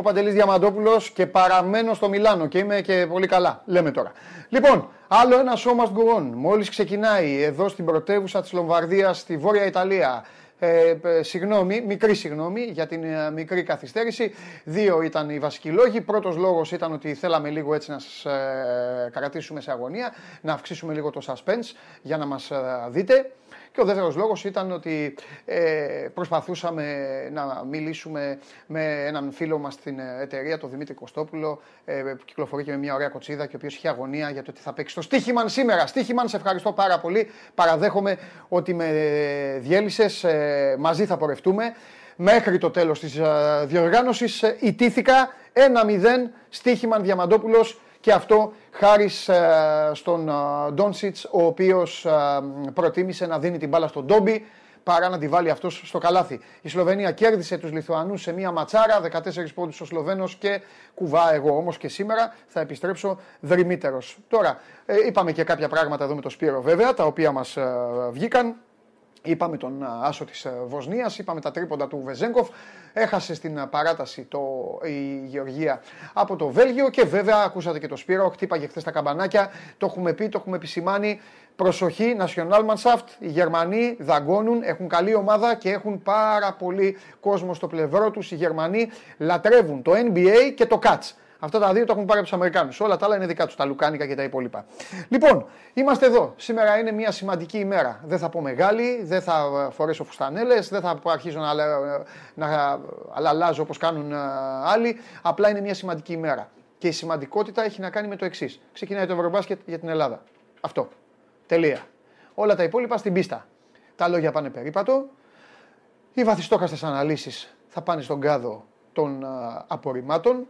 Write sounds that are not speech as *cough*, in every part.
Είμαι ο Παντελής Διαμαντόπουλος και παραμένω στο Μιλάνο και είμαι και πολύ καλά. Λέμε τώρα. Λοιπόν, άλλο ένα show must go on. Μόλις ξεκινάει εδώ στην πρωτεύουσα της Λομβαρδίας, στη Βόρεια Ιταλία. Ε, ε, συγγνώμη, μικρή συγγνώμη για την ε, μικρή καθυστέρηση. Δύο ήταν οι βασικοί λόγοι. Πρώτος λόγος ήταν ότι θέλαμε λίγο έτσι να σας ε, κρατήσουμε σε αγωνία, να αυξήσουμε λίγο το suspense για να μας ε, δείτε. Και ο δεύτερος λόγος ήταν ότι ε, προσπαθούσαμε να μιλήσουμε με έναν φίλο μας στην εταιρεία, τον Δημήτρη Κωστόπουλο, ε, που κυκλοφορεί και με μια ωραία κοτσίδα και ο οποίος είχε αγωνία για το τι θα παίξει στο Στίχημαν σήμερα. Στίχημαν, σε ευχαριστώ πάρα πολύ. Παραδέχομαι ότι με διέλυσες, ε, μαζί θα πορευτούμε. Μέχρι το τέλος της ε, διοργάνωσης ε, ιτήθηκα 1-0 Στίχημαν Διαμαντόπουλος και αυτό χάρης ε, στον ε, Ντόνσιτς, ο οποίος ε, προτίμησε να δίνει την μπάλα στον Ντόμπι παρά να τη βάλει αυτός στο καλάθι. Η Σλοβενία κέρδισε τους Λιθουανούς σε μία ματσάρα, 14 πόντους ο Σλοβαίνο και κουβά εγώ όμως και σήμερα θα επιστρέψω δρυμύτερος. Τώρα, είπαμε και κάποια πράγματα εδώ με το Σπύρο βέβαια, τα οποία μας βγήκαν. Είπαμε τον άσο της Βοσνίας, είπαμε τα τρίποντα του Βεζέγκοφ, έχασε στην παράταση το, η Γεωργία από το Βέλγιο και βέβαια ακούσατε και το Σπύρο, χτύπαγε χθες τα καμπανάκια, το έχουμε πει, το έχουμε επισημάνει. Προσοχή, Nationalmannschaft, οι Γερμανοί δαγκώνουν, έχουν καλή ομάδα και έχουν πάρα πολύ κόσμο στο πλευρό τους. Οι Γερμανοί λατρεύουν το NBA και το Cats. Αυτά τα δύο το έχουν πάρει από τους Αμερικάνους. Όλα τα άλλα είναι δικά τους, τα λουκάνικα και τα υπόλοιπα. Λοιπόν, είμαστε εδώ. Σήμερα είναι μια σημαντική ημέρα. Δεν θα πω μεγάλη, δεν θα φορέσω φουστανέλες, δεν θα αρχίσω να, να αλλάζω όπως κάνουν ε, άλλοι. Απλά είναι μια σημαντική ημέρα. Και η σημαντικότητα έχει να κάνει με το εξής. Ξεκινάει το Ευρωμπάσκετ για την Ελλάδα. Αυτό. Τελεία. Όλα τα υπόλοιπα στην πίστα. Τα λόγια πάνε περίπατο. Οι βαθιστόχαστες αναλύσεις θα πάνε στον κάδο των ε, απορριμμάτων.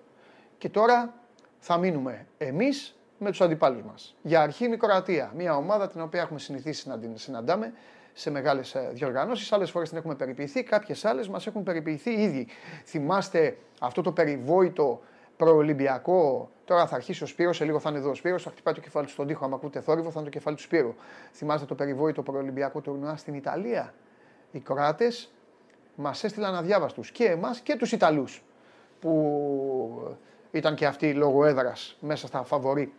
Και τώρα θα μείνουμε εμείς με τους αντιπάλους μας. Για αρχή είναι η Κροατία, μια ομάδα την οποία έχουμε συνηθίσει να την συναντάμε σε μεγάλες διοργανώσεις. Άλλες φορές την έχουμε περιποιηθεί, κάποιες άλλες μας έχουν περιποιηθεί ήδη. Θυμάστε αυτό το περιβόητο προολυμπιακό. Τώρα θα αρχίσει ο Σπύρος, σε λίγο θα είναι εδώ ο Σπύρος, θα χτυπάει το κεφάλι του στον τοίχο. Αν ακούτε θόρυβο, θα είναι το κεφάλι του Σπύρου. Θυμάστε το περιβόητο προολυμπιακό τουρνουά στην Ιταλία. Οι Κροάτες μας έστειλαν αδιάβαστους και εμάς και τους Ιταλούς. Που ήταν και αυτοί λόγω έδρας μέσα στα φαβορή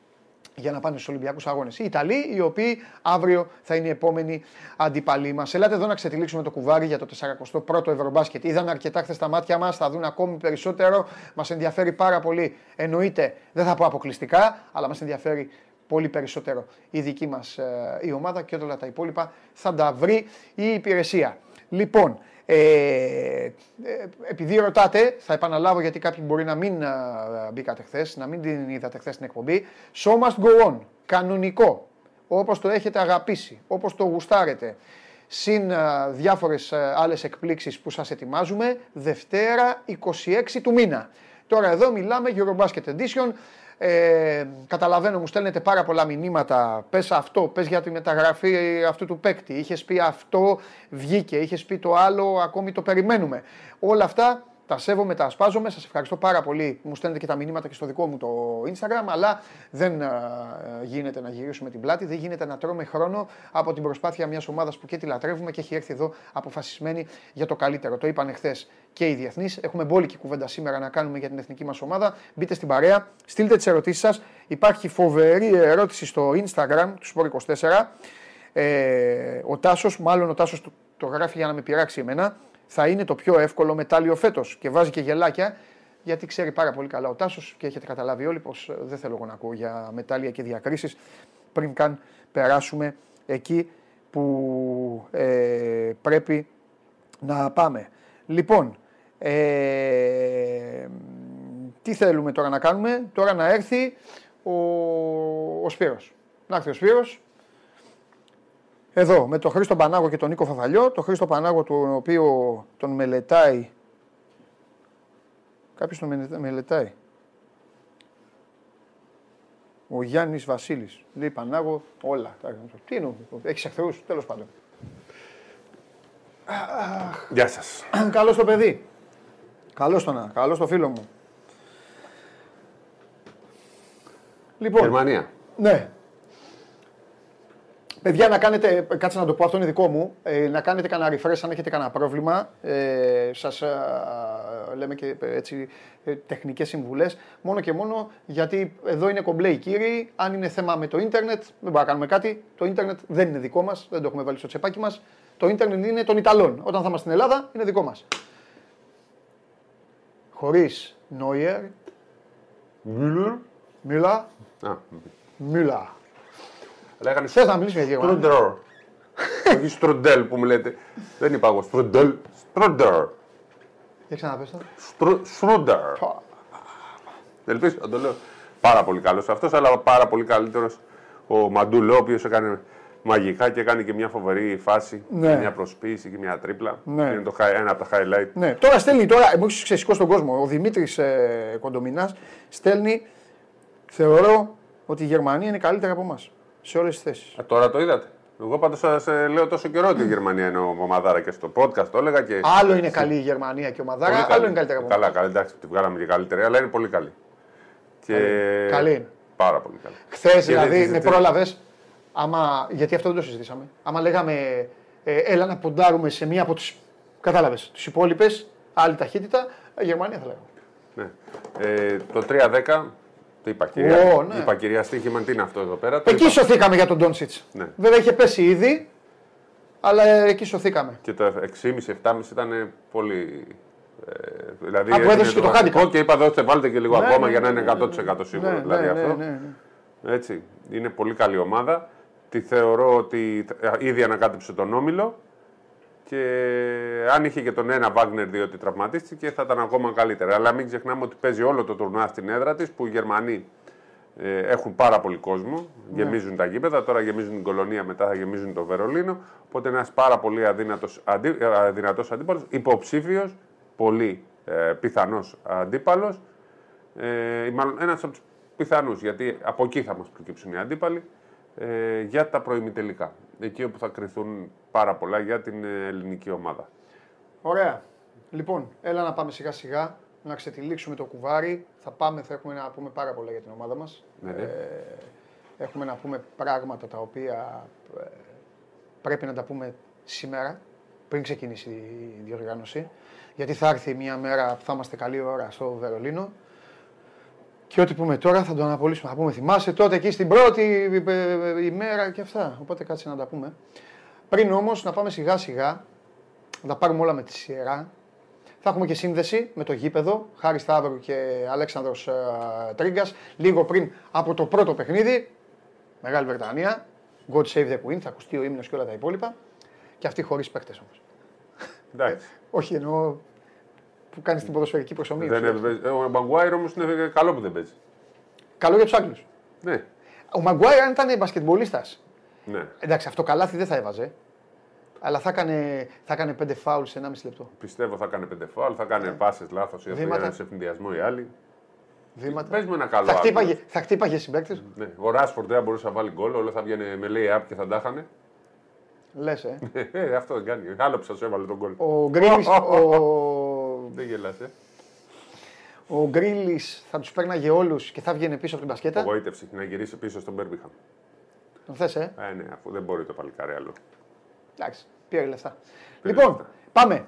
για να πάνε στους Ολυμπιακούς Αγώνες. Οι Ιταλοί, οι οποίοι αύριο θα είναι οι επόμενοι αντίπαλοι μας. Ελάτε εδώ να ξετυλίξουμε το κουβάρι για το 41ο Ευρωμπάσκετ. Είδαν αρκετά χθες τα μάτια μας, θα δουν ακόμη περισσότερο. Μας ενδιαφέρει πάρα πολύ. Εννοείται, δεν θα πω αποκλειστικά, αλλά μας ενδιαφέρει πολύ περισσότερο η δική μας ε, η ομάδα και όλα τα υπόλοιπα θα τα βρει η υπηρεσία. Λοιπόν, ε, ε, επειδή ρωτάτε, θα επαναλάβω γιατί κάποιοι μπορεί να μην μπήκατε χθες, να μην την είδατε χθες στην εκπομπή. Show must go on. Κανονικό. Όπως το έχετε αγαπήσει, όπως το γουστάρετε. Συν διάφορες άλλες εκπλήξεις που σας ετοιμάζουμε. Δευτέρα 26 του μήνα. Τώρα εδώ μιλάμε Eurobasket Edition. Ε, καταλαβαίνω, μου στέλνετε πάρα πολλά μηνύματα. Πες αυτό, πες για τη μεταγραφή αυτού του παίκτη. Είχες πει αυτό, βγήκε. Είχες πει το άλλο, ακόμη το περιμένουμε. Όλα αυτά τα σέβομαι, τα ασπάζομαι. Σας ευχαριστώ πάρα πολύ που μου στέλνετε και τα μηνύματα και στο δικό μου το Instagram. Αλλά δεν γίνεται να γυρίσουμε την πλάτη, δεν γίνεται να τρώμε χρόνο από την προσπάθεια μιας ομάδας που και τη λατρεύουμε και έχει έρθει εδώ αποφασισμένη για το καλύτερο. Το είπαν εχθέ και οι διεθνείς. Έχουμε μπόλικη κουβέντα σήμερα να κάνουμε για την εθνική μας ομάδα. Μπείτε στην παρέα, στείλτε τις ερωτήσεις σας. Υπάρχει φοβερή ερώτηση στο Instagram του Σπορ 24. Ε, ο Τάσος, μάλλον ο Τάσος το, το γράφει για να με πειράξει εμένα θα είναι το πιο εύκολο μετάλλιο φέτος. Και βάζει και γελάκια γιατί ξέρει πάρα πολύ καλά ο Τάσος και έχετε καταλάβει όλοι πως ε, δεν θέλω εγώ να ακούω για μετάλλια και διακρίσεις πριν καν περάσουμε εκεί που ε, πρέπει να πάμε. Λοιπόν, ε, τι θέλουμε τώρα να κάνουμε, τώρα να έρθει ο, ο Σπύρος. Να έρθει ο Σπύρος, εδώ με τον Χρήστο Πανάγο και τον Νίκο Φαφαλιό. Το Χρήστο Πανάγο του οποίο τον μελετάει. Κάποιος τον μελετάει. Ο Γιάννης Βασίλης. Λέει Πανάγο όλα. Τι είναι, έχεις εχθρούς, τέλος πάντων. Γεια σας. Καλό το παιδί. Καλό το καλό το φίλο μου. Λοιπόν, Γερμανία. Ναι, Παιδιά, να κάνετε, κάτσε να το πω, αυτό είναι δικό μου, ε, να κάνετε κανένα refresh αν έχετε κανένα πρόβλημα. Ε, σας ε, λέμε και ε, έτσι ε, τεχνικές συμβουλές, μόνο και μόνο γιατί εδώ είναι κομπλέ οι κύριοι, αν είναι θέμα με το ίντερνετ, δεν μπορούμε να κάνουμε κάτι, το ίντερνετ δεν είναι δικό μας, δεν το έχουμε βάλει στο τσεπάκι μας, το ίντερνετ είναι των Ιταλών, όταν θα είμαστε στην Ελλάδα είναι δικό μας. Χωρίς Νόιερ, Μιούλερ. Μίλα, Α, Μίλα. Λέγανε Θες να μιλήσουμε για Γερμανία. Στρούντερ. Όχι Στρούντελ που μου λέτε. Δεν είπα εγώ Στρούντελ. Στρούντερ. Για ξαναπες το. Στρου- Στρούντερ. Ελπίζω να το λέω. Πάρα πολύ καλός αυτός, αλλά πάρα πολύ καλύτερος ο Μαντούλο, ο οποίος έκανε μαγικά και έκανε και μια φοβερή φάση. Ναι. και Μια προσποίηση και μια τρίπλα. Ναι. Είναι το, hi- ένα από τα highlight. Ναι, τώρα στέλνει, τώρα μου έχεις ξεσηκώσει τον κόσμο. Ο Δημήτρης ε, Κοντομινάς στέλνει. Θεωρώ ότι η Γερμανία είναι καλύτερα από εμάς. Σε όλες τις θέσεις. Α, τώρα το είδατε. Εγώ πάντως σας λέω τόσο καιρό ότι η Γερμανία είναι ομαδάρα και στο podcast το έλεγα και. Άλλο είναι καλή η Γερμανία και ο Μαδάρα, Πολύ άλλο καλή. είναι καλύτερα από Καλά, εμά. καλά, εντάξει, τη βγάλαμε και καλύτερη, αλλά είναι πολύ καλή. Και... Καλή είναι. Πάρα πολύ καλή. Χθες Και δηλαδή δεν με συζητεί- πρόλαβες. Άμα, γιατί αυτό δεν το συζητήσαμε. Άμα λέγαμε ε, έλα να ποντάρουμε σε μία από τι. Κατάλαβες. Τις υπόλοιπες, άλλη ταχύτητα, ε, Γερμανία θα λέγαμε. Ναι. Ε, το 3-10, το είπα κυρία. Ω, ναι. Είπα κυρία Στίχημαν, τι είναι αυτό εδώ πέρα. το Εκεί είπα. σωθήκαμε για τον Ντόνσιτς. Ναι. Βέβαια είχε πέσει ήδη, αλλά ε, εκεί σωθήκαμε. Και το 6,5-7,5 ήταν πολύ. Ε, δηλαδή, Α, που έγινε έδωσε και το βασικό handicap. Και είπα δώστε βάλτε και λίγο Ναι, ακόμα ναι, για να ναι, είναι ναι, 100% σίγουρο. Ναι, δηλαδή ναι, αυτό. ναι, ναι, ναι. Έτσι, είναι πολύ καλή ομάδα. Τη θεωρώ ότι ε, ήδη ανακάτεψε τον Όμιλο και αν είχε και τον ένα Βάγνερ διότι τραυματίστηκε θα ήταν ακόμα καλύτερα. Αλλά μην ξεχνάμε ότι παίζει όλο το τουρνουά στην έδρα της που οι Γερμανοί ε, έχουν πάρα πολύ κόσμο, γεμίζουν τα γήπεδα, τώρα γεμίζουν την κολονία, μετά θα γεμίζουν το Βερολίνο. Οπότε ένας πάρα πολύ αδύνατος, αντί, ε, αδυνατός αντίπαλος, υποψήφιος, πολύ ε, πιθανός αντίπαλος, ε, ή μάλλον ένας από τους πιθανούς, γιατί από εκεί θα μας προκύψουν οι αντίπαλοι, ε, για τα προημιτελικά. Εκεί όπου θα κρυθούν πάρα πολλά για την ε, ελληνική ομάδα. Ωραία. Λοιπόν, έλα να πάμε σιγά σιγά να ξετυλίξουμε το κουβάρι. Θα πάμε, θα έχουμε να πούμε πάρα πολλά για την ομάδα μας. Ναι, ναι. Ε, έχουμε να πούμε πράγματα τα οποία ε, πρέπει να τα πούμε σήμερα, πριν ξεκινήσει η διοργάνωση. Γιατί θα έρθει μια μέρα που θα είμαστε καλή ώρα στο Βερολίνο. Και ό,τι πούμε τώρα θα το αναπολύσουμε. Θα πούμε, θυμάσαι τότε εκεί στην πρώτη ε, ημέρα και αυτά. Οπότε κάτσε να τα πούμε. Πριν όμως να πάμε σιγά σιγά, να τα πάρουμε όλα με τη σειρά. Θα έχουμε και σύνδεση με το γήπεδο, Χάρη Σταύρου και Αλέξανδρος ε, Τρίγκας, λίγο πριν από το πρώτο παιχνίδι, Μεγάλη Βρετανία, God Save the Queen, θα ακουστεί ο ύμνος και όλα τα υπόλοιπα. Και αυτοί χωρίς παίκτες όμως. Εντάξει. Όχι εννοώ που κάνεις την ποδοσφαιρική προσωμείωση. Δεν είναι- ο Μαγκουάιρ όμως είναι καλό που δεν παίζει. Καλό για τους Άγγλους. Ναι. Ο Μαγκουάιρ αν ήταν μπασκετμπολίστας. Ναι. Εντάξει, αυτό καλάθι δεν θα έβαζε. Αλλά θα έκανε, θα έκανε πέντε φάουλ σε 1,5 λεπτό. Πιστεύω θα κάνει πέντε φάουλ, θα κάνει πάσει λάθος ή θα Βήματα. γίνει σε ευθυνδιασμό οι άλλοι. Βήματα. Πες μου ένα καλό Θα άκρο. χτύπαγε, θα χτύπαγε συμπαίκτε. Ναι. Ο Ράσφορντ δεν θα μπορούσε να βάλει γκολ, όλα θα βγαίνει με λέει up και θα τα είχανε. Λες, ε. *laughs* Ε, αυτό δεν κάνει. Άλλο που σα έβαλε τον γκολ. Ο Γκρίλης, *laughs* ο, Δεν γελάσε. ο Γκρίλης θα τους παίρναγε όλους και θα βγαίνει πίσω από την μπασκέτα. Απογοήτευση να γυρίσει πίσω στον Μπέρμπιχαμ. Τον θες, ε; Ε, ναι, αφού δεν μπορεί το παλικάρι άλλο. Εντάξει, πήρε λεφτά. Πήρε λοιπόν, λεφτά. πάμε.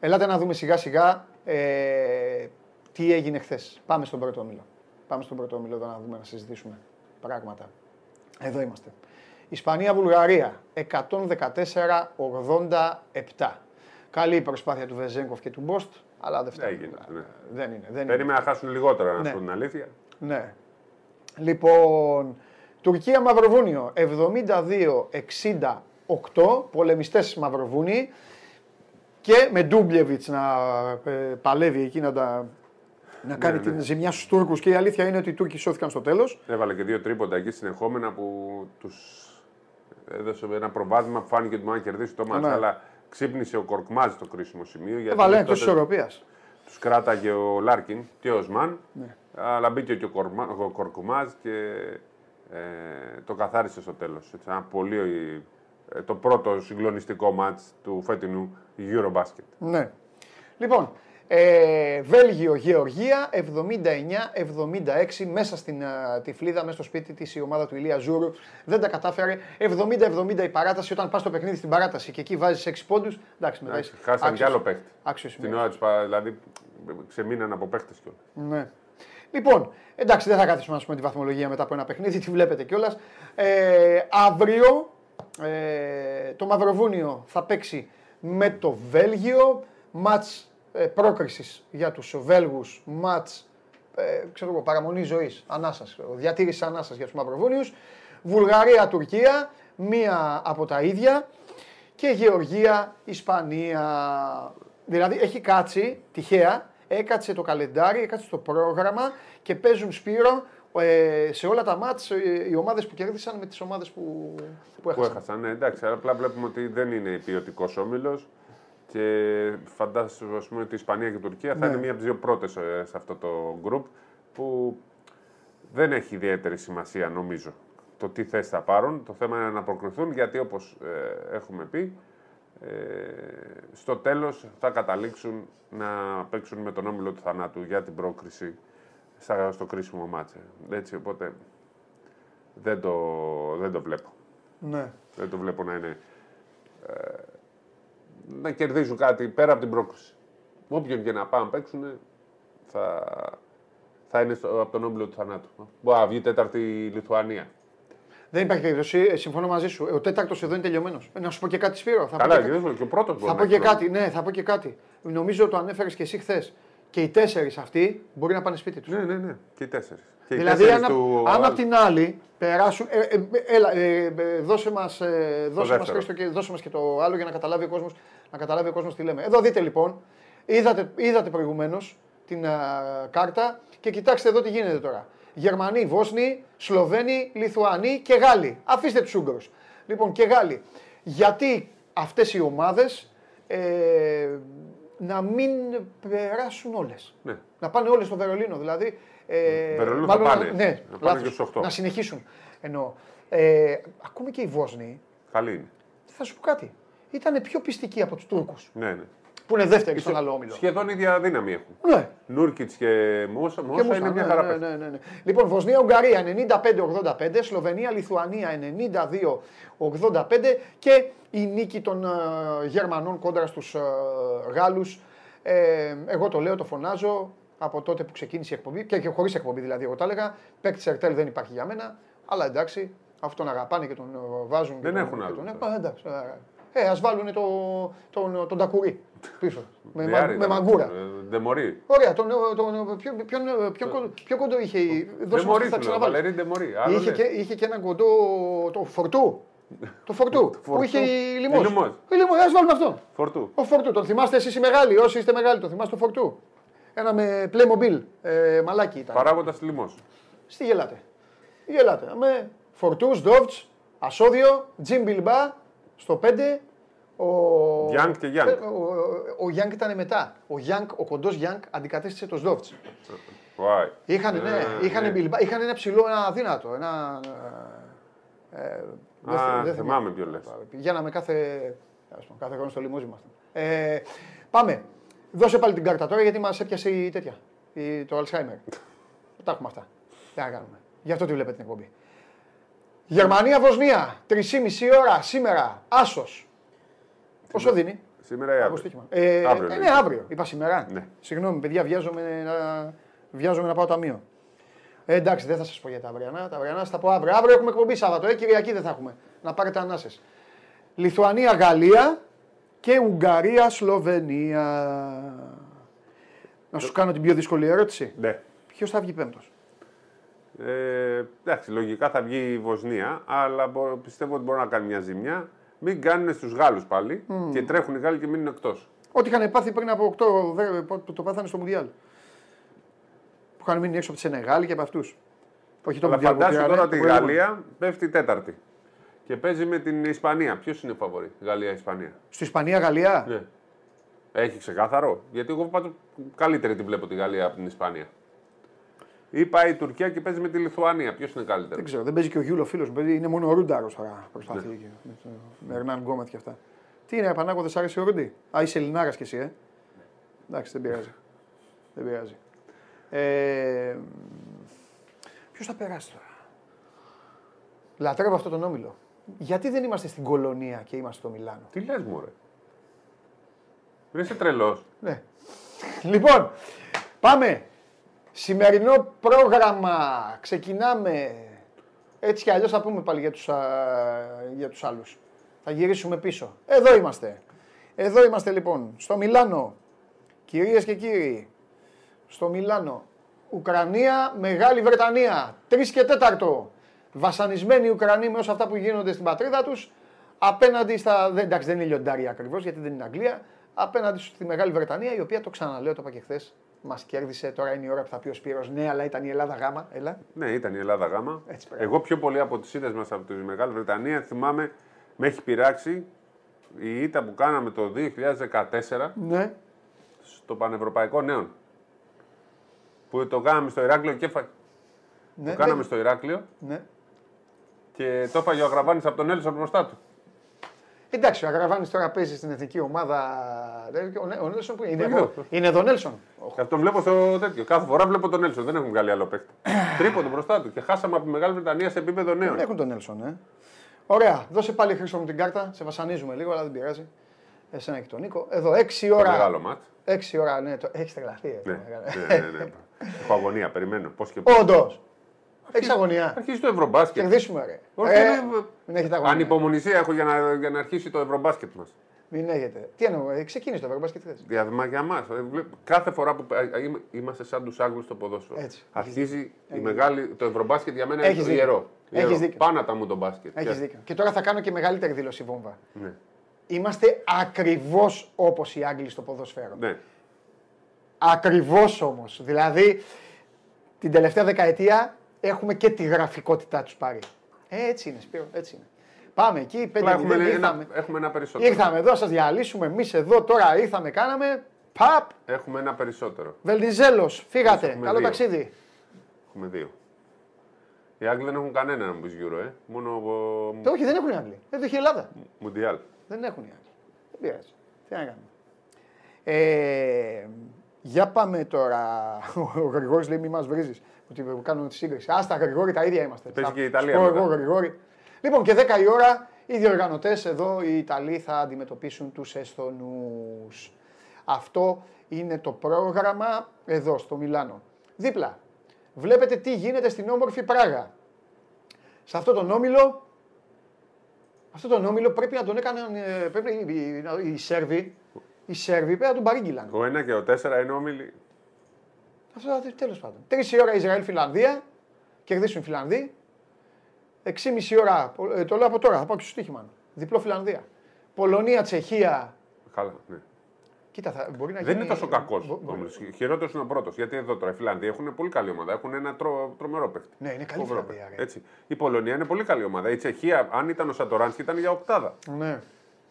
Ελάτε να δούμε σιγά σιγά ε, τι έγινε χθες. Πάμε στον πρώτο όμιλο. Πάμε στον πρώτο όμιλο εδώ να δούμε, να συζητήσουμε πράγματα. Εδώ είμαστε. Ισπανία-Βουλγαρία 114-87. Καλή η προσπάθεια του Βεζέγκοφ και του Μπόστ, αλλά δεν φτάνει. Έγινε, ναι. Δεν είναι. Δεν είναι. Περίμενα να χάσουν λιγότερα, να Ναι. σου πω την αλήθεια. Ναι. Λοιπόν, Τουρκία Μαυροβούνιο 72-68, πολεμιστές Μαυροβούνιοι και με Ντούμπλεβιτς να ε, παλεύει εκεί να, τα, να κάνει ναι. την ζημιά στους Τούρκους και η αλήθεια είναι ότι οι Τούρκοι σώθηκαν στο τέλος. Έβαλε και δύο τρίποντα εκεί συνεχόμενα που τους έδωσε ένα προβάδισμα που φάνηκε ότι μπορεί να κερδίσει το ματς. Ναι. Αλλά ξύπνησε ο Κορκμάζ στο κρίσιμο σημείο. Γιατί Έβαλε μέχρι εκτός της τότε ισορροπίας. Τους κράταγε ο Λάρκιν και ο Οσμάν. Ναι. Αλλά μπήκε και ο, Κορκμα, ο Κορκμάζ και ε, το καθάρισε στο τέλος. Έτσι, ένα πολύ, ε, το πρώτο συγκλονιστικό ματς του φετινού Eurobasket. Ναι. Λοιπόν, Ε, Βέλγιο, Γεωργία 79-76 μέσα στην uh, τυφλίδα, μέσα στο σπίτι της η ομάδα του Ηλία Ζούρου. Δεν τα κατάφερε. 70-70 η παράταση όταν πας στο παιχνίδι στην παράταση και εκεί βάζεις 6 πόντους. Εντάξει, μετά Εντάξει, Χάσαν κι άλλο παίχτη. Άξιος Την ώρα του δηλαδή ξεμείναν από παίχτες κιόλας. Ναι. Λοιπόν, εντάξει, δεν θα καθίσουμε να πούμε τη βαθμολογία μετά από ένα παιχνίδι, τη βλέπετε κιόλας. Ε, αύριο ε, το Μαυροβούνιο θα παίξει με το Βέλγιο. Μάτς ε, πρόκρισης για τους Βέλγους, μάτς ε, ξέρω εγώ, παραμονή ζωής, ανάσας, διατήρηση ανάσας για τους Μαυροβούνιους. Βουλγαρία-Τουρκία, μία από τα ίδια και Γεωργία, Ισπανία. Δηλαδή έχει κάτσει τυχαία, έκατσε το καλεντάρι, έκατσε το πρόγραμμα και παίζουν Σπύρο ε, σε όλα τα μάτς ε, οι ομάδες που κέρδισαν με τις ομάδες που, που έχασαν. Που έχασαν, ναι, εντάξει, απλά βλέπουμε ότι δεν είναι ποιοτικός όμιλος. Και φαντάζομαι πούμε, ότι η Ισπανία και η Τουρκία θα Ναι. είναι μία από τις δύο πρώτες σε αυτό το γκρουπ που δεν έχει ιδιαίτερη σημασία νομίζω το τι θέσεις θα πάρουν. Το θέμα είναι να προκριθούν γιατί όπως έχουμε πει, ε, στο τέλος θα καταλήξουν να παίξουν με τον όμιλο του θανάτου για την πρόκριση στα- στο κρίσιμο μάτσε. Έτσι, οπότε δεν το, δεν το βλέπω. Ναι. Δεν το βλέπω να είναι. Ε, να κερδίζουν κάτι πέρα από την πρόκληση. Όποιον και να πάνε παίξουν θα, θα είναι στο, από τον όμιλο του θανάτου. Μπορεί να βγει τέταρτη η Λιθουανία. Δεν υπάρχει περίπτωση, ε, συμφωνώ μαζί σου. Ε, Ο τέταρτος εδώ είναι τελειωμένος. Να σου πω και κάτι, Σπύρο. Θα Καλά, πω και, και, και ο πρώτος θα πω και κάτι. Ναι, θα πω και κάτι. Νομίζω το ανέφερες και εσύ χθες. Και οι τέσσερις αυτοί μπορεί να πάνε σπίτι τους. Ναι, ναι, ναι. Και οι τέσσερις. Και οι Δηλαδή, τέσσερις αν, του... αν απ' την άλλη περάσουν. Ε, ε, ε, έλα, ε, ε, δώσε μας ε, δώσε μας, δεύτερο. Χρήστο, και, δώσε μας και το άλλο για να καταλάβει ο κόσμο να καταλάβει ο κόσμος τι λέμε. Εδώ δείτε λοιπόν. Είδατε, είδατε προηγουμένως την α, κάρτα και κοιτάξτε εδώ τι γίνεται τώρα. Γερμανοί, Βόσνοι, Σλοβαίνοι, Λιθουανοί και Γάλλοι. Αφήστε τους Ούγγρους. Λοιπόν, και Γάλλοι. Γιατί αυτές οι ομάδες ε, να μην περάσουν όλες. Ναι. Να πάνε όλες στο Βερολίνο. Δηλαδή. Ε, Βερολίνο θα μάλλον πάνε. Ναι, Να πάνε λάθος. και στους οκτώ. Να συνεχίσουν. Εννοώ. Ε, ακόμη και οι Βόσνοι, Καλή είναι. θα σου πω κάτι. Ήταν πιο πιστικοί από τους Τούρκους. Ναι, ναι. Που είναι δεύτεροι στον άλλο όμιλο. Σχεδόν ίδια δύναμη έχουν. Ναι. Νούρκιτ και Μόσα, Και Μόσα Μούστα, είναι μια ναι, χαρά ναι, παίχτη. ναι, ναι, ναι. Λοιπόν, Βοσνία-Ουγγαρία 95-85, Σλοβενία-Λιθουανία 92-85 και η νίκη των ε, Γερμανών κόντρα στους ε, Γάλλους. Ε, εγώ το λέω, το φωνάζω από τότε που ξεκίνησε η εκπομπή και, και χωρίς εκπομπή δηλαδή. Εγώ τα έλεγα. Παίκτης Ερτέλ δεν υπάρχει για μένα. Αλλά εντάξει, αυτόν αγαπάνε και τον ε, βάζουν. Δεν και τον, έχουν και άλλο τον, τώρα. ε, εντάξει, ε, ε, ας βάλουν το, τον, τον Τακουρί πίσω. με, μα- Διάρρη με ήταν. μαγκούρα. Ε, Ντεμορί. Ωραία, τον, τον, πιο, ποιον, πιο, κοντό- πιο κοντό είχε. η- Δώσε μας Ντεμορί τι θα του λέω. ξαναβάλει. Βαλερή Ντεμορί. Άλλο Είχε ναι. και, είχε και έναν κοντό. Το φορτού. Το φορτού. *laughs* που Φορτού. είχε η Η λιμός. Λιμός. Η λιμός, ας βάλουμε αυτόν. Φορτού. Ο φορτού. Τον θυμάστε εσείς οι μεγάλοι. Όσοι είστε μεγάλοι, τον θυμάστε το φορτού. Ένα με Playmobil. Ε, μαλάκι ήταν. Παράγοντας λιμός. Στη γελάτε. Γελάτε. Με φορτούς, Ντόβτ, Ασόδιο, Τζιμ Μπιλμπά στο 5. Ο... Γιάνγκ και Γιάνγκ. Ε, Ο, ο, ο Γιάνγκ ήταν μετά. Ο, Γιάνγκ, ο κοντός Γιάνγκ αντικατέστησε το Σδόβτ. Βάι. Είχαν, ναι, Ε, είχαν, ναι. Μπιλμπά, είχαν ένα ψηλό, ένα αδύνατο. Ένα, ε, δεν θυ- Α, δεν θυμάμαι ποιο λες. Πηγαίναμε κάθε, τέλος πάντων, κάθε χρόνο στο λιμούζι μας. Ε, πάμε. Δώσε πάλι την κάρτα τώρα γιατί μας έπιασε η τέτοια. Η, το Alzheimer. *laughs* Τα έχουμε αυτά. Τι να κάνουμε. Γι' αυτό τη βλέπετε την εκπομπή. Γερμανία-Βοσνία. 3,5 ώρα σήμερα. Άσος. Πόσο δίνει; Σήμερα ή Από αύριο. στοίχημα. Ε, Αύριο, ε, λέει. ναι, αύριο. Είπα σήμερα. Ναι. Συγγνώμη, παιδιά, βιάζομαι να, βιάζομαι να πάω ταμείο. Ε, εντάξει, δεν θα σας πω για τα αυριανά. Τα αυριανά θα τα πω αύριο. Αύριο έχουμε εκπομπή Σάββατο. Ε, Κυριακή δεν θα έχουμε. Να πάρετε ανάσες. Λιθουανία-Γαλλία και Ουγγαρία-Σλοβενία. Να σου κάνω την πιο δύσκολη ερώτηση. Ναι. Ποιος θα βγει πέμπτος; Ε, εντάξει, λογικά θα βγει η Βοσνία, αλλά μπο- πιστεύω ότι μπορεί να κάνει μια ζημιά. Μην κάνουν στους Γάλλους πάλι και τρέχουν οι Γάλλοι και μείνουν εκτός. Ό,τι είχαν πάθει πριν από 8 δε- που το πάθανε στο Μουντιάλ. Που είχαν μείνει έξω από τη Σενεγάλη και από αυτούς. Όχι το Αλλά Μουντιάλ που φαντάσου πήρανε, τώρα το ότι η προηγούμενο. Γαλλία πέφτει τέταρτη. Και παίζει με την Ισπανία. Ποιος είναι ο φαβορή, Γαλλία-Ισπανία. Στη Ισπανία-Γαλλία. Ναι. Έχει ξεκάθαρο. Γιατί εγώ πάντως καλύτερη την βλέπω τη Γαλλία από την Ισπανία. Ή πάει η Τουρκία και παίζει με τη Λιθουανία. Ποιος είναι καλύτερος; Δεν ξέρω, δεν παίζει και ο Γιούλο φίλος μου. παίζει- Είναι μόνο ο Ρούνταρος τώρα. Προσπαθεί Ναι. και με, το- με Ερνάν Γκόμεθ και αυτά. Τι είναι, Πανάκο, δεν σ' άρεσε ο Ρούντι; Α, είσαι Ελληνάρας κι εσύ, ε; Εντάξει, δεν πειράζει. *laughs* Δεν πειράζει. Ε, Ποιος θα περάσει τώρα; Λατρεύω αυτό τον όμιλο. Γιατί δεν είμαστε στην Κολονία και είμαστε στο Μιλάνο; Τι λες μου, ρε. Δεν είσαι τρελός. Ναι. Λοιπόν, πάμε. Σημερινό πρόγραμμα. Ξεκινάμε. Έτσι κι αλλιώς θα πούμε πάλι για τους, α, για τους άλλους. Θα γυρίσουμε πίσω. Εδώ είμαστε. Εδώ είμαστε λοιπόν. Στο Μιλάνο. Κυρίες και κύριοι. Στο Μιλάνο. Ουκρανία, Μεγάλη Βρετανία. 3 και 4. Βασανισμένοι Ουκρανοί με όσα αυτά που γίνονται στην πατρίδα τους. Απέναντι στα. Δεν, εντάξει, δεν είναι λιοντάρια ακριβώς γιατί δεν είναι Αγγλία. Απέναντι στη Μεγάλη Βρετανία, η οποία το ξαναλέω, το είπα και χθες, μας κέρδισε. Τώρα είναι η ώρα που θα πει ο Σπύρος, Ναι, αλλά ήταν η Ελλάδα γάμα. Έλα. Ναι, ήταν η Ελλάδα γάμα. Έτσι πρέπει. Εγώ πιο πολύ από τις ήττε μας από τη Μεγάλη Βρετανία θυμάμαι, με έχει πειράξει η ήττα που κάναμε το 2014 Ναι. στο Πανευρωπαϊκό Νέων. Που το κάναμε στο Ηράκλειο και φα... ναι. το κάναμε ναι. στο Ηράκλειο Ναι. και το έφαγε ο Αγραβάνης από τον Έλσον μπροστά του. Εντάξει, ο Αγραβάνης τώρα παίζει στην εθνική ομάδα. Δεν- Ο, Νέ- ο Νέλσον που είναι. Είναι, Ποιο; εδώ. είναι εδώ Νέλσον. Και αυτό βλέπω στο τέτοιο. Κάθε φορά βλέπω τον Έλσον. Δεν έχουμε βγάλει άλλο παίκτη. *clears throat* Τρίποντο μπροστά του. Και χάσαμε από τη Μεγάλη Βρετανία σε επίπεδο νέων. Δεν έχουν τον Νέλσον, ε. Ωραία, δώσε πάλι χρήσιμο μου την κάρτα. Σε βασανίζουμε λίγο, αλλά δεν πειράζει. Εσένα και τον Νίκο. Εδώ 6 Το ώρα. Μεγάλο μάτς. 6 ώρα, ναι, το... έχεις τρελαθεί. Ε, Ναι, ναι, ναι, ναι. Έχω αγωνία, περιμένω. Πώς και πώς. Όντως. Έχεις αγωνία. Αρχίζει το Ευρωμπάσκετ. Κερδίσουμε, ρε. Όχι, Ε, είναι- Μην έχετε αγωνία. Ανυπομονησία έχω για να, για να αρχίσει το Ευρωμπάσκετ μας. Μην έχετε. Τι εννοώ, ε, ξεκίνησε το Ευρωμπάσκετ χθες. Διαδημά για μας. Κάθε φορά που ε, ε, είμαστε σαν τους Άγγλους στο ποδόσφαιρο. Έτσι. Αρχίζει η μεγάλη, το Ευρωμπάσκετ για μένα Έχεις είναι το δίκιο. ιερό. Έχεις Ιερό. δίκιο. Πάνα μου το μπάσκετ. Έχεις Και- δίκιο. Και τώρα θα κάνω και μεγαλύτερη δήλωση βόμβα. Ναι. Είμαστε ακριβώς όπως οι Άγγλοι στο ποδοσφαίρο. ναι. Ακριβώς όμως. Δηλαδή, την τελευταία δεκαετία έχουμε και τη γραφικότητά τους πάρει. Ε, έτσι είναι, Σπύρο, έτσι είναι. Πάμε εκεί, πέντε Απλά έχουμε, μηδέν, ένα, ήρθαμε. έχουμε ένα περισσότερο. Ήρθαμε εδώ, σας διαλύσουμε. Εμείς εδώ τώρα ήρθαμε, κάναμε. Παπ, Έχουμε ένα περισσότερο. Βελνιζέλο, φύγατε. έχουμε Καλό δύο. ταξίδι. Έχουμε δύο. Οι Άγγλοι δεν έχουν κανένα να μου πει Euro, ε. Μόνο ο Ε, όχι, δεν έχουν οι Άγγλοι. Δεν το έχει η Ελλάδα. Μουντιάλ. Δεν έχουν οι Άγγλοι. Δεν πειράζει. Τι να κάνουμε. Ε, για πάμε τώρα. *laughs* Ο Γρηγόρης λέει: Μη μας βρίζεις. Ότι κάνουμε τη σύγκριση. Άστα, Γρηγόρη, τα ίδια είμαστε. Παίζει Θα και η Ιταλία σου πω μετά. εγώ, Γρηγόρη. Λοιπόν, και 10 η ώρα οι διοργανωτές εδώ, οι Ιταλοί, θα αντιμετωπίσουν τους Εσθονού. Αυτό είναι το πρόγραμμα εδώ στο Μιλάνο. Δίπλα. Βλέπετε τι γίνεται στην όμορφη Πράγα. Σε αυτό τον όμιλο αυτό τον όμιλο πρέπει να τον έκαναν. ε, Πρέπει οι, οι, οι Σέρβοι. Οι Σέρβοι πρέπει να τον παρήγγειλαν. Ο 1 και ο 4 είναι όμιλοι. Αυτό τέλος πάντων. Τρεις η ώρα Ισραήλ-Φιλανδία. Κερδίσουν οι Φιλανδοί. 6,5 ώρα. ε, το λέω από τώρα, θα πάω και στο στοίχημα. Διπλό Φιλανδία. Πολωνία-Τσεχία. Καλά, ναι. Κοίτα, θα, μπορεί να Δεν γίνει... είναι τόσο κακός. μπο- μπο- Χειρότερος είναι ο πρώτος. Γιατί εδώ τώρα οι Φιλανδοί έχουν πολύ καλή ομάδα. Έχουν ένα τρο, τρομερό παίχτη. Ναι, είναι καλή Φοβερό Φιλανδία, παίχτη. ρε. Έτσι. Η Πολωνία είναι πολύ καλή ομάδα. Η Τσεχία, αν ήταν ο Σατοράνσκι, ήταν για οκτάδα. Ναι,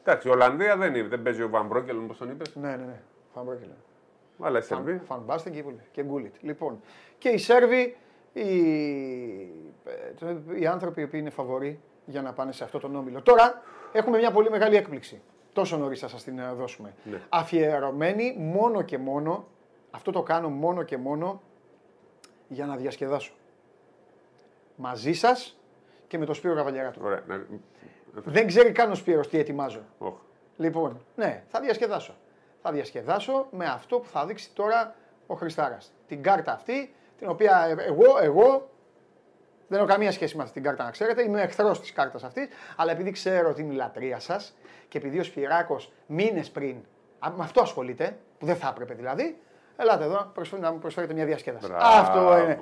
Εντάξει, η Ολλανδία δεν, είναι, δεν παίζει ο Βαν Μπρόκελ, όπως τον είπες. ναι, ναι. ναι. Φαν Αλλά οι Σερβοί. Φαν Μπάστεν και, και Γκούλιτ. Λοιπόν, και οι Σέρβοι, οι, ε, οι άνθρωποι οι οποίοι είναι φαβοροί για να πάνε σε αυτό τον όμιλο. Τώρα έχουμε μια πολύ μεγάλη έκπληξη. Τόσο νωρίς θα σας την ε, δώσουμε. Ναι. Αφιερωμένη μόνο και μόνο, αυτό το κάνω μόνο και μόνο για να διασκεδάσω. Μαζί σας και με τον Σπύρο Καβαλιαράτο. Ωραία. Να... Δεν ξέρει καν ο Σπύρος τι ετοιμάζω. Όχ. Λοιπόν, ναι, θα διασκεδάσω. Θα διασκεδάσω με αυτό που θα δείξει τώρα ο Χριστάρας. Την κάρτα αυτή, την οποία ε- εγώ, εγώ δεν έχω καμία σχέση με αυτή την κάρτα να ξέρετε, είμαι εχθρός της κάρτας αυτής, αλλά επειδή ξέρω ότι είναι η λατρεία σας και επειδή ο Σπυράκος μήνες πριν α, με αυτό ασχολείται, που δεν θα έπρεπε δηλαδή, ελάτε εδώ προσφέρει- να μου προσφέρετε μια διασκέδαση. Μπράβο, αυτό είναι.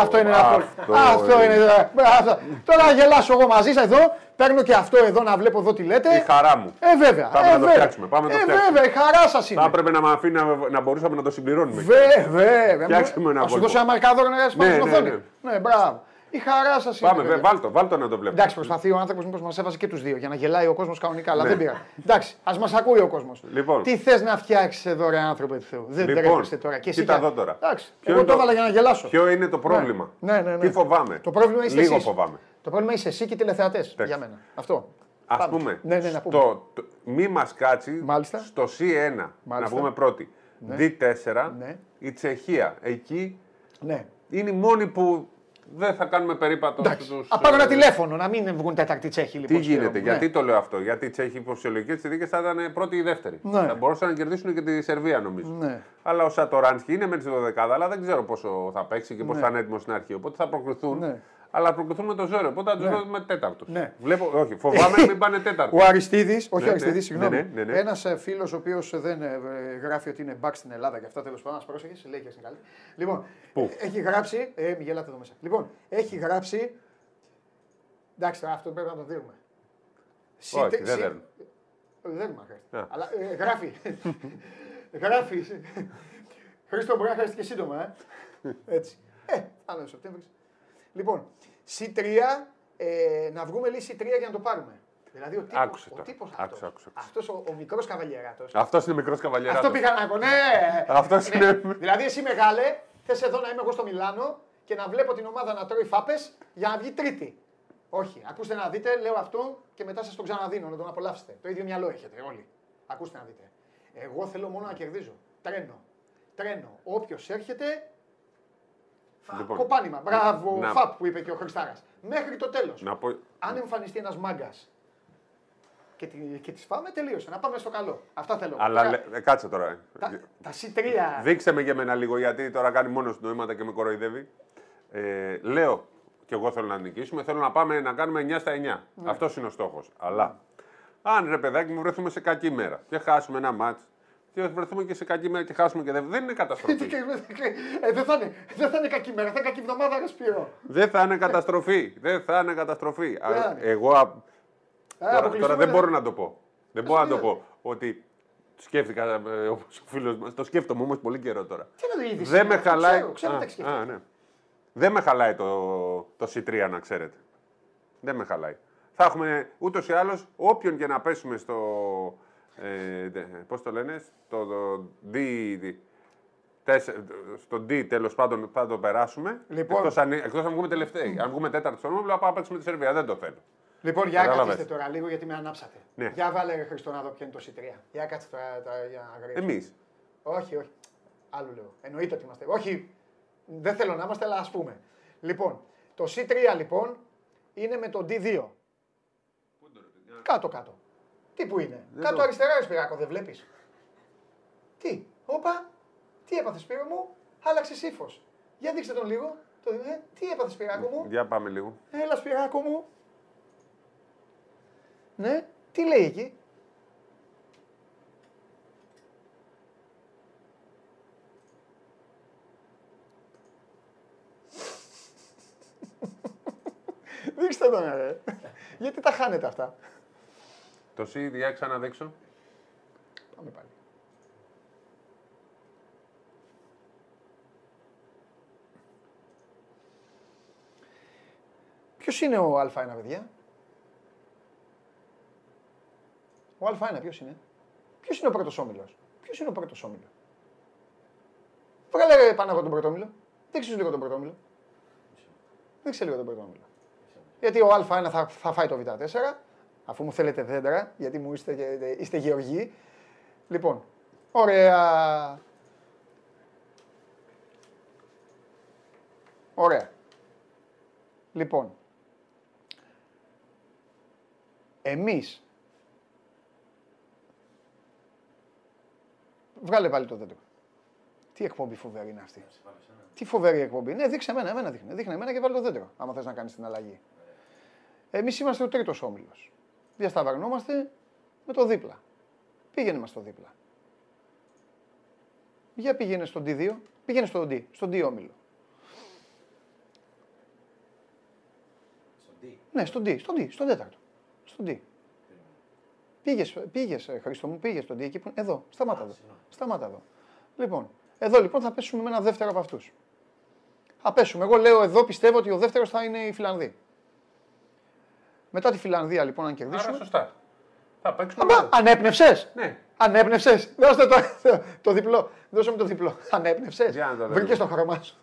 Αυτό είναι ένα πολύ. αυτό Αυτό είναι. είναι. Αυτό. Τώρα να γελάσω εγώ μαζί σας εδώ, παίρνω και αυτό εδώ να βλέπω εδώ τι λέτε. Η χαρά μου. Ε, βέβαια. Πάμε ε, να το βέβαια. φτιάξουμε, πάμε να το ε, φτιάξουμε. βέβαια, η χαρά σας Θα είναι. έπρεπε να, με αφήνει να, να μπορούσαμε να το συμπληρώνουμε. Βέβαια. Φτιάξουμε ένα Θα σου κόλπο. δώσω ένα μαρκάδορο να γράψει πάνω Ναι, στην ναι, οθόνη. Ναι, μπράβο. Η χαρά σας είναι. Πάμε, βέβαια. βε, βάλτο, βάλτο να το βλέπουμε. Εντάξει, προσπαθεί ο άνθρωπος μήπως μας έβαζε και τους δύο για να γελάει ο κόσμος κανονικά, αλλά Ναι. δεν πειράζει. Εντάξει, ας μας ακούει ο κόσμος. Λοιπόν. Τι θες να φτιάξεις εδώ, ρε άνθρωπε του Θεού; Δεν Λοιπόν, τρέπεστε τώρα. Και εσύ κοίτα κι- εδώ τώρα. Εντάξει, Ποιο εγώ είναι το το- έβαλα για να γελάσω. Ποιο είναι το πρόβλημα; Ναι, ναι, ναι. Τι φοβάμαι; Το πρόβλημα είστε Λίγο εσείς. φοβάμαι. Το πρόβλημα είσαι εσύ και οι τηλεθεατές για μένα. Αυτό. Α Πάμε. πούμε, Ναι, ναι, να πούμε. στο, το, μη μας κάτσει Μάλιστα. στο C1 να Μάλιστα. πούμε πρώτη. D4, Ναι. η Τσεχία. Εκεί Ναι. είναι η μόνη που δεν θα κάνουμε περίπατο Εντάξει. στους, Α πάρω ε, ένα τηλέφωνο να μην βγουν τέταρτη Τσέχη λοιπόν. Τι Σπύρο γίνεται, μου. γιατί Ναι. το λέω αυτό. Γιατί οι Τσέχοι υποψιολογικέ συνθήκες θα ήταν πρώτη ή δεύτερη. Ναι. Θα μπορούσαν να κερδίσουν και τη Σερβία νομίζω. Ναι. Αλλά ο Σατοράνσκι είναι με τη 12 αλλά δεν ξέρω πόσο θα παίξει και πώς θα είναι έτοιμος στην αρχή. Οπότε θα προκριθούν. Ναι. Αλλά θα προκριθούν με το ζώρο. Οπότε θα τους δούμε τέταρτος. Ναι. Βλέπω, όχι, φοβάμαι μην πάνε *laughs* τέταρτος. Ο Αριστίδης, όχι Ναι, ο Αριστίδης, ναι, συγγνώμη. ναι, ναι, ναι. Ένας φίλος ο οποίος δεν ε, ε, γράφει ότι είναι back στην Ελλάδα και αυτά τέλος πάντων, ας πρόσεχε, λέει και στην καλή. Λοιπόν, Πού; έχει γράψει. Ε, μη γελάτε εδώ μέσα. Λοιπόν, έχει γράψει. Εντάξει, τώρα αυτό πρέπει να το δίνουμε. Όχι, Συτε- δεν συ- δίνουμε. Δεν μου χρειάζεται. Α. Αλλά ε, γράφει. γράφει. Χρήστο μπορεί να χρειαστεί και σύντομα, ε. Έτσι. Ε, θα είναι ο Σεπτέμβρης. Λοιπόν, C3, ε, να βγούμε λέει C3 για να το πάρουμε. Δηλαδή ο τύπος, Άκουσε ο τώρα. τύπος Άκουσε, αυτός, άκουσε, άκουσε. αυτός ο, ο μικρός καβαλιεράτος. Αυτός είναι μικρός καβαλιέρα. Αυτό πήγα να πω, ναι. Αυτός Ναι. είναι- Δηλαδή εσύ μεγάλε, θες εδώ να είμαι εγώ στο Μιλάνο και να βλέπω την ομάδα να τρώει φάπες για να βγει τρίτη. Όχι, ακούστε να δείτε, λέω αυτό και μετά σας τον ξαναδίνω να τον απολαύσετε. Το ίδιο μυαλό έχετε όλοι. Ακούστε να δείτε. Εγώ θέλω μόνο να κερδίζω. Τρένο. Τρένο. Όποιος έρχεται. Λοιπόν, κοπάνημα. Μπράβο, να- φαπ που είπε και ο Χριστάρας. Μέχρι το τέλος. Να πω. Αν εμφανιστεί ένας μάγκας και, τη, και τις φάμε, τελείωσε. Να πάμε στο καλό. Αυτά θέλω. Αλλά Τώρα, λε- ε, κάτσε τώρα. τα, τα C3. Δείξε με για μένα λίγο γιατί τώρα κάνει μόνος νοήματα και με κοροϊδεύει. Ε, λέω και εγώ θέλω να νικήσουμε. Θέλω να πάμε να κάνουμε 9 στα 9. Ναι. Αυτός είναι ο στόχος. Αλλά αν ρε παιδάκι μου βρεθούμε σε κακή μέρα και χάσουμε ένα μάτ και βρεθούμε και σε κακή μέρα και χάσουμε και δεν, δεν είναι καταστροφή. *laughs* ε, δεν, θα είναι, δεν θα είναι κακή μέρα, θα είναι κακή εβδομάδα, ρε Σπύρο. δεν θα είναι καταστροφή. δεν θα είναι καταστροφή. Α, Δεν θα είναι. Εγώ α, Ε, τώρα, αποκλειστούμε, τώρα δεν δε- μπορώ να το πω. Δεν μπορώ να το σου πω ότι σκέφτηκα ε, όπως ο φίλος μας. Το σκέφτομαι όμως πολύ καιρό τώρα. Τι να το είδηση. Δεν με αυτό, χαλάει. Ξέρω, ξέρω Α, τι σκέφτεται. α, ναι. Δεν με χαλάει το, το C3, να ξέρετε. Δεν με χαλάει. Θα έχουμε ούτως ή άλλως όποιον και να πέσουμε στο. Ε, Πώς το λένε, στο το D. τέσσε- Στο D τέλος πάντων θα το περάσουμε. Λοιπόν. Εκτός αν, εκτός αν βγούμε τελευταίοι. Αν βγούμε τέταρτο στο νόμο, πάμε να παίξουμε τη Σερβία. Δεν το θέλω. Λοιπόν, για Κατάλαβες. καθίστε τώρα λίγο γιατί με ανάψατε. Ναι. Για βάλε ρε Χριστό να δω ποιο είναι το C3. Για κάτσε τώρα τα- για να γράψω. Εμείς. Όχι, όχι. Άλλο λέω. Εννοείται ότι είμαστε. Όχι, δεν θέλω να είμαστε, αλλά ας πούμε. Λοιπόν, το C3 λοιπόν είναι με το D2. Κάτω κάτω. Τι που είναι; κάτω το- αριστερά, ρε Σπυράκο, δεν βλέπεις; Τι, όπα, τι έπαθε Σπύρο μου, άλλαξε ύφο. Για δείξτε τον λίγο. Το, ε, τι έπαθε Σπυράκο μου; Για πάμε λίγο. Έλα Σπυράκο μου. Ναι, τι λέει εκεί; *laughs* Δείξτε τον ρε. Γιατί τα χάνετε αυτά; Το C, για ξαναδείξω. Πάμε πάλι. Ποιος είναι ο Α1, παιδιά; Ο Α1 ποιος είναι; Ποιος είναι ο πρώτος όμιλος; Ποιος είναι ο πρώτος όμιλος; Βγάλε ρε, πάνω από τον πρώτο όμιλο. Δείξε σου λίγο τον πρώτο όμιλο. Δείξε λίγο τον πρώτο όμιλο. Γιατί ο Α1 θα, θα φάει το Β4, αφού μου θέλετε δέντρα, γιατί μου είστε, και- είστε γεωργοί. Λοιπόν, ωραία. Ωραία. Λοιπόν, εμείς Βγάλε πάλι το δέντρο. Τι εκπομπή φοβερή είναι αυτή. Τι φοβερή εκπομπή. Ναι, δείξε εμένα, εμένα δείχνε. Δείχνε εμένα και βάλει το δέντρο, άμα θες να κάνεις την αλλαγή. Εμείς είμαστε ο τρίτος όμιλος. Διασταυρνόμαστε με το δίπλα. Πήγαινε μας στο δίπλα. Για πήγαινε στον D2, πήγαινε στον D, στον D όμιλο. Στον D. Ναι, στον D, στον D, στον τέταρτο. Στον D. Πήγες, πήγες, ε, Χρήστο μου, πήγες στον D εκεί που είναι. Εδώ, σταμάτα εδώ. συγγνώμη. Σταμάτα εδώ. Λοιπόν, εδώ λοιπόν θα πέσουμε με ένα δεύτερο από αυτούς. Θα πέσουμε. Εγώ λέω εδώ πιστεύω ότι ο δεύτερος θα είναι η Φιλανδοί. Μετά τη Φιλανδία λοιπόν, αν Άρα κερδίσουμε. σωστά. Θα παίξουμε. Αμπά, μαζί. ανέπνευσες; Ναι. Ανέπνευσες; Δώστε το, *laughs* το διπλό. Δώσε μου το διπλό. Ανέπνευσες; Για να το δούμε. Βρήκες το χρώμα σου.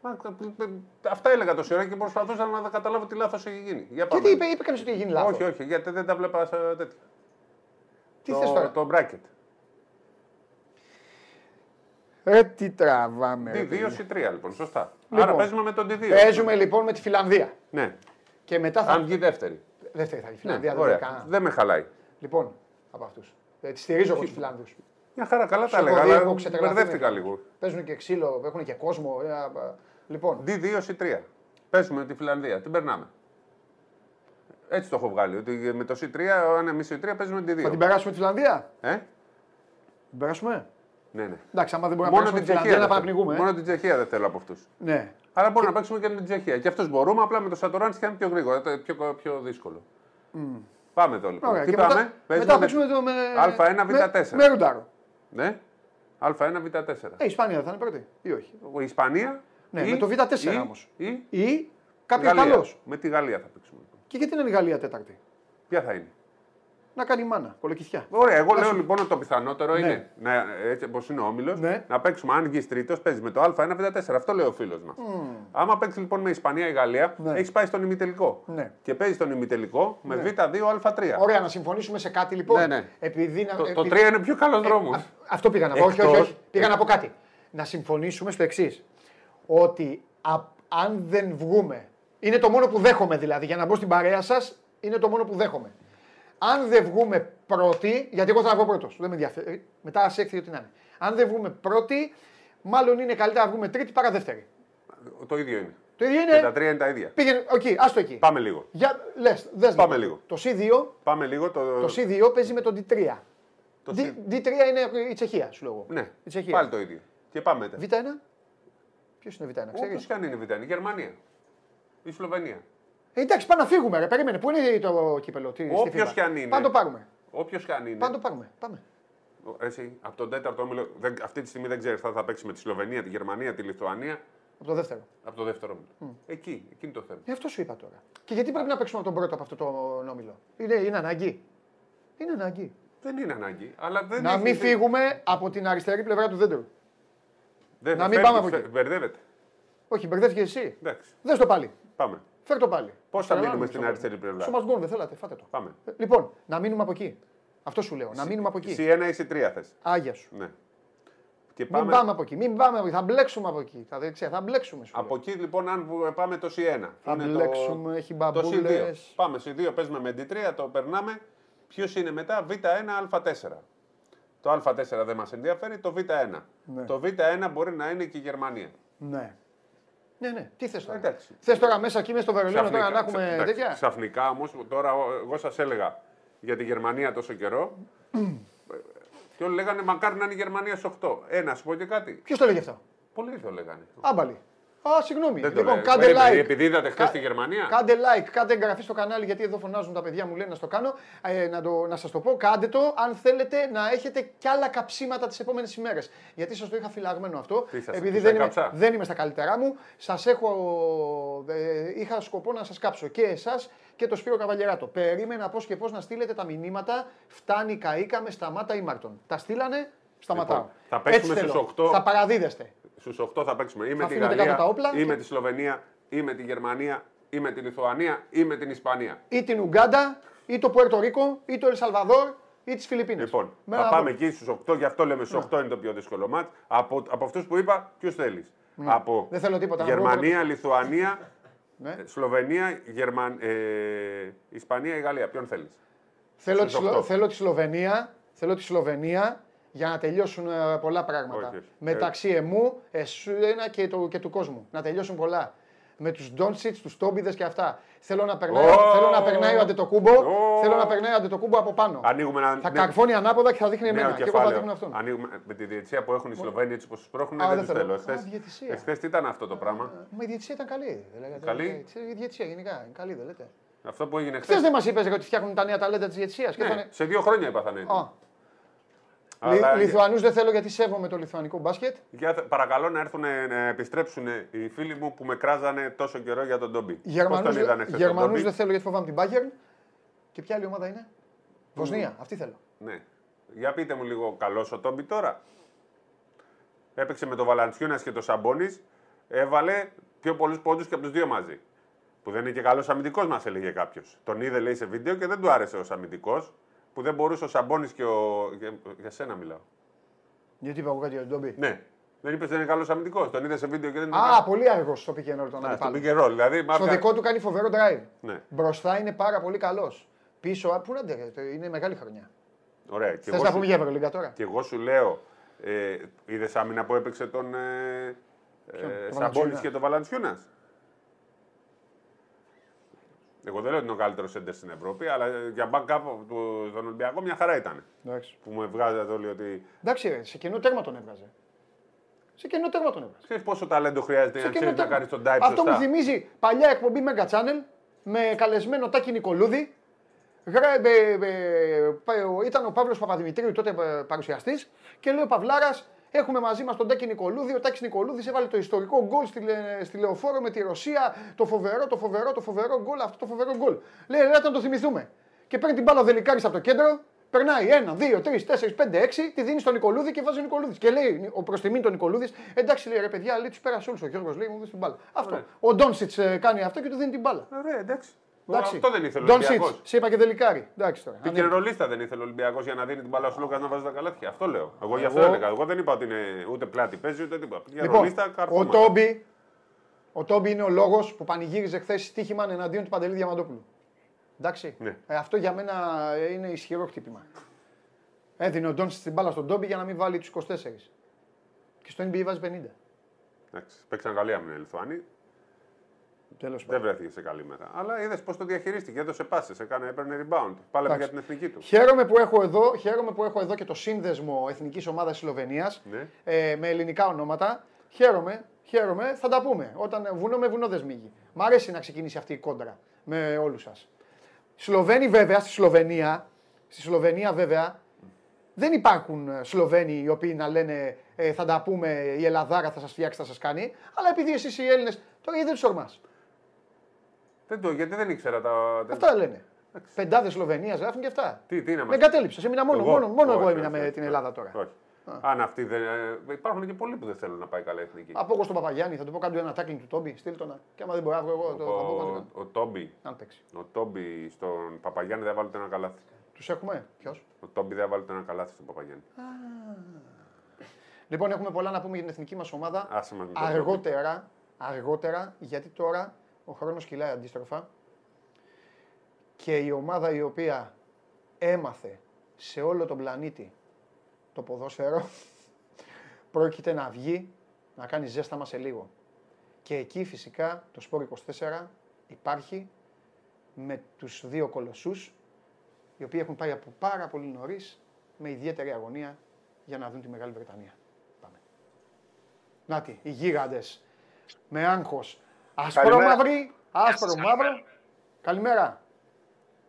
Μα, ε, ε, Αυτά έλεγα τόση ώρα και προσπαθούσα να καταλάβω τι λάθος έχει γίνει. Για Και πάμε. τι είπε, είπε κανείς ότι έχει γίνει λάθος. Όχι, όχι, γιατί δεν τα βλέπα σε τέτοια. Τι το, θες τώρα; Το bracket. Ρε τι τραβάμε. ρε, D2 παιδιά. ή 3 λοιπόν, σωστά. Λοιπόν, Άρα παίζουμε με τον D2. Παίζουμε λοιπόν με τη Φιλανδία. Ναι. Και μετά θα. Αν βγει δεύτερη. Δεύτερη θα είναι η Ναι, Φιλανδία. δεν ωραία. λέει κανένα. Δεν με χαλάει. Λοιπόν, από αυτούς. Ε, τη στηρίζω εγώ τους Φιλανδούς. Μια χαρά καλά τα Στο έλεγα, έχω δει, αλλά έχω ξετρελαθεί μπερδεύτηκα με- λίγο. Παίζουν και ξύλο, έχουν και κόσμο. ε, α, α. Λοιπόν, D2 ή 3. Παίζουμε με τη Φιλανδία. Την περνάμε. Έτσι το έχω βγάλει. Ότι με το C3, αν εμεί C3 παίζουμε θα την D2. περάσουμε τη Φιλανδία; Ε; Την περάσουμε; Ναι, ναι. Εντάξει, άμα δεν μπορούμε να Μόνο περάσουμε την τη Φιλανδία να Τσεχία. δεν θέλω. παναπνιγούμε. ε. Μόνο την Τσεχία δεν θέλω από αυτούς. Ναι. Αλλά μπορούμε να παίξουμε και με την Τσεχία. Και αυτούς μπορούμε, απλά με το Σατοράντσι θα είναι πιο γρήγορα, το- πιο, πιο δύσκολο. Πάμε εδώ λοιπόν. Ωραία. Τι και πάμε, μετά, Παίζουμε μετά με- παίξουμε το με. Α1, Β4. Με, με Ρουντάρο. Ναι. Α1, Β4. Ε, η Ισπανία δεν θα είναι πρώτη ή όχι; Η Ισπανία. Ναι, ή- με το Β4 ή- όμως. Ή Ή κάποιος Γαλλία. καλό. Με τη Γαλλία θα παίξουμε. λοιπόν. Και γιατί να είναι η Γαλλία τέταρτη; Ποια θα είναι; Να κάνει μάνα, κολοκυθιά. Ωραία, εγώ Να λέω σου- λοιπόν ότι το πιθανότερο Ναι. είναι να, έτσι όπω είναι ο όμιλος Ναι. να παίξουμε. Αν βγεις τρίτος, παίζεις με το Α1 Β4. Αυτό λέει ο φίλος μας. Άμα παίξεις λοιπόν με Ισπανία ή Γαλλία, Ναι. έχεις πάει στον ημιτελικό. Ναι. Και παίζεις στον ημιτελικό με Ναι. Β2 Α3. Ωραία, να συμφωνήσουμε σε κάτι λοιπόν. Ναι, ναι. Επειδή, να- Το, το επειδή- 3 είναι πιο καλός δρόμος. Α- Αυτό πήγα να πω. Όχι, όχι, Εκτός- όχι. Πήγα να πω κάτι. Να συμφωνήσουμε στο εξής. Ότι α- αν δεν βγούμε. Είναι το μόνο που δέχομαι δηλαδή. Για να μπω στην παρέα σας, είναι το μόνο που δέχομαι. Αν δεν βγούμε πρώτοι, γιατί εγώ θα βγω πρώτος, δεν με ενδιαφέρει. Μετά ας έκθει ό,τι να είναι. Αν δεν βγούμε πρώτοι, μάλλον είναι καλύτερα να βγούμε τρίτη παρά δεύτερη. Το ίδιο είναι. Το ίδιο Και τα είναι. τρία είναι τα ίδια. Πήγαινε, εκεί, άστο εκεί. Πάμε λίγο. Για, λες, δες Πάμε λίγο. Το C2, Πάμε λίγο. Το, το C2 παίζει με τον D3. το D, συ- D3 είναι η Τσεχία, σου λέω. εγώ. Ναι, Η Τσεχία. πάλι το ίδιο. Και πάμε μετά. Β1. Ποιος είναι Β1, Όποιο ξέρεις; και αν είναι Β1, η Γερμανία. Η Σλοβενία. Ε, εντάξει, πάμε να φύγουμε, ρε. Περίμενε. Πού είναι το κύπελο, τι, στη Όποιος FIFA? κι αν είναι. Πάμε να το πάρουμε. Όποιος και αν είναι. Πάμε να το πάρουμε. Πάμε. Εσύ, από τον τέταρτο όμιλο, δεν- αυτή τη στιγμή δεν ξέρεις θα, θα παίξει με τη Σλοβενία, τη Γερμανία, τη Λιθουανία. Από το δεύτερο. Από το δεύτερο όμιλο. Εκεί, εκεί είναι το θέμα. Ε, αυτό σου είπα τώρα. Και γιατί πρέπει να παίξουμε από τον πρώτο από αυτό το νόμιλο. Είναι, είναι ανάγκη; Είναι ανάγκη. Δεν είναι ανάγκη. Αλλά δεν να έχει- μην δεν- φύγουμε από την αριστερή πλευρά του δέντρου. δεν- να μην φεύγει, πάμε από φε- εκεί. Μπερδεύεται. Όχι, μπερδεύτηκες εσύ. Εντάξει, Δες το πάλι. πάμε. Φέρ το πάλι. Πώς θα Τρελάνουμε μείνουμε στο στην πάλι. αριστερή πλευρά; Στο μασγκόν δεν θέλατε, φάτε το. Πάμε. Ε, Λοιπόν, να μείνουμε από εκεί. Αυτό σου λέω. Να μείνουμε από εκεί. C1 ή C3 θες. Άγια σου. Ναι. Και Μην πάμε, πάμε από εκεί. Μην πάμε από εκεί. Θα μπλέξουμε από εκεί. Θα, δεξιά, θα μπλέξουμε. Σου από λέω. εκεί λοιπόν, αν βου- πάμε το C1. Θα είναι μπλέξουμε, έχει Το, το μπαμπούλες. C2. Πάμε C2, παίζουμε με D3, το περνάμε. Ποιος είναι μετά, Β1, Α4. Το Α4 δεν μας ενδιαφέρει, το Β1. Ναι. Το Β1 μπορεί να είναι και η Γερμανία. Ναι. Ναι, ναι. Τι θες τώρα; Εντάξει. Θες τώρα μέσα εκεί, μέσα στο Βερολίνο τώρα να έχουμε ξα- εντάξει, τέτοια; Ξαφνικά όμως, τώρα ο- εγώ σας έλεγα για τη Γερμανία τόσο καιρό. και όλοι λέγανε μακάρι να είναι η Γερμανία στι 8. Ε, να σου πω και κάτι. Ποιος το λέγε αυτό; Πολλοί το λέγανε. Άμπαλι. Α, συγγνώμη. Δεν το λοιπόν, λέγανε. κάντε Περίμενε, like. Επειδή είδατε χθες Κα- τη Γερμανία. Κάντε like, κάντε εγγραφή στο κανάλι γιατί εδώ φωνάζουν τα παιδιά μου λένε να στο κάνω. Ε, να, το, να σας το πω, κάντε το αν θέλετε να έχετε κι άλλα καψίματα τις επόμενες ημέρες. Γιατί σας το είχα φυλαγμένο αυτό. Τι σας, επειδή τους δεν είμαι, έκαψα; δεν είμαι στα καλύτερά μου. Σας έχω, ε, είχα σκοπό να σας κάψω και εσάς και το Σπύρο Καβαλιεράτο. Περίμενα πώς και πώς να στείλετε τα μηνύματα. Φτάνει, καήκαμε, σταμάτα Ήμαρτον. Τα στείλανε, σταματάω. Λοιπόν, θα παίξουμε Έτσι στους θέλω. 8. Θα παραδίδεστε. Στους 8 θα παίξουμε ή με Θα τη αφήνετε Γαλλία, κάτω τα όπλα ή και- με τη Σλοβενία, ή με τη Γερμανία, ή με τη Λιθουανία, ή με την Ισπανία. ή την Ουγκάντα, ή το Πουέρτο Ρίκο, ή το Ελσαλβαδόρ, ή τις Φιλιππίνες. Λοιπόν, Με θα ένα πάμε από- εκεί στους 8, γι' αυτό λέμε στους 8 είναι το πιο δύσκολο μάτς. Από, από αυτούς που είπα, ποιου θέλεις; Από Ναι. Δεν θέλω τίποτα, να Γερμανία, Λιθουανία, Ναι. Σλοβενία, Γερμαν... ε, Ισπανία ή Γαλλία. Ποιον θέλεις; Θέλω, τη, στους Σλο- οκτώ. θέλω τη Σλοβενία, θέλω τη Σλοβενία για να τελειώσουν ε, πολλά πράγματα. Όχι, όχι. Μεταξύ εμού, εσένα και, το, και του κόσμου. Να τελειώσουν πολλά. Με τους Ντόνσιτ, τους Τόμπιδες και αυτά. Θέλω να περνάει, Ω! θέλω να περνάει ο Αντετοκούμπο. Ω! Θέλω να περνάει ο Αντετοκούμπο από πάνω. Ανοίγουμε ένα Θα νέ- καρφώνει ανάποδα και θα δείχνει νέο εμένα. Και εγώ θα κεφάλαιο. δείχνω αυτόν. Ανοίγουμε, με τη διαιτησία που έχουν οι Σλοβαίνοι έτσι όπως τους πρόχνουν, Α, δεν δεν τους θέλω. θέλω. Α, διαιτησία. Εχθές τι ήταν αυτό το πράγμα; Μα η διαιτησία ήταν καλή. δεν λέγατε. Καλή; Ε, Η διαιτησία γενικά είναι καλή, δεν λέτε. Αυτό που έγινε Χθες χθε. δεν μας είπες ότι φτιάχνουν τα νέα ταλέντα της διαιτησίας. Ναι, σε δύο χρόνια είπα θα είναι. έτοιμο. Αλλά- Λιθουανούς δεν θέλω γιατί σέβομαι το λιθουανικό μπάσκετ. Για, παρακαλώ να έρθουν να επιστρέψουν οι φίλοι μου που με κράζανε τόσο καιρό για τον Ντόμπι. Πώς Γερμανούς τον είδανε χθες τον Γερμανούς Ντόμπι; δεν θέλω γιατί φοβάμαι την Bayern. Και ποια άλλη ομάδα είναι; Βοσνία, αυτή θέλω. Ναι. Για πείτε μου λίγο καλός ο Τόμπι τώρα. Έπαιξε με τον Βαλαντσιούνας και τον Σαμπόνις. Έβαλε πιο πολλούς πόντους και από τους δύο μαζί. Που δεν είναι και καλός αμυντικός, μας έλεγε κάποιος. Τον είδε, λέει, σε βίντεο και δεν του άρεσε ως αμυντικός. Που δεν μπορούσε ο Σαμπόνι και ο. Για, για σένα μιλάω. Γιατί είπα εγώ κάτι για τον Ντόμπι. Ναι. Δεν είπες δεν είναι καλός αμυντικός. Τον είδες σε βίντεο και δεν είναι. Α, πολύ αργό στο pick and roll τον Ναι, στο αντιπάλο. pick and roll. Δηλαδή, Στο μάρκα- δικό του κάνει φοβερό drive. Ναι. Μπροστά είναι πάρα πολύ καλός. Πίσω, α, πού να ντε, είναι μεγάλη χρονιά. Ωραία. Και Θες εγώ, να σου... πούμε για Ευρωλίγκα τώρα; και εγώ σου λέω, ε, είδες άμυνα που έπαιξε τον ε, ε, τον Σαμπόνιτ Βαλαντσιούνας; και τον Βαλαντσιούνας; Εγώ δεν λέω ότι είναι ο καλύτερος σέντερ στην Ευρώπη, αλλά για backup του, στον Ολυμπιακό μια χαρά ήταν. Εντάξει. Που με βγάζατε όλοι ότι. Εντάξει, ρε, σε κενό τέρμα τον έβγαζε. Σε κενό τέρμα τον έβγαζε. Ξέρεις πόσο ταλέντο χρειάζεται Σε να κενό ξέρεις να τέρμα. κάνεις τον type Αυτό σωστά. μου θυμίζει παλιά εκπομπή Mega Channel με καλεσμένο Τάκη Νικολούδη. Γρα... ε, ε, πα- ήταν ο Παύλος Παπαδημητρίου τότε παρουσιαστής και λέει ο Παυλάρας. Έχουμε μαζί μας τον Τάκη Νικολούδη. Ο Τάκη Νικολούδης έβαλε το ιστορικό γκολ στη, Λε- στη Λεωφόρο με τη Ρωσία. Το φοβερό, το φοβερό, το φοβερό γκολ. Αυτό το φοβερό γκολ. Λέει, έλα να το θυμηθούμε. Και παίρνει την μπάλα ο Δελικάρης από το κέντρο. Περνάει 1, 2, 3, 4, 5, 6, τη δίνει στον Νικολούδη και βάζει ο Νικολούδης. Και λέει ο προς τιμήν τον Νικολούδης, εντάξει λέει ρε παιδιά, λέει τους πέρασε όλους. Ο Γιώργος λέει μου δίνει την μπάλα. Αυτό. Ωραία. Ο Ντόνσιτς κάνει αυτό και του δίνει την μπάλα. Ωραία, εντάξει. Εντάξει. Αυτό δεν ήθελε ο Ντόνσιτ, Ολυμπιακός. σε είπα και Δελικάρη. Εντάξει τώρα. Την ανέβη. κερολίστα δεν ήθελε ο Ολυμπιακός για να δίνει την μπάλα στου Λούκας να βάζει τα καλάθια. Αυτό λέω. Εγώ γι' αυτό Εγώ- έλεγα. Εγώ δεν είπα ότι είναι ούτε πλάτη παίζει ούτε τίποτα. Λοιπόν, Κερολίστα, ο καρφώμα. Τόμπι, ο Τόμπι είναι ο λόγος που πανηγύριζε χθες στοίχημα εναντίον του Παντελή Διαμαντόπουλου. Εντάξει. Ναι. Ε, αυτό για μένα ε, είναι ισχυρό χτύπημα. Έδινε ο Ντόνσιτς την μπάλα στον Τόμπι για να μην βάλει τους 24. Και στο NBA βάζει 50. Εντάξει, παίξαν καλή άμυνα οι Λιθουάνοι. Τέλος Δεν πάντων. βρέθηκε σε καλή μετά. Αλλά είδες πώς το διαχειρίστηκε. Έδωσε πάσες, έκανε, έπαιρνε rebound. Πάλευε για Εντάξει. την εθνική του. Χαίρομαι που, έχω εδώ, χαίρομαι που έχω εδώ και το σύνδεσμο Εθνικής Ομάδας Σλοβενίας Ναι. ε, με ελληνικά ονόματα. Χαίρομαι, χαίρομαι, θα τα πούμε. Όταν βουνό με βουνό δεν σμίγει. Μ' αρέσει να ξεκινήσει αυτή η κόντρα με όλους σας. Σλοβαίνοι βέβαια, στη Σλοβενία, στη Σλοβενία βέβαια, δεν υπάρχουν ε, Σλοβαίνοι οι οποίοι να λένε ε, θα τα πούμε, η Ελλαδάρα θα σας φτιάξει, θα σας κάνει. Αλλά επειδή εσείς οι Έλληνες, τώρα γιατί δεν τους ορμάς. Δεν το, γιατί δεν ήξερα τα. Αυτά λένε. Πεντάδες Σλοβενίας γράφουν και αυτά. Τι, τι να Με μας εγκατέλειψες. Έμεινα μόνο, Εγώ; μόνο, μόνο εγώ Όχι, έμεινα όχι, με όχι, την όχι. Ελλάδα τώρα. Όχι. Αν αυτοί δεν. ε, υπάρχουν και πολλοί που δεν θέλουν να πάει καλά η εθνική. Από εγώ στον Παπαγιάννη θα του πω κάνω ένα τάκλινγκ του Τόμπι, στείλ το να. Και άμα δεν μπορεί να βγω εγώ, το θα πω Ο, κάνω. ο Τόμπι. Αν παίξει. Ο Τόμπι στον Παπαγιάννη δεν βάλει ούτε ένα καλάθι. Τους έχουμε, ποιος; Ο Τόμπι δεν βάλει ούτε ένα καλάθι στον Παπαγιάννη. Λοιπόν, έχουμε πολλά να πούμε για την εθνική μας ομάδα. Άσε μας με το Αργότερα, αργότερα, γιατί τώρα ο χρόνος κυλάει αντίστροφα και η ομάδα η οποία έμαθε σε όλο τον πλανήτη το ποδόσφαιρο *laughs* πρόκειται να βγει να κάνει ζέσταμα σε λίγο. Και εκεί φυσικά το Σπόρ 24 υπάρχει με τους δύο κολοσσούς οι οποίοι έχουν πάει από πάρα πολύ νωρίς με ιδιαίτερη αγωνία για να δουν τη Μεγάλη Βρετανία. Πάμε. Νάτι, οι γίγαντες με άγχος. Άσπρο Καλημέρα. μαύρη, άσπρο μαύρο. Καλημέρα.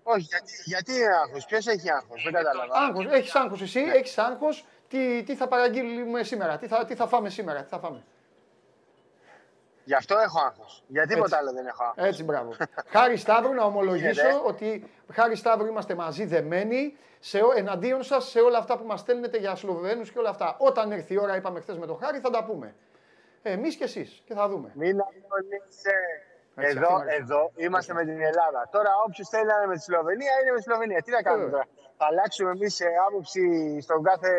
Όχι, γιατί, γιατί άγχος, ποιος έχει άγχος, δεν κατάλαβα. Άγχος, έχεις άγχος εσύ, έχεις άγχος. Τι, τι θα παραγγείλουμε σήμερα, τι θα, τι θα φάμε σήμερα, τι θα φάμε. Γι' αυτό έχω άγχος. Για τίποτα Έτσι. άλλο δεν έχω άγχος. Έτσι, μπράβο. χάρη Σταύρου, να ομολογήσω Γίνεται. ότι χάρη Σταύρου είμαστε μαζί δεμένοι σε, ό- εναντίον σας σε όλα αυτά που μας στέλνετε για Σλοβαίνου και όλα αυτά. Όταν έρθει η ώρα, είπαμε χθες με τον Χάρη, θα τα πούμε. Εμείς και εσείς και θα δούμε. Μην αγωνίζεσαι. Έτσι, Εδώ, αυτή είναι. εδώ είμαστε με την Ελλάδα. Τώρα, όποιο θέλει να είναι με τη Σλοβενία, είναι με τη Σλοβενία. Τι να κάνουμε Βέβαια. τώρα; Θα αλλάξουμε εμείς άποψη στον κάθε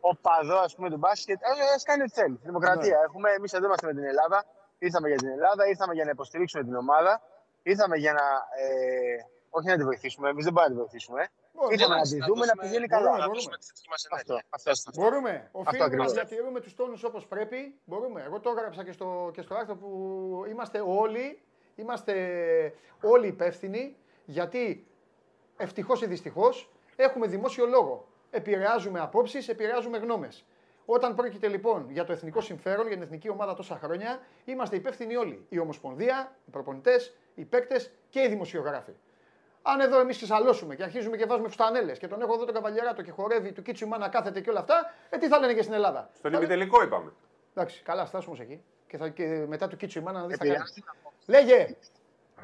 οπαδό ας πούμε, του μπάσκετ. Α κάνει ό,τι θέλει. Δημοκρατία. Ναι. Έχουμε, εμείς εδώ είμαστε με την Ελλάδα. Ήρθαμε για την Ελλάδα, ήρθαμε για να υποστηρίξουμε την ομάδα. Ήρθαμε για να. Ε, όχι να τη βοηθήσουμε, εμείς δεν μπορούμε να τη βοηθήσουμε. Μπορούμε, Ήρθαμε να τη δούμε να πηγαίνει καλά. μπορούμε, μπορούμε. Αυτό, αυτό, αυτό. Μπορούμε. Οφείλουμε να ακριβώς. διατηρούμε τους τόνους όπως πρέπει. Μπορούμε. Εγώ το έγραψα και στο, και στο άρθρο που είμαστε όλοι, είμαστε όλοι υπεύθυνοι γιατί ευτυχώς ή δυστυχώς έχουμε δημόσιο λόγο. Επηρεάζουμε απόψεις, επηρεάζουμε γνώμες. Όταν πρόκειται λοιπόν για το εθνικό συμφέρον, για την εθνική ομάδα τόσα χρόνια, είμαστε υπεύθυνοι όλοι. Η Ομοσπονδία, οι προπονητές, οι παίκτες και οι δημοσιογράφοι. Αν εδώ εμείς ξεσαλώσουμε και αρχίζουμε και βάζουμε φουστανέλες και τον έχω εδώ τον καβαλιαράτο και χορεύει του Κίτσου Μάνα κάθεται και όλα αυτά, ε, τι θα λένε και στην Ελλάδα; Στον Θα λένε- ημιτελικό είπαμε. Εντάξει, καλά, στάσουμε όμως εκεί. Και, θα, και μετά του Κίτσου Μάνα να δεις τι θα κάνει. Επηρεάζει Λέγε!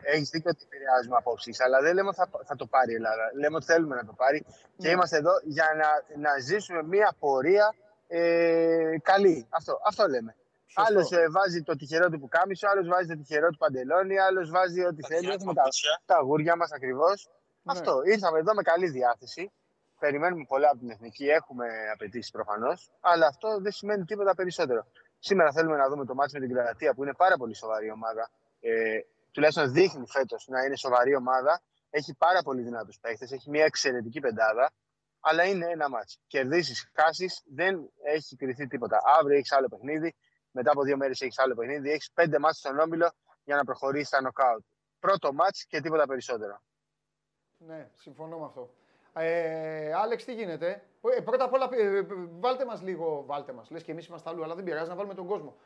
Έχεις δίκιο ότι επηρεάζουμε απόψεις, αλλά δεν λέμε ότι θα, θα το πάρει η Ελλάδα. Λέμε ότι θέλουμε να το πάρει και Ναι. είμαστε εδώ για να, να ζήσουμε μια πορεία ε, καλή. Αυτό, αυτό λέμε. Σωστό. Άλλος βάζει το τυχερό του πουκάμισο, άλλος βάζει το τυχερό του παντελόνι, άλλος βάζει ό,τι θέλει. Έχουμε τα, τα αγούρια μας ακριβώς. Ναι. Αυτό. Ήρθαμε εδώ με καλή διάθεση. περιμένουμε πολλά από την εθνική, έχουμε απαιτήσεις προφανώς, αλλά αυτό δεν σημαίνει τίποτα περισσότερο. Σήμερα θέλουμε να δούμε το μάτι με την Κροατία, που είναι πάρα πολύ σοβαρή ομάδα. Ε, τουλάχιστον δείχνει φέτος να είναι σοβαρή ομάδα. Έχει πάρα πολύ δυνατούς παίχτε, έχει μια εξαιρετική πεντάδα, αλλά είναι ένα μάτσο. Κερδίσεις, χάσεις, δεν έχει κρυθεί τίποτα. Αύριο έχεις άλλο παιχνίδι, μετά από δύο μέρες έχεις άλλο παιχνίδι, έχεις πέντε μάτς στον όμιλο για να προχωρήσεις στα νοκάουτ. Πρώτο μάτς και τίποτα περισσότερο. Ναι, συμφωνώ με αυτό. Ε, Άλεξ, τι γίνεται; Ε, πρώτα απ' όλα, ε, βάλτε μας λίγο. Βάλτε μας. Λες και εμείς είμαστε αλλού, αλλά δεν πειράζει να βάλουμε τον κόσμο.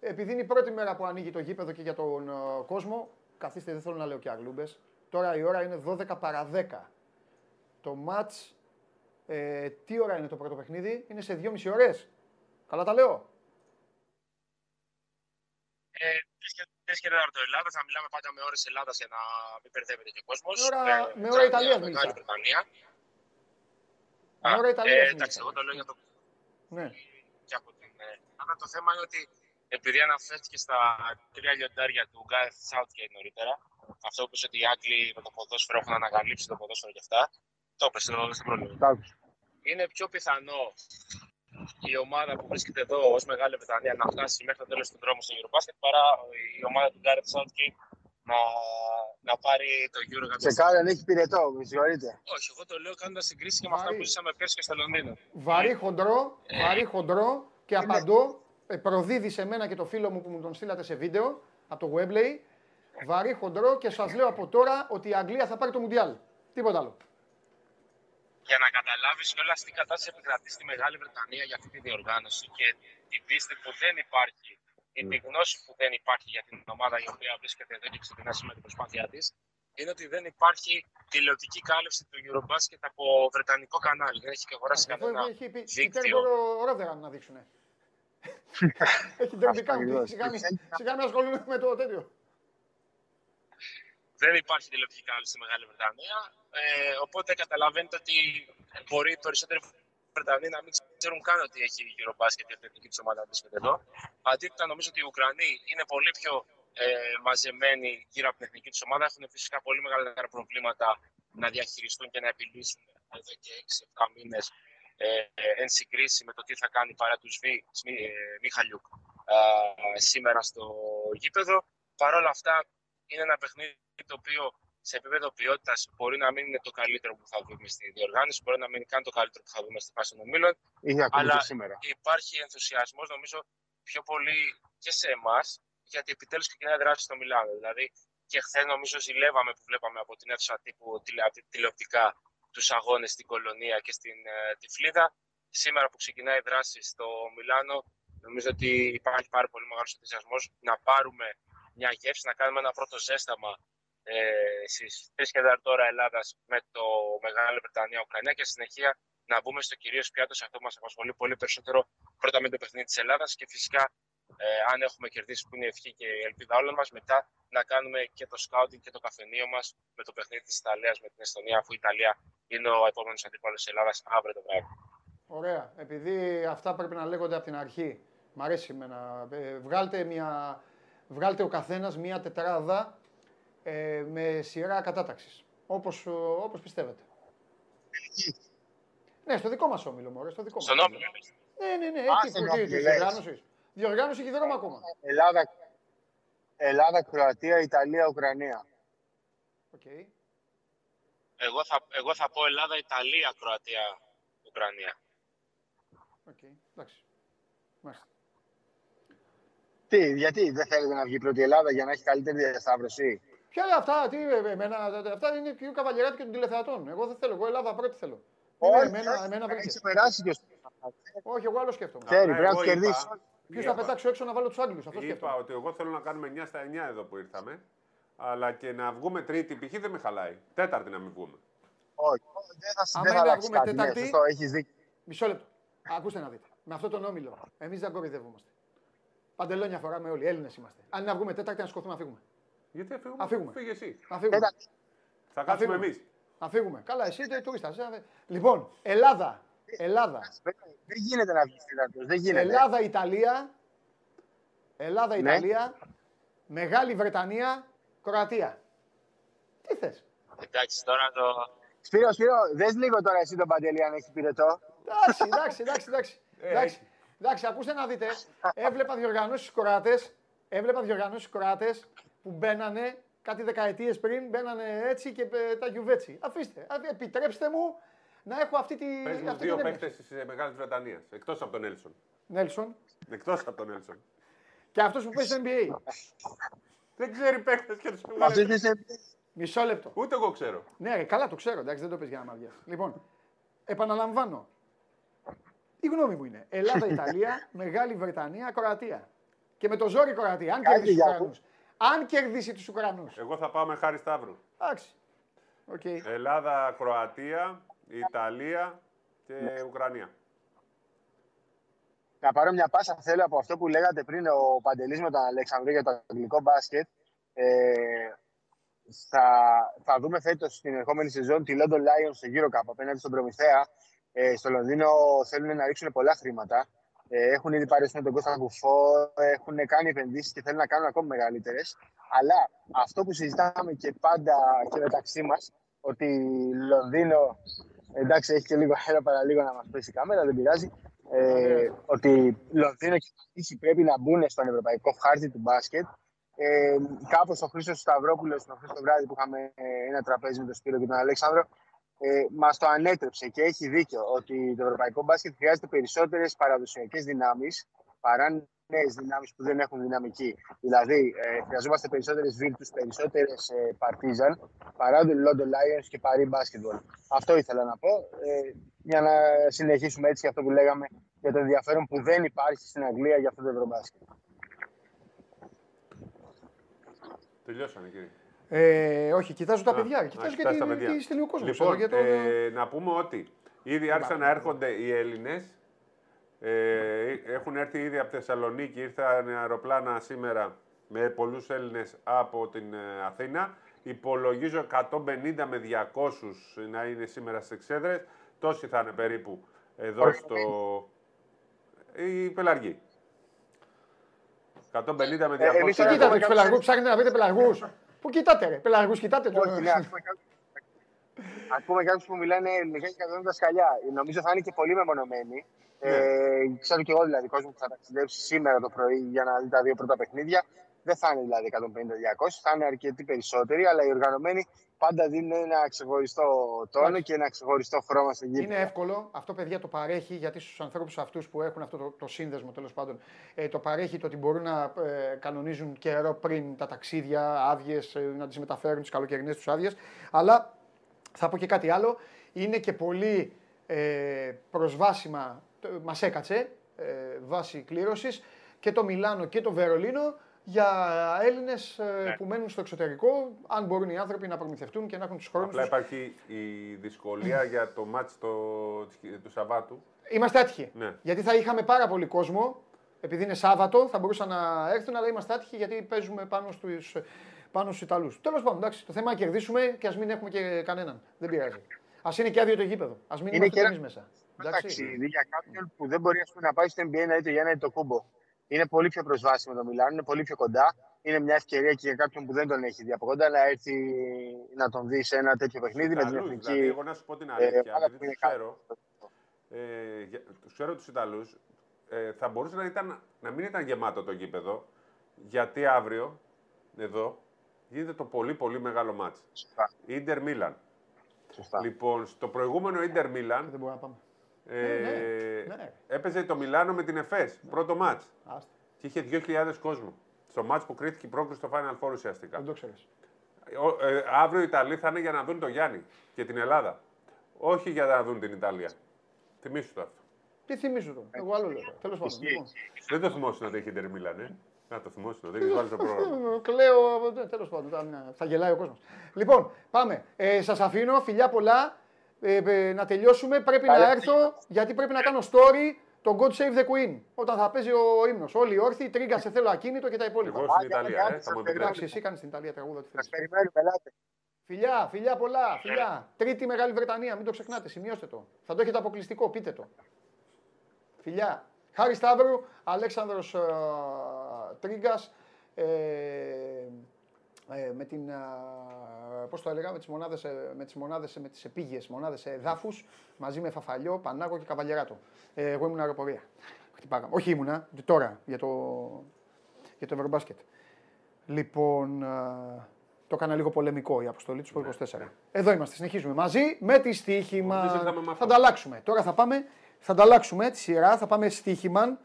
Επειδή είναι η πρώτη μέρα που ανοίγει το γήπεδο και για τον ε, κόσμο, καθίστε, δεν θέλω να λέω και αγλούμπες. Τώρα η ώρα είναι 12 παρα 10. Το match, ε, τι ώρα είναι το πρώτο παιχνίδι, είναι σε 2,5 ώρες. Καλά τα λέω; Ε, Τρει και τέταρτο Ελλάδας, να μιλάμε πάντα με ώρες Ελλάδας για να μην μπερδεύεται και ο κόσμος. Με ώρα, ε, με ώρα Ιταλίας μίλησα. Με ώρα Ιταλίας. Ε, εντάξει, εγώ το λέω για το. Ναι. Και από την Ελλάδα το θέμα είναι ότι επειδή αναφέρθηκε στα τρία λιοντάρια του Γκάρεθ Southgate νωρίτερα, αυτό που είπε ότι οι Άγγλοι με το ποδόσφαιρο έχουν ανακαλύψει το ποδόσφαιρο και αυτά, το είπε στο πρόβλημα. Είναι πιο πιθανό η ομάδα που βρίσκεται εδώ ως Μεγάλη Βρετανία να φτάσει μέχρι το τέλος του δρόμου στο Eurobasket παρά η ομάδα του Gareth Southgate να, να πάρει το Euro. Σε κάποιον έχει πυρετό, με συγχωρείτε. Όχι, εγώ το λέω κάνοντας συγκρίση και με αυτά που ζήσαμε πέρσι και στο Λονδίνο. Βαρύ χοντρό, βαρύ χοντρό και απαντώ. Ε, προδίδει σε μένα και το φίλο μου που μου τον στείλατε σε βίντεο από το Weblay. Βαρύ χοντρό και σας λέω από τώρα ότι η Αγγλία θα πάρει το Μουντιάλ. Τίποτα άλλο για να καταλάβεις όλα τι κατάσταση επικρατεί στη Μεγάλη Βρετανία για αυτή τη διοργάνωση και την πίστη που δεν υπάρχει, ή τη γνώση που δεν υπάρχει για την ομάδα η οποία βρίσκεται εδώ και ξεκινά σήμερα την προσπάθειά της, είναι ότι δεν υπάρχει τηλεοπτική κάλυψη του Eurobasket από βρετανικό κανάλι. Δεν έχει και αγοράσει κανένα έχει πει, δίκτυο. *laughs* Έχει να δείξουν. έχει τερμπικά μου Σιγά να ασχολούμαι με το τέτοιο. Δεν υπάρχει τηλεοπτική κάλυψη στη Μεγάλη Βρετανία. Ε, οπότε καταλαβαίνετε ότι μπορεί οι περισσότεροι Βρετανοί να μην ξέρουν καν ότι έχει Eurobasket και η εθνική τη ομάδα βρίσκεται εδώ. Αντίθετα, νομίζω ότι οι Ουκρανοί είναι πολύ πιο ε, μαζεμένοι γύρω από την εθνική τους ομάδα. Έχουν φυσικά πολύ μεγαλύτερα προβλήματα να διαχειριστούν και να επιλύσουν εδώ και 6-7 μήνες ε, εν συγκρίση με το τι θα κάνει παρά τους Σμι, ε, Μιχαλιούκ ε, σήμερα στο γήπεδο. Παρ' όλα αυτά, είναι ένα παιχνίδι το οποίο σε επίπεδο ποιότητας μπορεί να μην είναι το καλύτερο που θα δούμε στη διοργάνωση, μπορεί να μην είναι καν το καλύτερο που θα δούμε στη φάση των ομίλων. Αλλά σήμερα. υπάρχει ενθουσιασμός, νομίζω, πιο πολύ και σε εμάς, γιατί επιτέλους ξεκινάει δράση στο Μιλάνο. Δηλαδή, και χθες νομίζω ζηλεύαμε που βλέπαμε από την αίθουσα τύπου τηλεοπτικά τους αγώνες στην Κολονία και στην ε, Τυφλίδα. Σήμερα που ξεκινάει η δράση στο Μιλάνο, νομίζω ότι υπάρχει πάρα πολύ μεγάλος ενθουσιασμός να πάρουμε μια γεύση, να κάνουμε ένα πρώτο ζέσταμα ε, στις 3 και 4 ώρα Ελλάδας με το Μεγάλη Βρετανία Ουκρανία και στη συνεχεία να μπούμε στο κυρίως πιάτος. Αυτό που μας απασχολεί πολύ περισσότερο πρώτα με το παιχνίδι της Ελλάδας και φυσικά ε, αν έχουμε κερδίσει που είναι η ευχή και η ελπίδα όλων μας, μετά να κάνουμε και το σκάουτινγκ και το καφενείο μας με το παιχνίδι της Ιταλίας με την Εστονία, αφού η Ιταλία είναι ο επόμενος αντίπαλο της Ελλάδας αύριο το βράδυ. Ωραία. Επειδή αυτά πρέπει να λέγονται από την αρχή, μ' αρέσει εμένα. Ε, βγάλτε μια βγάλτε ο καθένας μία τετράδα ε, με σειρά κατάταξης. Όπως, όπως πιστεύετε. Ναι, στο δικό μας όμιλο, μωρέ, στο δικό Στον μας. όμιλο. Ναι, ναι, ναι, εκεί που τι, διοργάνωσης. Διοργάνωση έχει δρόμο ακόμα. Ελλάδα, Ελλάδα, Κροατία, Ιταλία, Ουκρανία. Okay. Εγώ, θα, εγώ θα πω Ελλάδα, Ιταλία, Κροατία, Ουκρανία. OK, okay. εντάξει. Μάλιστα. Τι, γιατί δεν θέλετε να βγει πρώτη η Ελλάδα για να έχει καλύτερη διασταύρωση; Ποια είναι αυτά, τι, εμένα, αυτά είναι πιο καβαλιεράτη των τηλεθεατών. Εγώ δεν θέλω, εγώ Ελλάδα πρώτη θέλω. Όχι, εμένα, εμένα έχει περάσει και Όχι, εγώ άλλο σκέφτομαι. Ξέρει, πρέπει να κερδίσει. Ποιος θα πετάξω έξω να βάλω τους Άγγλους. Αυτό Είπα ότι εγώ θέλω να κάνουμε 9 στα 9 εδώ που ήρθαμε. Αλλά και να βγούμε τρίτη π.χ. δεν με χαλάει. Τέταρτη να μην βγούμε. Όχι, δεν θα, δεν βγούμε ναι, τέταρτη. Μισό λεπτό. Ακούστε να δείτε. Με αυτό τον όμιλο. Εμείς δεν κορυδεύομαστε. Παντελόνια φοράμε όλοι. Έλληνες είμαστε. Αν να βγούμε τέταρτη, να σκοτούμε, να φύγουμε. Γιατί αφήγουμε; Αφήγουμε. Φύγε εσύ. Αφήγουμε. Θα κάτσουμε εμείς. Θα φύγουμε. Καλά, εσύ δεν τουρίστα. Λοιπόν, Ελλάδα. Ελλάδα. Δεν γίνεται να βγεις Δεν γίνεται. Ελλάδα, Ιταλία. Ελλάδα, ναι. Ιταλία. Μεγάλη Βρετανία, Κροατία. Τι θες; Εντάξει, τώρα το, Σπύρο, Σπύρο, δες λίγο τώρα εσύ τον Παντελή αν έχει πυρετό. Εντάξει, εντάξει, εντάξει. εντάξει. Ε, εντάξει. έχει. εντάξει, ακούστε να δείτε. Έβλεπα διοργανώσεις κοράτε. Έβλεπα διοργανώσεις κοράτε που μπαίνανε κάτι δεκαετίες πριν, μπαίνανε έτσι και ε, τα γιουβέτσι. Αφήστε, α, επιτρέψτε μου να έχω αυτή τη. Πες μου αυτή δύο την παίχτε της Μεγάλης Βρετανίας. Εκτός από τον Έλσον. Νέλσον. Εκτός από τον Έλσον. Και αυτός που παίζει στο NBA. Δεν ξέρει παίχτε και τους Αυτή έβγαλε. τη Μισό λεπτό. Ούτε εγώ ξέρω. Ναι, ρε, καλά το ξέρω, εντάξει, δεν το πες για να μαδιάς. Λοιπόν, επαναλαμβάνω. Η γνώμη μου είναι Ελλάδα-Ιταλία, *laughs* Μεγάλη Βρετανία, Κροατία. Και με το ζόρι Κροατία, αν Κάτι κερδίσει για τους Ουκρανούς. Αν κερδίσει τους Ουκρανούς. Εγώ θα πάω με Χάρη Σταύρου. Εντάξει. Οκ. Ελλάδα, Κροατία, Ιταλία και Ουκρανία. Να πάρω μια πάσα θέλω από αυτό που λέγατε πριν ο Παντελής με τον Αλεξανδρό για το αγγλικό μπάσκετ. Ε, θα, θα δούμε φέτος στην ερχόμενη σεζόν τη London Lions στο Euro Cup απέναντι στον Προμηθέα. Ε, στο Λονδίνο θέλουν να ρίξουν πολλά χρήματα. Ε, έχουν ήδη πάρει στον τον Κώστα Κουφό, έχουν κάνει επενδύσεις και θέλουν να κάνουν ακόμη μεγαλύτερες. Αλλά αυτό που συζητάμε και πάντα και μεταξύ μας, ότι Λονδίνο εντάξει, έχει και λίγο αέρα παραλίγο να μας πέσει η κάμερα, δεν πειράζει. Ε, ότι Λονδίνο και Παρίσι πρέπει να μπουν στον ευρωπαϊκό χάρτη του μπάσκετ. Ε, Κάπως ο Χρήστος Σταυρόπουλος, το χθες το βράδυ που είχαμε ε, ένα τραπέζι με τον Σπύρο και τον Αλέξανδρο, ε, μας το ανέτρεψε και έχει δίκιο ότι το ευρωπαϊκό μπάσκετ χρειάζεται περισσότερες παραδοσιακές δυνάμεις παρά νέες δυνάμεις που δεν έχουν δυναμική. Δηλαδή, ε, χρειαζόμαστε περισσότερες Virtus, περισσότερες ε, Partizan παρά το London Lions και Paris Basketball. Αυτό ήθελα να πω. Ε, για να συνεχίσουμε έτσι αυτό που λέγαμε για το ενδιαφέρον που δεν υπάρχει στην Αγγλία για αυτό το ευρωμπάσκετ. Τελειώσανε κύριε. Ε, όχι, κοιτάζω τα Α, παιδιά. α, Κοιτάζω και κοιτάς τα τι, παιδιά. τι στέλνει ο κόσμος. Λοιπόν, ε, να πούμε ότι ήδη άρχισαν να έρχονται οι Έλληνες. Ε, έχουν έρθει ήδη από Θεσσαλονίκη, ήρθαν αεροπλάνα σήμερα με πολλούς Έλληνες από την ε, Αθήνα. Υπολογίζω 150 με 200 να είναι σήμερα στις εξέδρες. Τόσοι θα είναι περίπου εδώ στο... Η Πελαργή. 150 με 200. εμείς Πού τώρα κοιτάτε έχουμε τους πελαργού, ψάχνετε να βρείτε πελαργούς. Πού κοιτάτε, ρε, πελαργού κοιτάτε. το- Όχι, ναι, ακούμε κάποιους- Ακούμε κάποιους που μιλάνε ελληνικά και καταλαβαίνουν τα σκαλιά. Νομίζω θα είναι και πολύ μεμονωμένοι. Ε, ξέρω και εγώ δηλαδή κόσμος που θα ταξιδέψει σήμερα το πρωί για να δει τα δύο πρώτα παιχνίδια. Δεν θα είναι δηλαδή 150-200, θα είναι αρκετοί περισσότεροι, αλλά οι οργανωμένοι πάντα δίνουν ένα ξεχωριστό τόνο και ένα ξεχωριστό χρώμα στην γη. Είναι εύκολο. Αυτό, παιδιά, το παρέχει γιατί στους ανθρώπους αυτούς που έχουν αυτό το, το σύνδεσμο τέλος πάντων, ε, το παρέχει το ότι μπορούν να ε, κανονίζουν καιρό πριν τα ταξίδια, άδειες, να τις μεταφέρουν τις καλοκαιρινές τους άδειες. Αλλά θα πω και κάτι άλλο. Είναι και πολύ ε, προσβάσιμα, μας έκατσε ε, βάση κλήρωσης και το Μιλάνο και το Βερολίνο για Έλληνες που μένουν στο εξωτερικό, αν μπορούν οι άνθρωποι να προμηθευτούν και να έχουν τους χρόνους Απλά υπάρχει η δυσκολία για το μάτς το, του Σαββάτου. Είμαστε άτυχοι. Ναι. Γιατί θα είχαμε πάρα πολύ κόσμο. Επειδή είναι Σάββατο, θα μπορούσαν να έρθουν, αλλά είμαστε άτυχοι γιατί παίζουμε πάνω στους πάνω στους Ιταλούς. Τέλος πάντων, εντάξει, το θέμα είναι να κερδίσουμε και ας μην έχουμε και κανέναν. Δεν πειράζει. Α είναι και άδειο το γήπεδο. Α μην Είναι είμαστε και ένα- εμείς μέσα. Ένα Εντάξει. ταξίδι για κάποιον που δεν μπορεί ας πούμε, να πάει στο NBA να δει το Γιάννη το κούμπο. Είναι πολύ πιο προσβάσιμο το Μιλάνο, είναι πολύ πιο κοντά. Είναι μια ευκαιρία και για κάποιον που δεν τον έχεις δει από κοντά να έρθει να τον δεις σε ένα τέτοιο παιχνίδι με την Ιταλούς, εθνική. δηλαδή, εγώ να σου πω την ε, αλήθεια, ομάδα επειδή που είναι τους ξέρω, ε, για- τους ξέρω τους Ιταλούς, ε, θα μπορούσε να, ήταν, να μην ήταν γεμάτο το γήπεδο, γιατί αύριο, εδώ, γίνεται το πολύ πολύ μεγάλο μάτς. Σωστά. Ίντερ Μίλαν. Σωστά. Λοιπόν, στο προηγούμενο Ίντερ Δεν Μίλαν μπορούμε να πάμε. Ε, ναι, ναι. έπαιζε το Μιλάνο με την Εφές, πρώτο μάτς. Άστα. Και είχε 2.000 κόσμο. Στο μάτς που κρίθηκε η πρόκριση στο Final Four ουσιαστικά. Δεν το ξέρεις. Ο- ε, αύριο οι Ιταλοί θα είναι για να δουν τον Γιάννη και την Ελλάδα. Όχι για να δουν την Ιταλία. Θυμήσου το αυτό. Τι θυμίζω το. Εγώ άλλο λέω. Τέλος πάντων. Ισχύει. Λοιπόν. Δεν το θυμόσουν ότι έχει Ιντερ Μίλαν, ε. Να το θυμόσουν, δεν έχει βάλει στο πρόγραμμα. Ε, Κλαίω. Τέλος πάντων. θα- Θα γελάει ο κόσμος. Λοιπόν, πάμε. Ε, Σας αφήνω. Φιλιά πολλά. Ε, ε, να τελειώσουμε. Πρέπει να Καλή έρθω γιατί πρέπει να κάνω story το God Save the Queen. Όταν θα παίζει ο ύμνος. Όλοι όρθιοι, τρίγκα σε θέλω ακίνητο και τα υπόλοιπα. Εγώ στην Άντε, Ιταλία, άντε, ε, θα μου άντε, επιτρέψεις. Εντάξει, εσύ κάνεις στην Ιταλία τραγούδα τι Σας θέλει. περιμένουμε, ελάτε. Φιλιά, φιλιά πολλά, φιλιά. Τρίτη Μεγάλη Βρετανία, μην το ξεχνάτε, σημειώστε το. Θα το έχετε αποκλειστικό, πείτε το. Φιλιά. Χάρη Σταύρου, Αλέξανδρος ε, Τρίγκας, ε, ε, με την ε, πώς το έλεγα, με τις μονάδες με τις μονάδες, με τις επίγειες μονάδες εδάφους μαζί με Φαφαλιό, Πανάγο και Καβαλιεράτο. Ε, εγώ ήμουν αεροπορία. Χτυπάγαμε. Όχι ήμουνα, τώρα για το, για το Ευρωμπάσκετ. Λοιπόν, α, το έκανα λίγο πολεμικό η αποστολή του 24. Εδώ είμαστε, συνεχίζουμε μαζί με τη στοίχημα. Νομίζω ήρθαμε με Θα αυτό. ανταλλάξουμε. Τώρα θα πάμε, θα ανταλλάξουμε τη σειρά, θα πάμε στοίχημα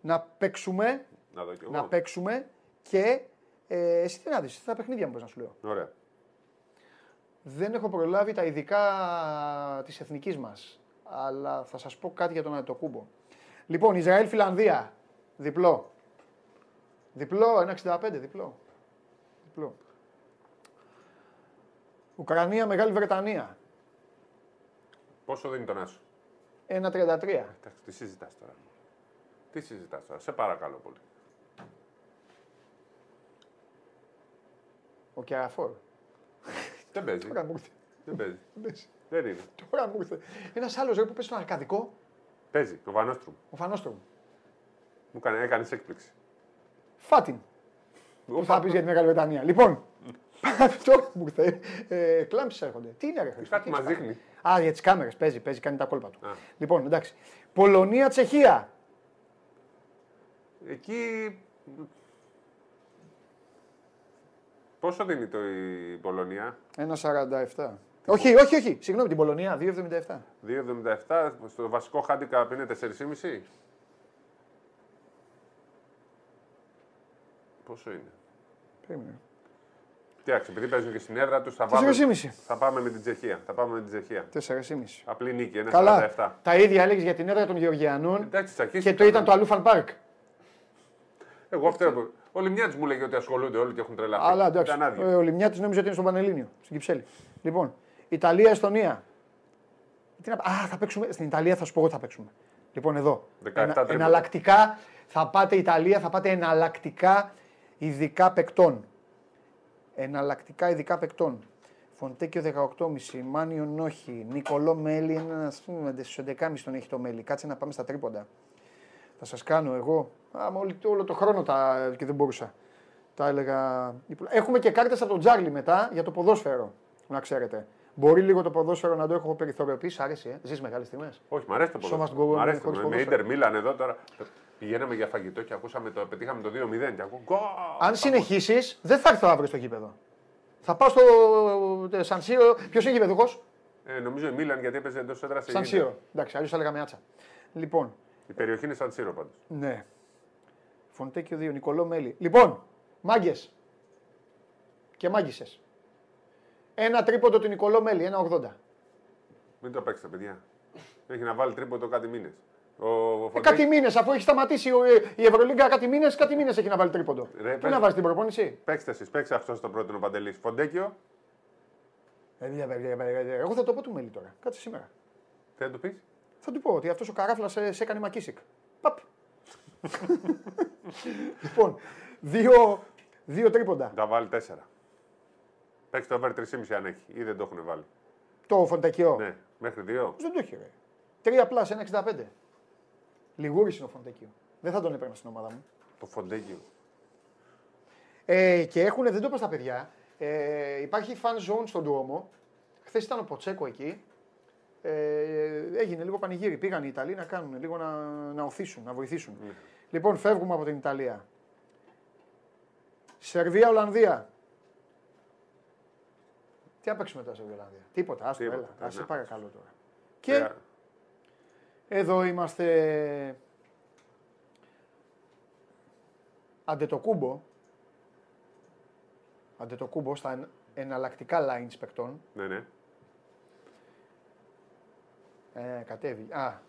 να παίξουμε, Να δω κι εγώ. να παίξουμε και ε, εσύ τι να δεις, τα παιχνίδια μου πώς να σου λέω. Ωραία. Δεν έχω προλάβει τα ειδικά της εθνικής μας, αλλά θα σας πω κάτι για τον Αντετοκούμπο. Λοιπόν, Ισραήλ-Φιλανδία, διπλό. Διπλό, 1,65, διπλό. Διπλό. Ουκρανία-Μεγάλη Βρετανία, Πόσο δίνει τον Άσο; 1,33. Εντάξει, τι συζητάς τώρα. Τι συζητάς τώρα. Σε παρακαλώ πολύ. Ο Κεραφόρ. Δεν παίζει. Τώρα μου ήρθε. Δεν παίζει. Λες, Δεν είναι. Τώρα μου ήρθε. Ένας άλλος που παίζει στον Αρκαδικό, Παίζει. Ο Βανόστρουμ. ο Φανόστρομ. Μου έκανε, έκανες έκπληξη. Φάτιν. Που θα πεις για τη Μεγάλη Βρετανία. Λοιπόν, τώρα μου ήρθε. Ε, Κλάμψεις έρχονται. Τι είναι, ρε Χριστό, Κάτι τι μας έχεις δείχνει. κάνει; Α, για τις κάμερες παίζει, παίζει, κάνει τα κόλπα του. Α. Λοιπόν, εντάξει. Πολωνία-Τσεχία. Εκεί. Πόσο δίνει το η Πολωνία; 1,47. Όχι, όχι, όχι. Συγγνώμη, την Πολωνία. 2,77. 2,77. Στο βασικό χάντικα είναι 4,5. Πόσο είναι; Περίμενε. Κοιτάξτε, επειδή παίζουν και στην έδρα τους, θα, πάμε- 4,5. θα πάμε με την Τσεχία. Θα πάμε με την Τσεχία. 4,5. Απλή νίκη, 1,47. Καλά. Τα ίδια έλεγες για την έδρα των Γεωργιανών Εντάξει, στις αρχές και το ήταν το Αλούφαν Πάρκ. Εγώ αυτό. Ο Λιμιάτης μου λέγε ότι ασχολούνται όλοι και έχουν τρελαθεί. Αλλά εντάξει. Ήταν άδειο. Ε, Ο Λιμιάτης νόμιζε ότι είναι στον Πανελλήνιο, στην Κυψέλη. Λοιπόν, Ιταλία-Εστονία. Τι να... Α, θα παίξουμε. Στην Ιταλία θα σου πω εγώ τι θα παίξουμε. Λοιπόν, εδώ. 17 Ενα- τρίποτα. εναλλακτικά θα πάτε Ιταλία, θα πάτε εναλλακτικά ειδικά παικτών. Εναλλακτικά ειδικά παικτών. Φοντέκιο 18,5, Μάνιον όχι, Νικολό Μέλι, ένας ας πούμε, στου 11,5 τον έχει το Μέλι. Κάτσε να πάμε στα τρίποντα. Θα σας κάνω εγώ. Α, μα όλη- όλο το χρόνο τα, και δεν μπορούσα. Τα έλεγα. Έχουμε και κάρτες από τον Τζάρλι μετά για το ποδόσφαιρο. Να ξέρετε. Μπορεί λίγο το ποδόσφαιρο να το έχω περιθωριοποιήσει. Σ' άρεσε, ε; ζεις μεγάλες τιμέ. Όχι, μ' αρέσει το So must ποδόσφαιρο. go Μ' αρέσει on το χωρίς Με ποδόσφαιρο. Ιντερ Μίλαν εδώ τώρα. Πηγαίναμε για φαγητό και ακούσαμε το, πετύχαμε το 2-0 και ακούω. γκολ. Αν συνεχίσεις, δεν θα έρθω αύριο στο γήπεδο. Θα πάω στο ε, Σαν Σύρο. Ποιος είναι γήπεδο, Ε, νομίζω η Μίλαν γιατί έπαιζε εντός έδρας σε Σαν Ιντερ. Σύρο. Εντάξει, αλλιώς θα λέγαμε άτσα. Λοιπόν, Η περιοχή είναι σαν Σύρο πάντως. ναι. Φοντέκιο 2, Νικολό Μέλι. Λοιπόν, μάγκες. Και μάγκησες. Ένα τρίποντο του Νικολό Μέλι, ένα 80. Μην το παίξετε, παιδιά. Έχει να βάλει τρίποντο κάτι μήνες. Ο Ε, Φοντέκη- κάτι μήνες, αφού έχει σταματήσει ο- ε, η Ευρωλίγκα, κάτι μήνες, κάτι μήνες έχει να βάλει τρίποντο. Ρε, Τι πες- να βάζει την προπόνηση; Παίξτε εσείς, παίξτε αυτό στο πρώτο ο Παντελής. Φοντέκιο, Ε, παιδιά, παιδιά, παιδιά, παιδιά. Εγώ θα το πω του Μέλι τώρα. Κάτσε σήμερα. τι θα του πεις; Θα του πω ότι αυτός ο καράφλας σε, σε έκανε μακίσικ. Παπ. λοιπόν, δύο, δύο τρίποντα. Θα βάλει 4. Παίξτε over 3,5 αν έχει ή δεν το έχουν βάλει. Το Φοντεκιό. Ναι, μέχρι 2. Δεν το έχει, ρε. Τρία plus, 1,65. Λιγούρι είναι ο Φοντεκιό. Δεν θα τον έπαιρνα στην ομάδα μου. Το Φοντέκιο. Ε, και έχουν, δεν το είπα στα παιδιά, ε, υπάρχει fan zone στον δρόμο. Χθες ήταν ο Ποτσέκο εκεί. Ε, έγινε λίγο πανηγύρι. Πήγαν οι Ιταλοί να κάνουν λίγο να, να οθήσουν, να βοηθήσουν. Λοιπόν, φεύγουμε από την Ιταλία. Σερβία, Ολλανδία. Τι να παίξουμε τώρα, Σερβία, Ολλανδία; Τίποτα, άστο, Τίποτα, έλα. ναι. Ας σε παρακαλώ τώρα. Και Ε, εδώ είμαστε. Αντετοκούμπο. Αντετοκούμπο στα εν- εναλλακτικά lines παικτών. Ναι, ναι. Ε, κατέβει. Α,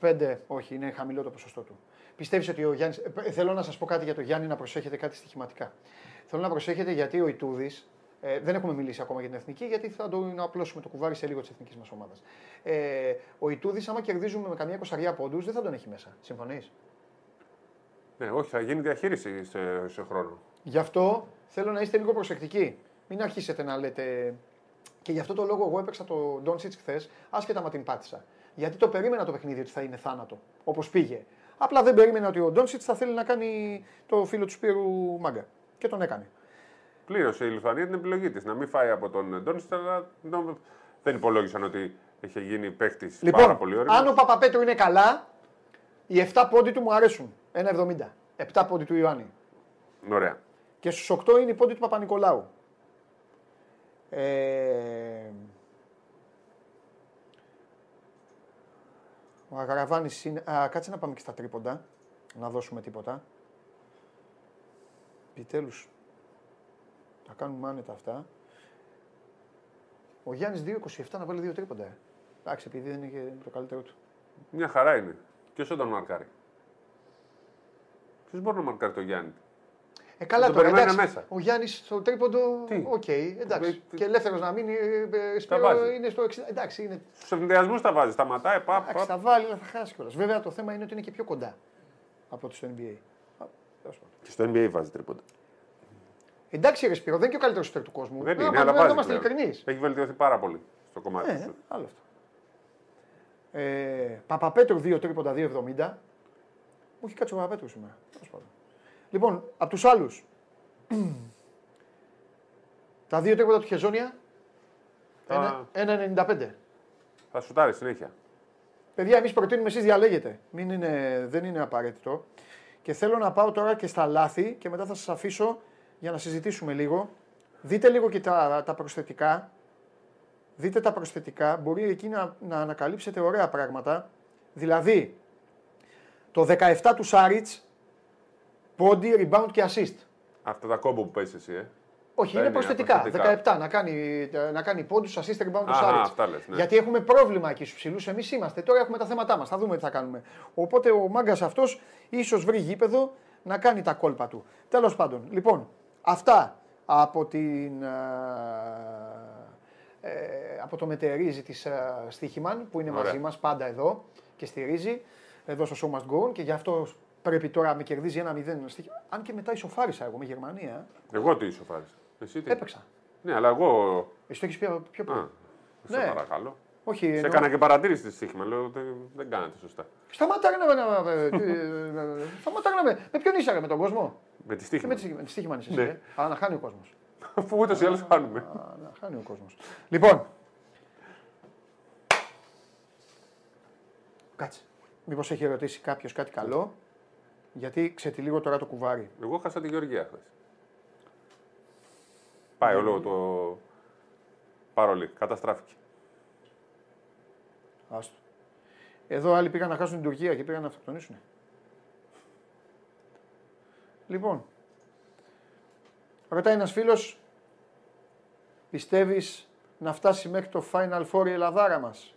25, όχι, είναι χαμηλό το ποσοστό του. Πιστεύεις ότι ο Γιάννης. θέλω να σας πω κάτι για το Γιάννη να προσέχετε κάτι στοιχηματικά. Θέλω να προσέχετε γιατί ο Ιτούδης. Ε, δεν έχουμε μιλήσει ακόμα για την εθνική, γιατί θα το να απλώσουμε το κουβάρι σε λίγο της εθνικής μας ομάδας. Ε, ο Ιτούδης, άμα κερδίζουμε με καμιά εικοσαριά πόντους, δεν θα τον έχει μέσα. Συμφωνείς; Ναι, όχι, θα γίνει διαχείριση σε, σε χρόνο. Γι' αυτό θέλω να είστε λίγο προσεκτικοί. Μην αρχίσετε να λέτε. Και γι' αυτό το λόγο εγώ έπαιξα το Ντόνσιτ χθες, άσχετα με την πάτησα. Γιατί το περίμενα το παιχνίδι ότι θα είναι θάνατο, όπως πήγε. Απλά δεν περίμενα ότι ο Ντόνσιτ θα θέλει να κάνει το φίλο του Σπύρου Μάγκα. Και τον έκανε. Πλήρωσε η Λιθουανία την επιλογή της. Να μην φάει από τον Ντόνιστ, αλλά νο- δεν υπολόγισαν ότι είχε γίνει παίχτη πάρα Λοιπόν, πολύ όριμο. αν ο Παπαπέτρου είναι καλά, οι 7 πόντι του μου αρέσουν. 1,70. 7 πόντι του Ιωάννη. Ωραία. Και στους 8 είναι οι πόντι του Παπα-Νικολάου. Ε... Ο Αγραβάνης είναι... Α, κάτσε να πάμε και στα τρίποντα. Να δώσουμε τίποτα. Επιτέλους. Θα κάνουμε άνετα αυτά. Ο Γιάννης 2,27 να βάλει δύο τρίποντα. ε. Εντάξει, επειδή δεν είναι και το καλύτερο του. Μια χαρά είναι. Ποιος όταν μαρκάρει; Ποιος μπορεί να μαρκάρει το Γιάννη; Ε, καλά τον τώρα, περιμένει εντάξει. μέσα. Ο Γιάννης στο τρίποντο. Τι; Οκ, εντάξει. Ε, Και ελεύθερος να μείνει. ε, ε, Σπύρο βάζει. είναι στο 60. Εντάξει, είναι. Στους ευνηδιασμούς τα βάζει. Σταματάει. Παπ, Εντάξει, παπ. θα βάλει, αλλά θα χάσει κιόλας. Βέβαια το θέμα είναι ότι είναι και πιο κοντά από ότι στο NBA. Α, τέλος πάντων. Και στο NBA βάζει τρίποντα. Εντάξει, ρε Σπύρο, δεν είναι και ο καλύτερος σουτέρ του κόσμου. Δεν Να, είναι, μα- αλλά να βάζει. είμαστε πλέον. ειλικρινείς. Έχει βελτιωθεί πάρα πολύ στο κομμάτι Ε, του. άλλο αυτό. Ε, Παπαπέτρου 2 τρίποντα 2,70. Μου έχει κάτσει ο Παπαπέτρου σήμερα. Τέλος πάντων. Λοιπόν, από τους άλλους. Τα δύο τρίποντα του Χεζόνια. Τα- ένα- 1,95. Θα σουτάρει συνέχεια. Παιδιά, εμείς προτείνουμε, εσείς διαλέγετε. Μην είναι, δεν είναι απαραίτητο. Και θέλω να πάω τώρα και στα λάθη και μετά θα σας αφήσω για να συζητήσουμε λίγο. Δείτε λίγο και τα, τα προσθετικά. Δείτε τα προσθετικά. Μπορεί εκεί να, να ανακαλύψετε ωραία πράγματα. Δηλαδή, το 17 του Σάριτς, πόντι, rebound και assist. Αυτά τα κόμπο που παίζει εσύ, ε. Όχι, Τα είναι είναι προσθετικά. προσθετικά. 17 να κάνει, να κάνει πόντους, assist, rebound του Αχα, Σάριτς. αυτά λες, ναι. Γιατί έχουμε πρόβλημα εκεί στους ψηλούς. Εμείς είμαστε. Τώρα έχουμε τα θέματά μας. Θα δούμε τι θα κάνουμε. Οπότε ο μάγκας αυτός ίσως βρει γήπεδο να κάνει τα κόλπα του. Τέλος πάντων, λοιπόν, αυτά από την. Ε, από το μετερίζει της Στίχημαν που είναι Ωραία. μαζί μας πάντα εδώ και στηρίζει εδώ στο Show Must Go On και γι' αυτό πρέπει τώρα με κερδίζει ένα 0 στοίχημα. Αν και μετά ισοφάρισα εγώ με Γερμανία. Εγώ τι ισοφάρισα. Εσύ τι; Έπαιξα. Ναι, αλλά εγώ. Εσύ το έχεις πει από πιο πριν. Α, σε Ναι. παρακαλώ. Όχι, Σε εννοώ- έκανα και παρατήρηση στη στοίχημα. Λέω ότι δεν κάνατε σωστά. Σταμάτα ρε να. να- να- ε, *laughs* τι, ε, Σταμάτα ρε να. με- Με ποιον είσαι ρε, με τον κόσμο; Με τη Και στοίχημα. με τη με τη στοίχημα είσαι. Ναι. εσύ, ε. Α, να χάνει ο κόσμος. Αφού ούτως ή άλλως χάνουμε. Να χάνει ο κόσμος. Λοιπόν. Κάτσε. Μήπως έχει ρωτήσει κάποιος κάτι καλό; Γιατί ξετυλίγω τώρα το κουβάρι. Εγώ χάσα τη Γεωργία χθες. Πάει όλο το. Παρόλη. Καταστράφηκε. Άστο. Εδώ άλλοι πήγαν να χάσουν την Τουρκία και πήγαν να αυτοκτονήσουν. Λοιπόν, ρωτάει ένας φίλος, πιστεύεις να φτάσει μέχρι το Final Four η Ελλαδάρα μας;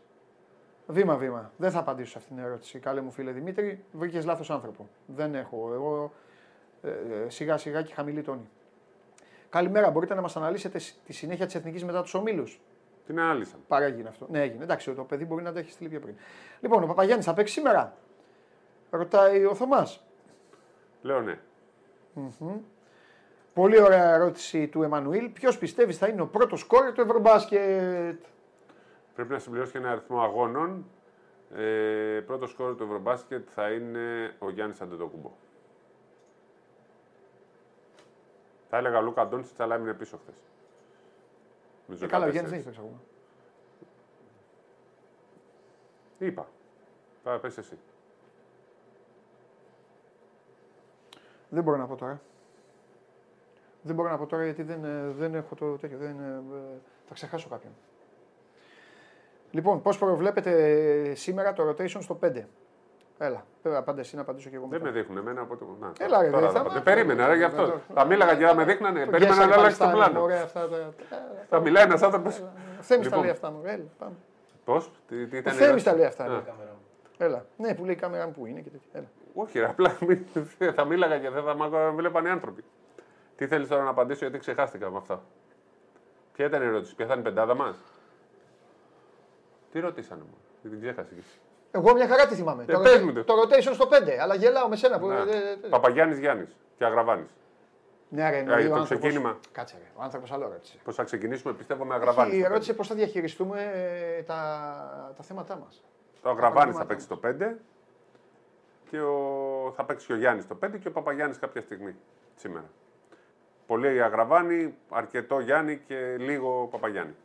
Βήμα, βήμα. Δεν θα απαντήσω σε αυτήν την ερώτηση. Καλέ μου φίλε Δημήτρη, βρήκες λάθος άνθρωπο. Δεν έχω. Εγώ ε, ε, σιγά σιγά και χαμηλή τόνη. Καλημέρα, μπορείτε να μας αναλύσετε σ- τη συνέχεια της Εθνικής μετά τους ομίλους; Την ανάλυσαν. Παρά έγινε αυτό. Ναι, έγινε. Εντάξει, το παιδί μπορεί να τα έχει στείλει πιο πριν. Λοιπόν, ο Παπαγιάννης θα παίξει σήμερα; Ρωτάει ο Θωμάς. Λέω ναι. Πολύ ωραία ερώτηση του Εμμανουήλ. Ποιος πιστεύεις θα είναι ο πρώτος κόρη του Ευρωμπάσκετ; Πρέπει να συμπληρώσει και ένα αριθμό αγώνων. Ε, πρώτο σκόρ του Ευρωμπάσκετ θα είναι ο Γιάννης Αντετοκούμπο. Θα έλεγα ο Λούκα Ντόντσιτ, αλλά έμεινε πίσω χθες. Ε, καλά, ο Γιάννης δεν έχει παίξει ακόμα. Είπα. Θα πες εσύ. Δεν μπορώ να πω τώρα. Δεν μπορώ να πω τώρα γιατί δεν, ε, δεν έχω το τέτοιο. Δεν, ε, ε, θα ξεχάσω κάποιον. Λοιπόν, πώς προβλέπετε ε, σήμερα το rotation στο 5. Έλα, πέρα απάντα εσύ να απαντήσω και εγώ Δεν μετά. με δείχνουν εμένα, οπότε. Να, Έλα, ρε, τώρα δεν θα θα πάτε. μάθω. Περίμενα, ρε, γι' αυτό. Δεν το- Θα μίλαγα και θα με δείχνανε. Το Περίμενα Γκέσσερ να αλλάξει το Παλαιστάνι, πλάνο. Ωραία, αυτά τα. Θα μιλάει ένας άνθρωπος. Θέμη τα Λοιπόν. λέει αυτά μου. Έλα, πάμε. Πώς, τι, τι Ο ήταν. η Θέμης ερώτηση; τα λέει αυτά. Α, ρε. Έλα. Ναι, που λέει η κάμερα μου που είναι και τέτοια. Έλα. Όχι, ρε, απλά μην- *laughs* θα μίλαγα και δεν θα με βλέπανε οι άνθρωποι. Τι θέλεις τώρα να απαντήσω, γιατί ξεχάστηκα με αυτά. Ποια ήταν η ερώτηση, ποια θα είναι η πεντάδα μας; Τι ρωτήσανε μου, δεν την ξέχασες κι εσύ; Εγώ μια χαρά τη θυμάμαι. Ε, το, πες rotation- μου το. το rotation στο 5, αλλά γελάω με σένα. Που, Να. ε, ε, ε, Παπαγιάννης Γιάννης και Αγραβάνης. Ναι, ρε, εννοεί Ε, ο το άνθρωπος- ξεκίνημα. Κάτσε, ρε. Ο άνθρωπος άλλο ρώτησε. Πώς θα ξεκινήσουμε, πιστεύω με Όχι, Αγραβάνη. Η ερώτηση πώς θα διαχειριστούμε ε, τα, τα θέματά μας. Το Αγραβάνης θα προβλήματα. παίξει το 5 και ο... θα παίξει και ο Γιάννης το 5 και ο Παπαγιάννης κάποια στιγμή σήμερα. Πολύ Αγραβάνη, αρκετό Γιάννη και λίγο Παπαγιάννη.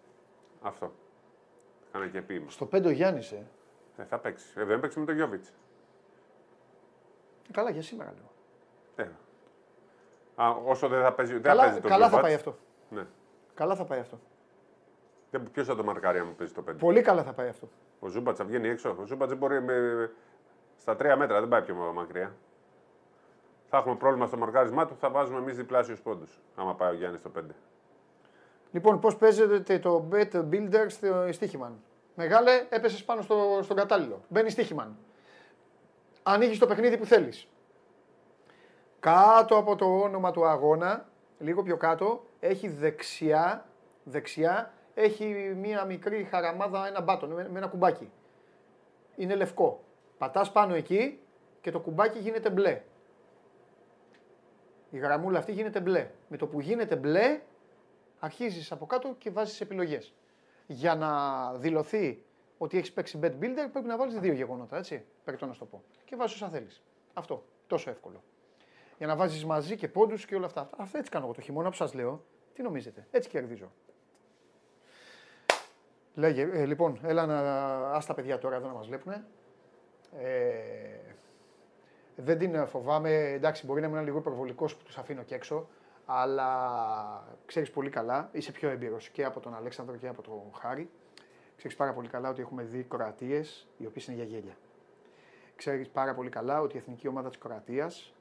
Αυτό. Κάνα και ποίημα. Στο 5 ο Γιάννης. Ε. Ε, θα παίξεις. Ε, δεν παίξει με τον Γιώβιτς. Καλά για σήμερα λέω. Ε. Α, όσο δεν θα παίζει, δεν Καλά, παίζει τον καλά θα Γιώβατς. πάει αυτό. Ναι. Καλά θα πάει αυτό. Ποιος θα το μαρκάρει αν παίζει το 5. Πολύ καλά θα πάει αυτό. Ο Ζούμπατς θα βγαίνει έξω. Ο Ζούμπατς δεν μπορεί με... στα τρία μέτρα, δεν πάει πιο μακριά. Θα έχουμε πρόβλημα στο μαρκάρισμά του, θα βάζουμε εμείς διπλάσιους πόντους. Άμα πάει ο Γιάννης στο 5. Λοιπόν, πώς παίζεται το bet builder στο στοίχημαν. Μεγάλε, έπεσες πάνω στο, στον κατάλληλο. Μπαίνει στοίχημαν. Ανοίγεις το παιχνίδι που θέλεις. Κάτω από το όνομα του αγώνα, λίγο πιο κάτω, έχει δεξιά, δεξιά έχει μία μικρή χαραμάδα, ένα μπάτον με, με ένα κουμπάκι. Είναι λευκό. Πατάς πάνω εκεί και το κουμπάκι γίνεται μπλε. Η γραμμούλα αυτή γίνεται μπλε. Με το που γίνεται μπλε, αρχίζεις από κάτω και βάζεις επιλογές. Για να δηλωθεί ότι έχεις παίξει bet builder πρέπει να βάλεις δύο γεγονότα, έτσι. Περιττώ να σου το πω. Και βάζεις όσα θέλεις. Αυτό. Τόσο εύκολο. Για να βάζεις μαζί και πόντους και όλα αυτά. Αυτό έτσι κάνω εγώ το χειμώνα που σας λέω. Τι νομίζετε. Έτσι κερδίζω. Λέγε, ε, λοιπόν, έλα να ας τα παιδιά τώρα εδώ να μας βλέπουν. Ε, δεν την φοβάμαι, εντάξει μπορεί να είμαι λίγο υπερβολικός που τους αφήνω και έξω, αλλά ξέρεις πολύ καλά, είσαι πιο έμπειρος και από τον Αλέξανδρο και από τον Χάρη. Ξέρεις πάρα πολύ καλά ότι έχουμε δει Κροατίες οι οποίες είναι για γέλια. Ξέρεις πάρα πολύ καλά ότι η εθνική ομάδα της Κροατίας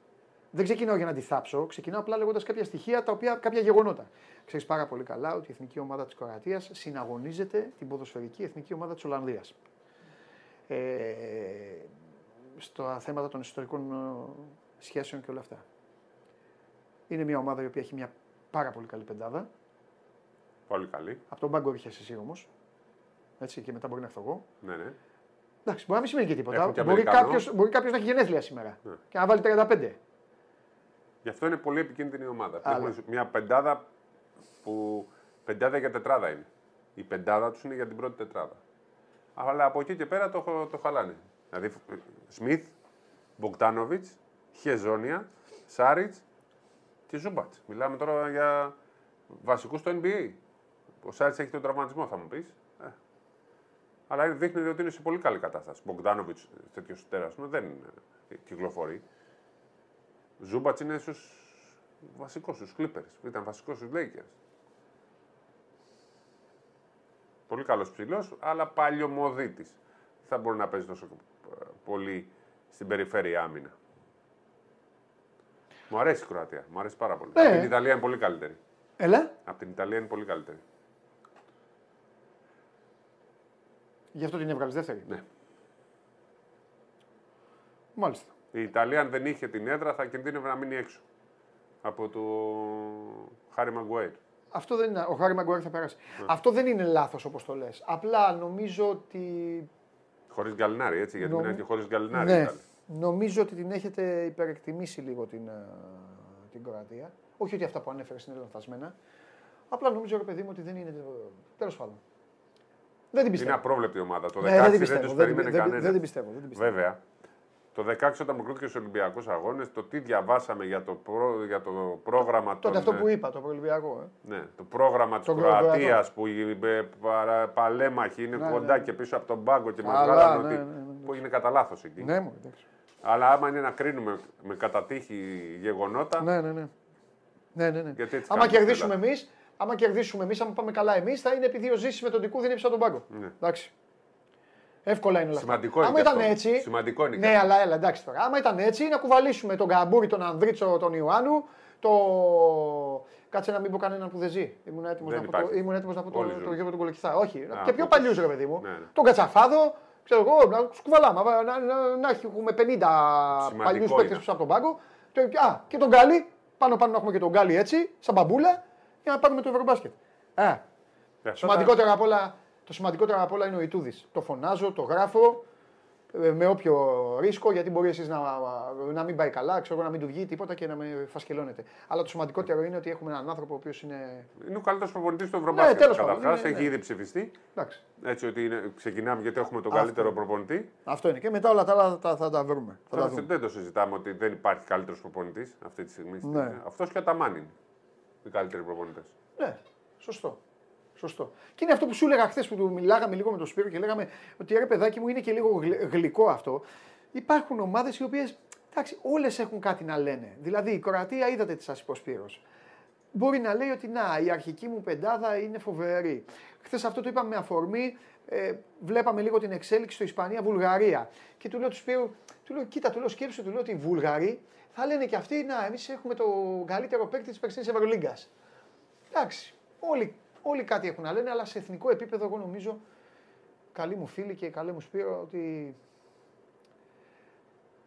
δεν ξεκινάω για να τη θάψω, ξεκινάω απλά λέγοντας κάποια στοιχεία, τα οποία, κάποια γεγονότα. Ξέρεις πάρα πολύ καλά ότι η εθνική ομάδα της Κροατίας συναγωνίζεται την ποδοσφαιρική εθνική ομάδα της Ολλανδίας. Ε, στα θέματα των ιστορικών ε, σχέσεων και όλα αυτά. Είναι μια ομάδα η οποία έχει μια πάρα πολύ καλή πεντάδα. Πολύ καλή. Από τον πάγκο έρχεσαι εσύ όμως. Έτσι και μετά μπορεί να έρθω εγώ. Ναι, ναι. Εντάξει, μπορεί να μην σημαίνει και τίποτα. Έχουν και μπορεί Αμερικανό. κάποιο μπορεί κάποιος να έχει γενέθλια σήμερα Ναι. και να βάλει 35. Γι' αυτό είναι πολύ επικίνδυνη η ομάδα. Άλλο. Έχουν μια πεντάδα που πεντάδα για τετράδα είναι. Η πεντάδα τους είναι για την πρώτη τετράδα. Αλλά από εκεί και πέρα το, το χαλάνε. Δηλαδή Σμιθ, Μπογκντάνοβιτς, Χεζόνια, Σάριτς και Ζούμπατς. Μιλάμε τώρα για βασικούς στο NBA. Ο Σάριτς έχει τον τραυματισμό, θα μου πεις. Ε. Αλλά δείχνει ότι είναι σε πολύ καλή κατάσταση. Μπογκντάνοβιτς, τέτοιος τέρασμα, δεν ε, κυκλοφορεί. Ζούμπατς είναι στους βασικούς, στους Clippers. Ήταν βασικός στους Lakers. Πολύ καλός ψηλός, αλλά παλιωμοδίτης. Δεν θα μπορεί να παίζει τόσο ε, πολύ στην περιφέρεια άμυνα. Μου αρέσει η Κροατία. Μου αρέσει πάρα πολύ. Ναι. Από την Ιταλία είναι πολύ καλύτερη. Έλα. Από την Ιταλία είναι πολύ καλύτερη. Γι' αυτό την έβγαλες δεύτερη. Ναι. Μάλιστα. Η Ιταλία, αν δεν είχε την έδρα, θα κινδύνευε να μείνει έξω. Από το Χάρι Μαγκουέιτ. Αυτό δεν είναι. Ο Χάρη Μαγκουάρ θα περάσει. Αυτό δεν είναι λάθος όπως το λες. Απλά νομίζω ότι. Χωρίς γκαλινάρι, έτσι, γιατί Νομ- μιλάει και χωρίς γκαλινάρι. ναι, η Ιταλία. Νομίζω ότι την έχετε υπερεκτιμήσει λίγο την, ε, την Κροατία. Όχι ότι αυτά που ανέφερες είναι λανθασμένα. Απλά νομίζω, ρε παιδί μου, ότι δεν είναι. Τέλος πάντων. Δεν την Είναι πιστεύω. απρόβλεπτη ομάδα. Το 16 Ναι, δεν την δεν, πιστεύω. τους Δεν, περίμενε δεν, κανένας. δεν την πιστεύω. Δεν την πιστεύω. Βέβαια, το 16 όταν προκρίθηκε στους Ολυμπιακούς Αγώνες, το τι διαβάσαμε για το, προ, για το πρόγραμμα Τότε των, αυτό ε, που είπα, το προελπιακό. Ε. Ναι, το πρόγραμμα της Τον Κροατία Κροατίας. που οι ε, παρα- παλέμαχοι είναι Ναι, κοντά ναι. και πίσω από τον πάγκο και μας Αλλά, βγάλανε ναι, ότι. ναι, ναι, ναι. που είναι κατά λάθος εκεί. Ναι, μου, εντάξει. Αλλά άμα είναι να κρίνουμε με κατατύχει γεγονότα. Ναι, ναι, ναι. ναι, ναι, ναι. Γιατί έτσι άμα κάνουμε, κερδίσουμε δηλαδή. εμείς, άμα κερδίσουμε εμείς, άμα πάμε καλά εμείς, θα είναι επειδή ο Ζήσης με τον Τικούδη είναι ψηλά τον πάγκο. Ναι. Εντάξει. Εύκολα είναι όλα Σημαντικό αυτά. είναι Άμα και ήταν αυτό. έτσι. Σημαντικό είναι και Ναι, αυτό. αλλά έλα, εντάξει τώρα. Άμα ήταν έτσι, να κουβαλήσουμε τον Καμπούρη, τον Ανδρίτσο, τον Ιωάννου, το. Κάτσε να μην πω κανέναν που δεν ζει. Ήμουν έτοιμος Δεν να, πω το- υπάρχει. ήμουν έτοιμος να πω το, Όλοι το ζουν. Γιώργο τον Κολοκυθά. Όχι, Α, και πιο από παλιούς τους- ρε παιδί μου. Ναι, ναι. Τον Κατσαφάδο, ξέρω εγώ, να του κουβαλάμε. Να, να, να, να έχουμε 50 παλιούς είναι. παίκτε πίσω από τον πάγκο. Το- Α, και τον Γκάλι, πάνω πάνω να έχουμε και τον Γκάλι έτσι, σαν μπαμπούλα, για να πάρουμε το Ευρωμπάσκετ. Α, Ε, αυτά σημαντικότερο απ' όλα, το σημαντικότερο απ' όλα είναι ο Ιτούδης. Το φωνάζω, το γράφω ε, με όποιο ρίσκο, γιατί μπορεί εσείς να, να μην πάει καλά, ξέρω εγώ, να μην του βγει τίποτα και να με φασκελώνετε. Αλλά το σημαντικότερο είναι ότι έχουμε έναν άνθρωπο ο οποίος είναι. τα- Είναι ο καλύτερος προπονητής του Ευρωμπάσκετ. τέλος πάντων, Καταρχάς, είναι, έχει ναι. ήδη ψηφιστεί. Εντάξει. Έτσι ότι είναι, ξεκινάμε γιατί έχουμε τον Αυτό. καλύτερο προπονητή. Αυτό είναι. Και μετά όλα τα άλλα θα, θα τα βρούμε. Θα τα Τώρα δούμε. δεν το συζητάμε ότι δεν υπάρχει καλύτερος προπονητής αυτή τη στιγμή. Ναι. Αυτός και ο Αταμάν είναι. οι καλύτεροι προπονητές. Ναι, σωστό. Σωστό. Και είναι αυτό που σου έλεγα χθες που του μιλάγαμε λίγο με τον Σπύρο και λέγαμε ότι ρε παιδάκι μου είναι και λίγο γλυ- γλυκό αυτό. Υπάρχουν ομάδες οι οποίες. Εντάξει, όλες έχουν κάτι να λένε. Δηλαδή η Κροατία, είδατε τι σας είπε ο Σπύρος. Μπορεί να λέει ότι να, η αρχική μου πεντάδα είναι φοβερή. Χθες αυτό το είπαμε με αφορμή. Ε, βλέπαμε λίγο την εξέλιξη στο Ισπανία-Βουλγαρία. Και του λέω του Σπύρου, του λέω, κοίτα, του λέω σκέψου, του λέω ότι οι Βούλγαροι θα λένε και αυτοί, να, εμείς έχουμε το καλύτερο παίκτη της περσινή Ευρωλίγκας. Εντάξει, όλοι, όλοι κάτι έχουν να λένε, αλλά σε εθνικό επίπεδο εγώ νομίζω, καλή μου φίλη και καλή μου Σπύρο, ότι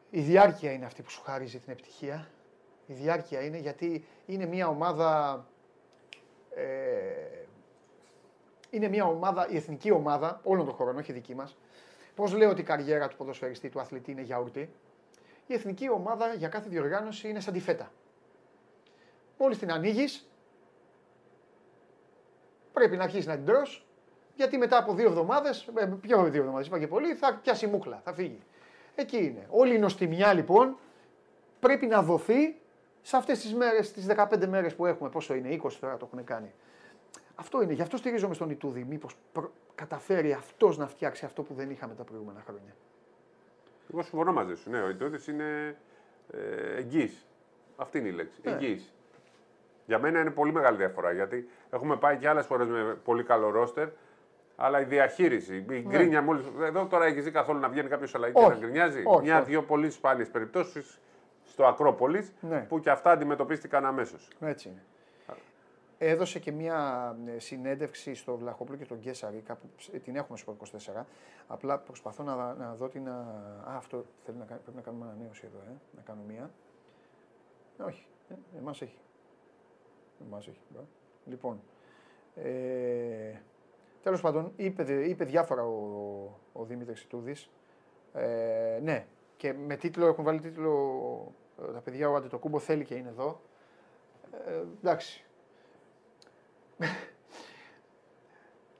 η διάρκεια είναι αυτή που σου χαρίζει την επιτυχία. Η διάρκεια είναι γιατί είναι μια ομάδα. Ε, είναι μια ομάδα, η εθνική ομάδα όλων των χωρών, όχι δική μας. Πώς λέω ότι η καριέρα του ποδοσφαιριστή, του αθλητή είναι γιαούρτι. Η εθνική ομάδα για κάθε διοργάνωση είναι σαν τη φέτα. Μόλις την ανοίγεις, πρέπει να αρχίσεις να την τρως, γιατί μετά από δύο εβδομάδες, πιο δύο εβδομάδες, είπα και πολύ, θα πιάσει μούκλα, θα φύγει. Εκεί είναι. Όλη η νοστιμιά λοιπόν πρέπει να δοθεί σε αυτές τις μέρες, τις 15 μέρες που έχουμε. Πόσο είναι, 20 τώρα το έχουν κάνει. Αυτό είναι. Γι' αυτό στηρίζομαι στον Ιτούδη. Μήπως καταφέρει αυτός να φτιάξει αυτό που δεν είχαμε τα προηγούμενα χρόνια. Εγώ συμφωνώ μαζί σου. Ναι, ο Ιτούδης είναι ε, εγγύης. Αυτή είναι η λέξη. Ναι. Εγγύης. Για μένα είναι πολύ μεγάλη διαφορά γιατί έχουμε πάει και άλλες φορέ με πολύ καλό ρόστερ. Αλλά η διαχείριση, η γκρίνια μόλι. Εδώ τώρα έχει δει καθόλου να βγαίνει κάποιος αλλαγή και Όχι. να γκρινιάζει. Όχι, Μια-δύο πολύ σπάνιες περιπτώσεις στο Ακρόπολης Ναι. που και αυτά αντιμετωπίστηκαν αμέσως. Έτσι είναι. Έδωσε και μια ε, συνέντευξη στο Βλαχόπουλο και τον Γκέσαρη, κάπου ε, την έχουμε στο 24. Απλά προσπαθώ να, να δω την. Α, α, αυτό θέλει να κάνει, πρέπει να κάνουμε ανανέωση εδώ, ε, να κάνω μία. Ε, όχι, ε, εμάς έχει. Εμάς έχει. μπράβο. Λοιπόν, ε, τέλος πάντων, είπε, είπε διάφορα ο, ο Δήμητρης Ιτούδης. Ε, ναι, και με τίτλο, έχουν βάλει τίτλο ε, τα παιδιά, ο Αντετοκούμπο θέλει και είναι εδώ. Ε, εντάξει. *laughs*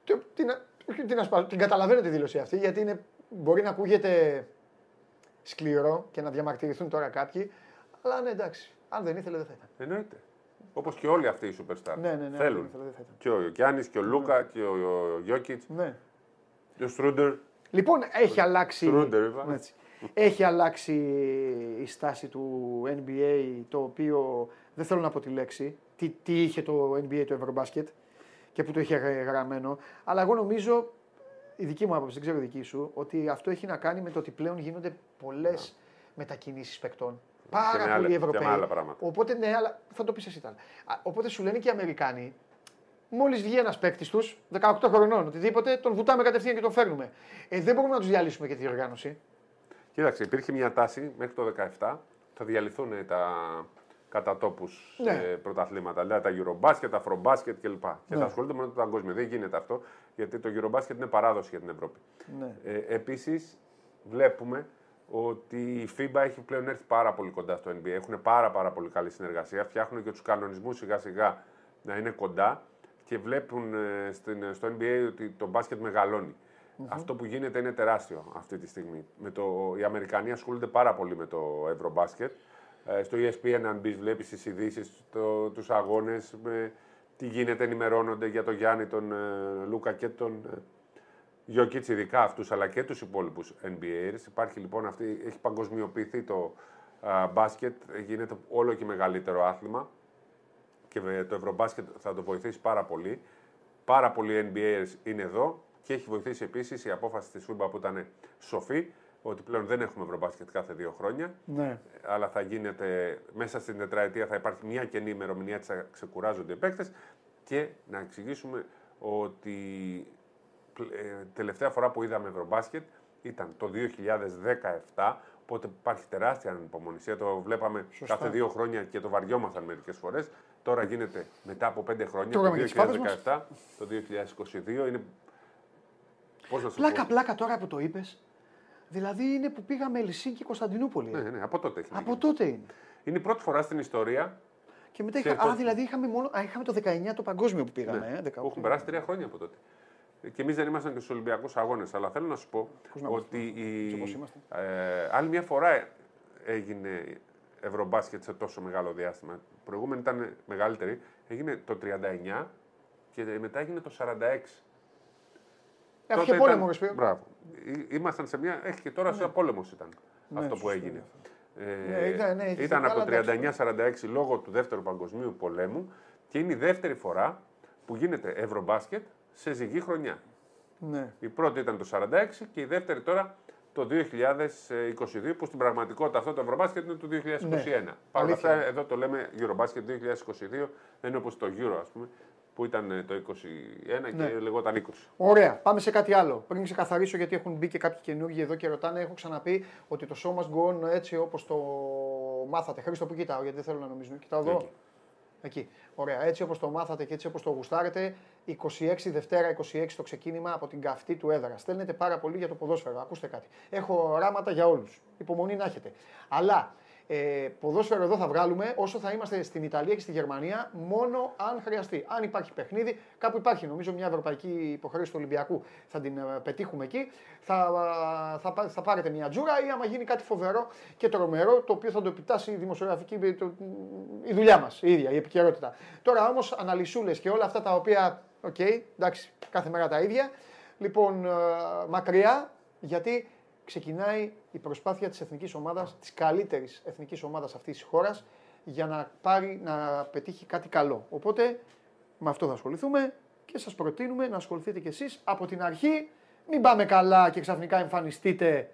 Τι- τι να- τι να σπάσω, την καταλαβαίνω τη δήλωση αυτή, γιατί είναι, μπορεί να ακούγεται σκληρό και να διαμαρτυρηθούν τώρα κάποιοι, αλλά ναι εντάξει, αν δεν ήθελε δεν θα ήταν. Εννοείται. Όπως και όλοι αυτοί οι superstar. Ναι, ναι, ναι, αν δεν Θέλουν. ήθελε δεν θα ήταν. Και ο Γιάννης και ο Λούκα και ο, ο Γιώκητς Ναι. και ο Στρούντερ. Λοιπόν, έχει αλλάξει, Στρούντερ, είπα. έτσι, έχει αλλάξει η στάση του NBA, το οποίο δεν θέλω να πω τη λέξη, τι, τι είχε το NBA το Ευρωμπάσκετ και που το είχε γρα- γραμμένο, αλλά εγώ νομίζω, η δική μου άποψη, δεν ξέρω η δική σου, ότι αυτό έχει να κάνει με το ότι πλέον γίνονται πολλές μετακινήσεις παικτών. Πάρα με άλλα- πολλοί και με Ευρωπαίοι. άλλα πράγματα. Οπότε ναι, αλλά θα το πεις εσύ τώρα. Α, Οπότε σου λένε και οι Αμερικάνοι, Μόλις βγει ένας παίκτης τους, 18 χρονών, οτιδήποτε, τον βουτάμε κατευθείαν και τον φέρνουμε. Ε, δεν μπορούμε να τους διαλύσουμε και τη διοργάνωση. Κοίταξε, υπήρχε μια τάση μέχρι το 17 θα διαλυθούν τα κατά τόπου Ναι. πρωταθλήματα. Δηλαδή τα Eurobasket, τα Afrobasket κλπ. Και Ναι. θα ασχολούνται μόνο με το παγκόσμιο. Δεν γίνεται αυτό γιατί το Eurobasket είναι παράδοση για την Ευρώπη. Ναι. Ε, Επίσης, βλέπουμε ότι η FIBA έχει πλέον έρθει πάρα πολύ κοντά στο NBA. Έχουν πάρα, πάρα πολύ καλή συνεργασία. Φτιάχνουν και τους κανονισμούς σιγά σιγά να είναι κοντά και βλέπουν ε, στην, στο NBA ότι το μπάσκετ μεγαλώνει. Αυτό που γίνεται είναι τεράστιο αυτή τη στιγμή. Με το, οι Αμερικανοί ασχολούνται πάρα πολύ με το Ευρωμπάσκετ. Ε, στο ESPN, αν μπεις, βλέπεις τις ειδήσεις, τους αγώνες, τι γίνεται, ενημερώνονται για τον Γιάννη, τον ε, Λούκα και τον ε, Γιώκητ, ειδικά αυτούς, αλλά και τους υπόλοιπους NBAers. Υπάρχει λοιπόν αυτή, έχει παγκοσμιοποιηθεί το α, μπάσκετ, γίνεται όλο και μεγαλύτερο άθλημα και με το Ευρωμπάσκετ θα το βοηθήσει πάρα πολύ. Πάρα πολλοί NBAers είναι εδώ και έχει βοηθήσει επίσης η απόφαση της FIBA που ήταν σοφή, ότι πλέον δεν έχουμε Ευρωμπάσκετ κάθε δύο χρόνια, Ναι. αλλά θα γίνεται μέσα στην τετραετία θα υπάρχει μια καινή ημερομηνία, έτσι θα ξεκουράζονται οι παίκτες και να εξηγήσουμε ότι ε, τελευταία φορά που είδαμε Ευρωμπάσκετ ήταν το 2017, οπότε υπάρχει τεράστια ανυπομονησία. Το βλέπαμε Σωστά. κάθε δύο χρόνια και το βαριόμασταν μερικές φορές. Τώρα γίνεται μετά από πέντε χρόνια, Τρώγαμε το και τις φάπες μας. 2017, το 2022. Είναι... Πώς να σου Πλάκα, πω; πλάκα τώρα που το είπες. Δηλαδή είναι που πήγαμε Ελσίνκη Κωνσταντινούπολη. Ναι, ναι, από τότε έχει Από γίνει. τότε είναι. Είναι η πρώτη φορά στην ιστορία Και μετά Σε είχα, το- Α, δηλαδή είχαμε, μόνο, α, είχαμε το 19 το παγκόσμιο που πήγαμε. Ναι, ε, 18. που έχουν περάσει τρία χρόνια από τότε. Και εμείς δεν ήμασταν και στους Ολυμπιακούς Αγώνες. Αλλά θέλω να σου πω Πώς να ότι η... Έτσι όπως είμαστε. ε, άλλη μια φορά έγινε Ευρωμπάσκετ σε τόσο μεγάλο διάστημα. προηγούμενη ήταν μεγαλύτερη. Έγινε το 39 και μετά έγινε το 46. Έχει Τότε και πόλεμο, ήταν- ρε Σπύρο. Μπράβο. Ή- Ήμασταν σε μια. Έχει και τώρα σε πόλεμος ήταν Ναι, αυτό που σωστό. έγινε. Ε, Ναι, ήταν- ναι, είχε ήταν άλλα από το εντάξει. 39-46 λόγω του δεύτερου παγκοσμίου πολέμου και είναι η δεύτερη φορά που γίνεται Ευρωμπάσκετ σε ζυγή χρονιά. Ναι. Η πρώτη ήταν το 46 και η δεύτερη τώρα το 2022 που στην πραγματικότητα αυτό το Ευρωμπάσκετ είναι το 2021. Παρ' όλα αυτά Ναι. Αλήθεια. εδώ το λέμε Eurobasket 2022, δεν είναι όπως το Euro ας πούμε που ήταν ε, το 21 Ναι. και λεγόταν 20. Ωραία, πάμε σε κάτι άλλο. Πριν ξεκαθαρίσω, γιατί έχουν μπει και κάποιοι καινούργοι εδώ και ρωτάνε, έχω ξαναπεί ότι το show must go on έτσι όπως το μάθατε. Χρήστο που κοιτάω, γιατί δεν θέλω να νομίζουν. Κοιτάω εδώ. Εκεί. Εκεί. Ωραία. Έτσι όπως το μάθατε και έτσι όπως το γουστάρετε, 26 Δευτέρα 26 το ξεκίνημα από την καυτή του έδρα. Στέλνετε πάρα πολύ για το ποδόσφαιρο. Ακούστε κάτι. Έχω οράματα για όλους. Υπομονή να έχετε. Αλλά ε, ποδόσφαιρο εδώ θα βγάλουμε όσο θα είμαστε στην Ιταλία και στη Γερμανία, μόνο αν χρειαστεί. Αν υπάρχει παιχνίδι, κάπου υπάρχει νομίζω μια ευρωπαϊκή υποχρέωση του Ολυμπιακού, θα την ε, πετύχουμε εκεί. Θα, ε, θα, πά- θα πάρετε μια τζούρα ή άμα γίνει κάτι φοβερό και τρομερό, το οποίο θα το επιτάσσει η δημοσιογραφική, το, η δουλειά μας, η ίδια, η επικαιρότητα. Τώρα όμως αναλυσούλες και όλα αυτά τα οποία, οκ, εντάξει, κάθε μέρα τα ίδια. Λοιπόν, ε, μακριά, γιατί ξεκινάει η προσπάθεια της εθνικής ομάδας, της καλύτερης εθνικής ομάδας αυτής της χώρας, για να πάρει, να πετύχει κάτι καλό. Οπότε, με αυτό θα ασχοληθούμε και σας προτείνουμε να ασχοληθείτε κι εσείς από την αρχή. Μην πάμε καλά και ξαφνικά εμφανιστείτε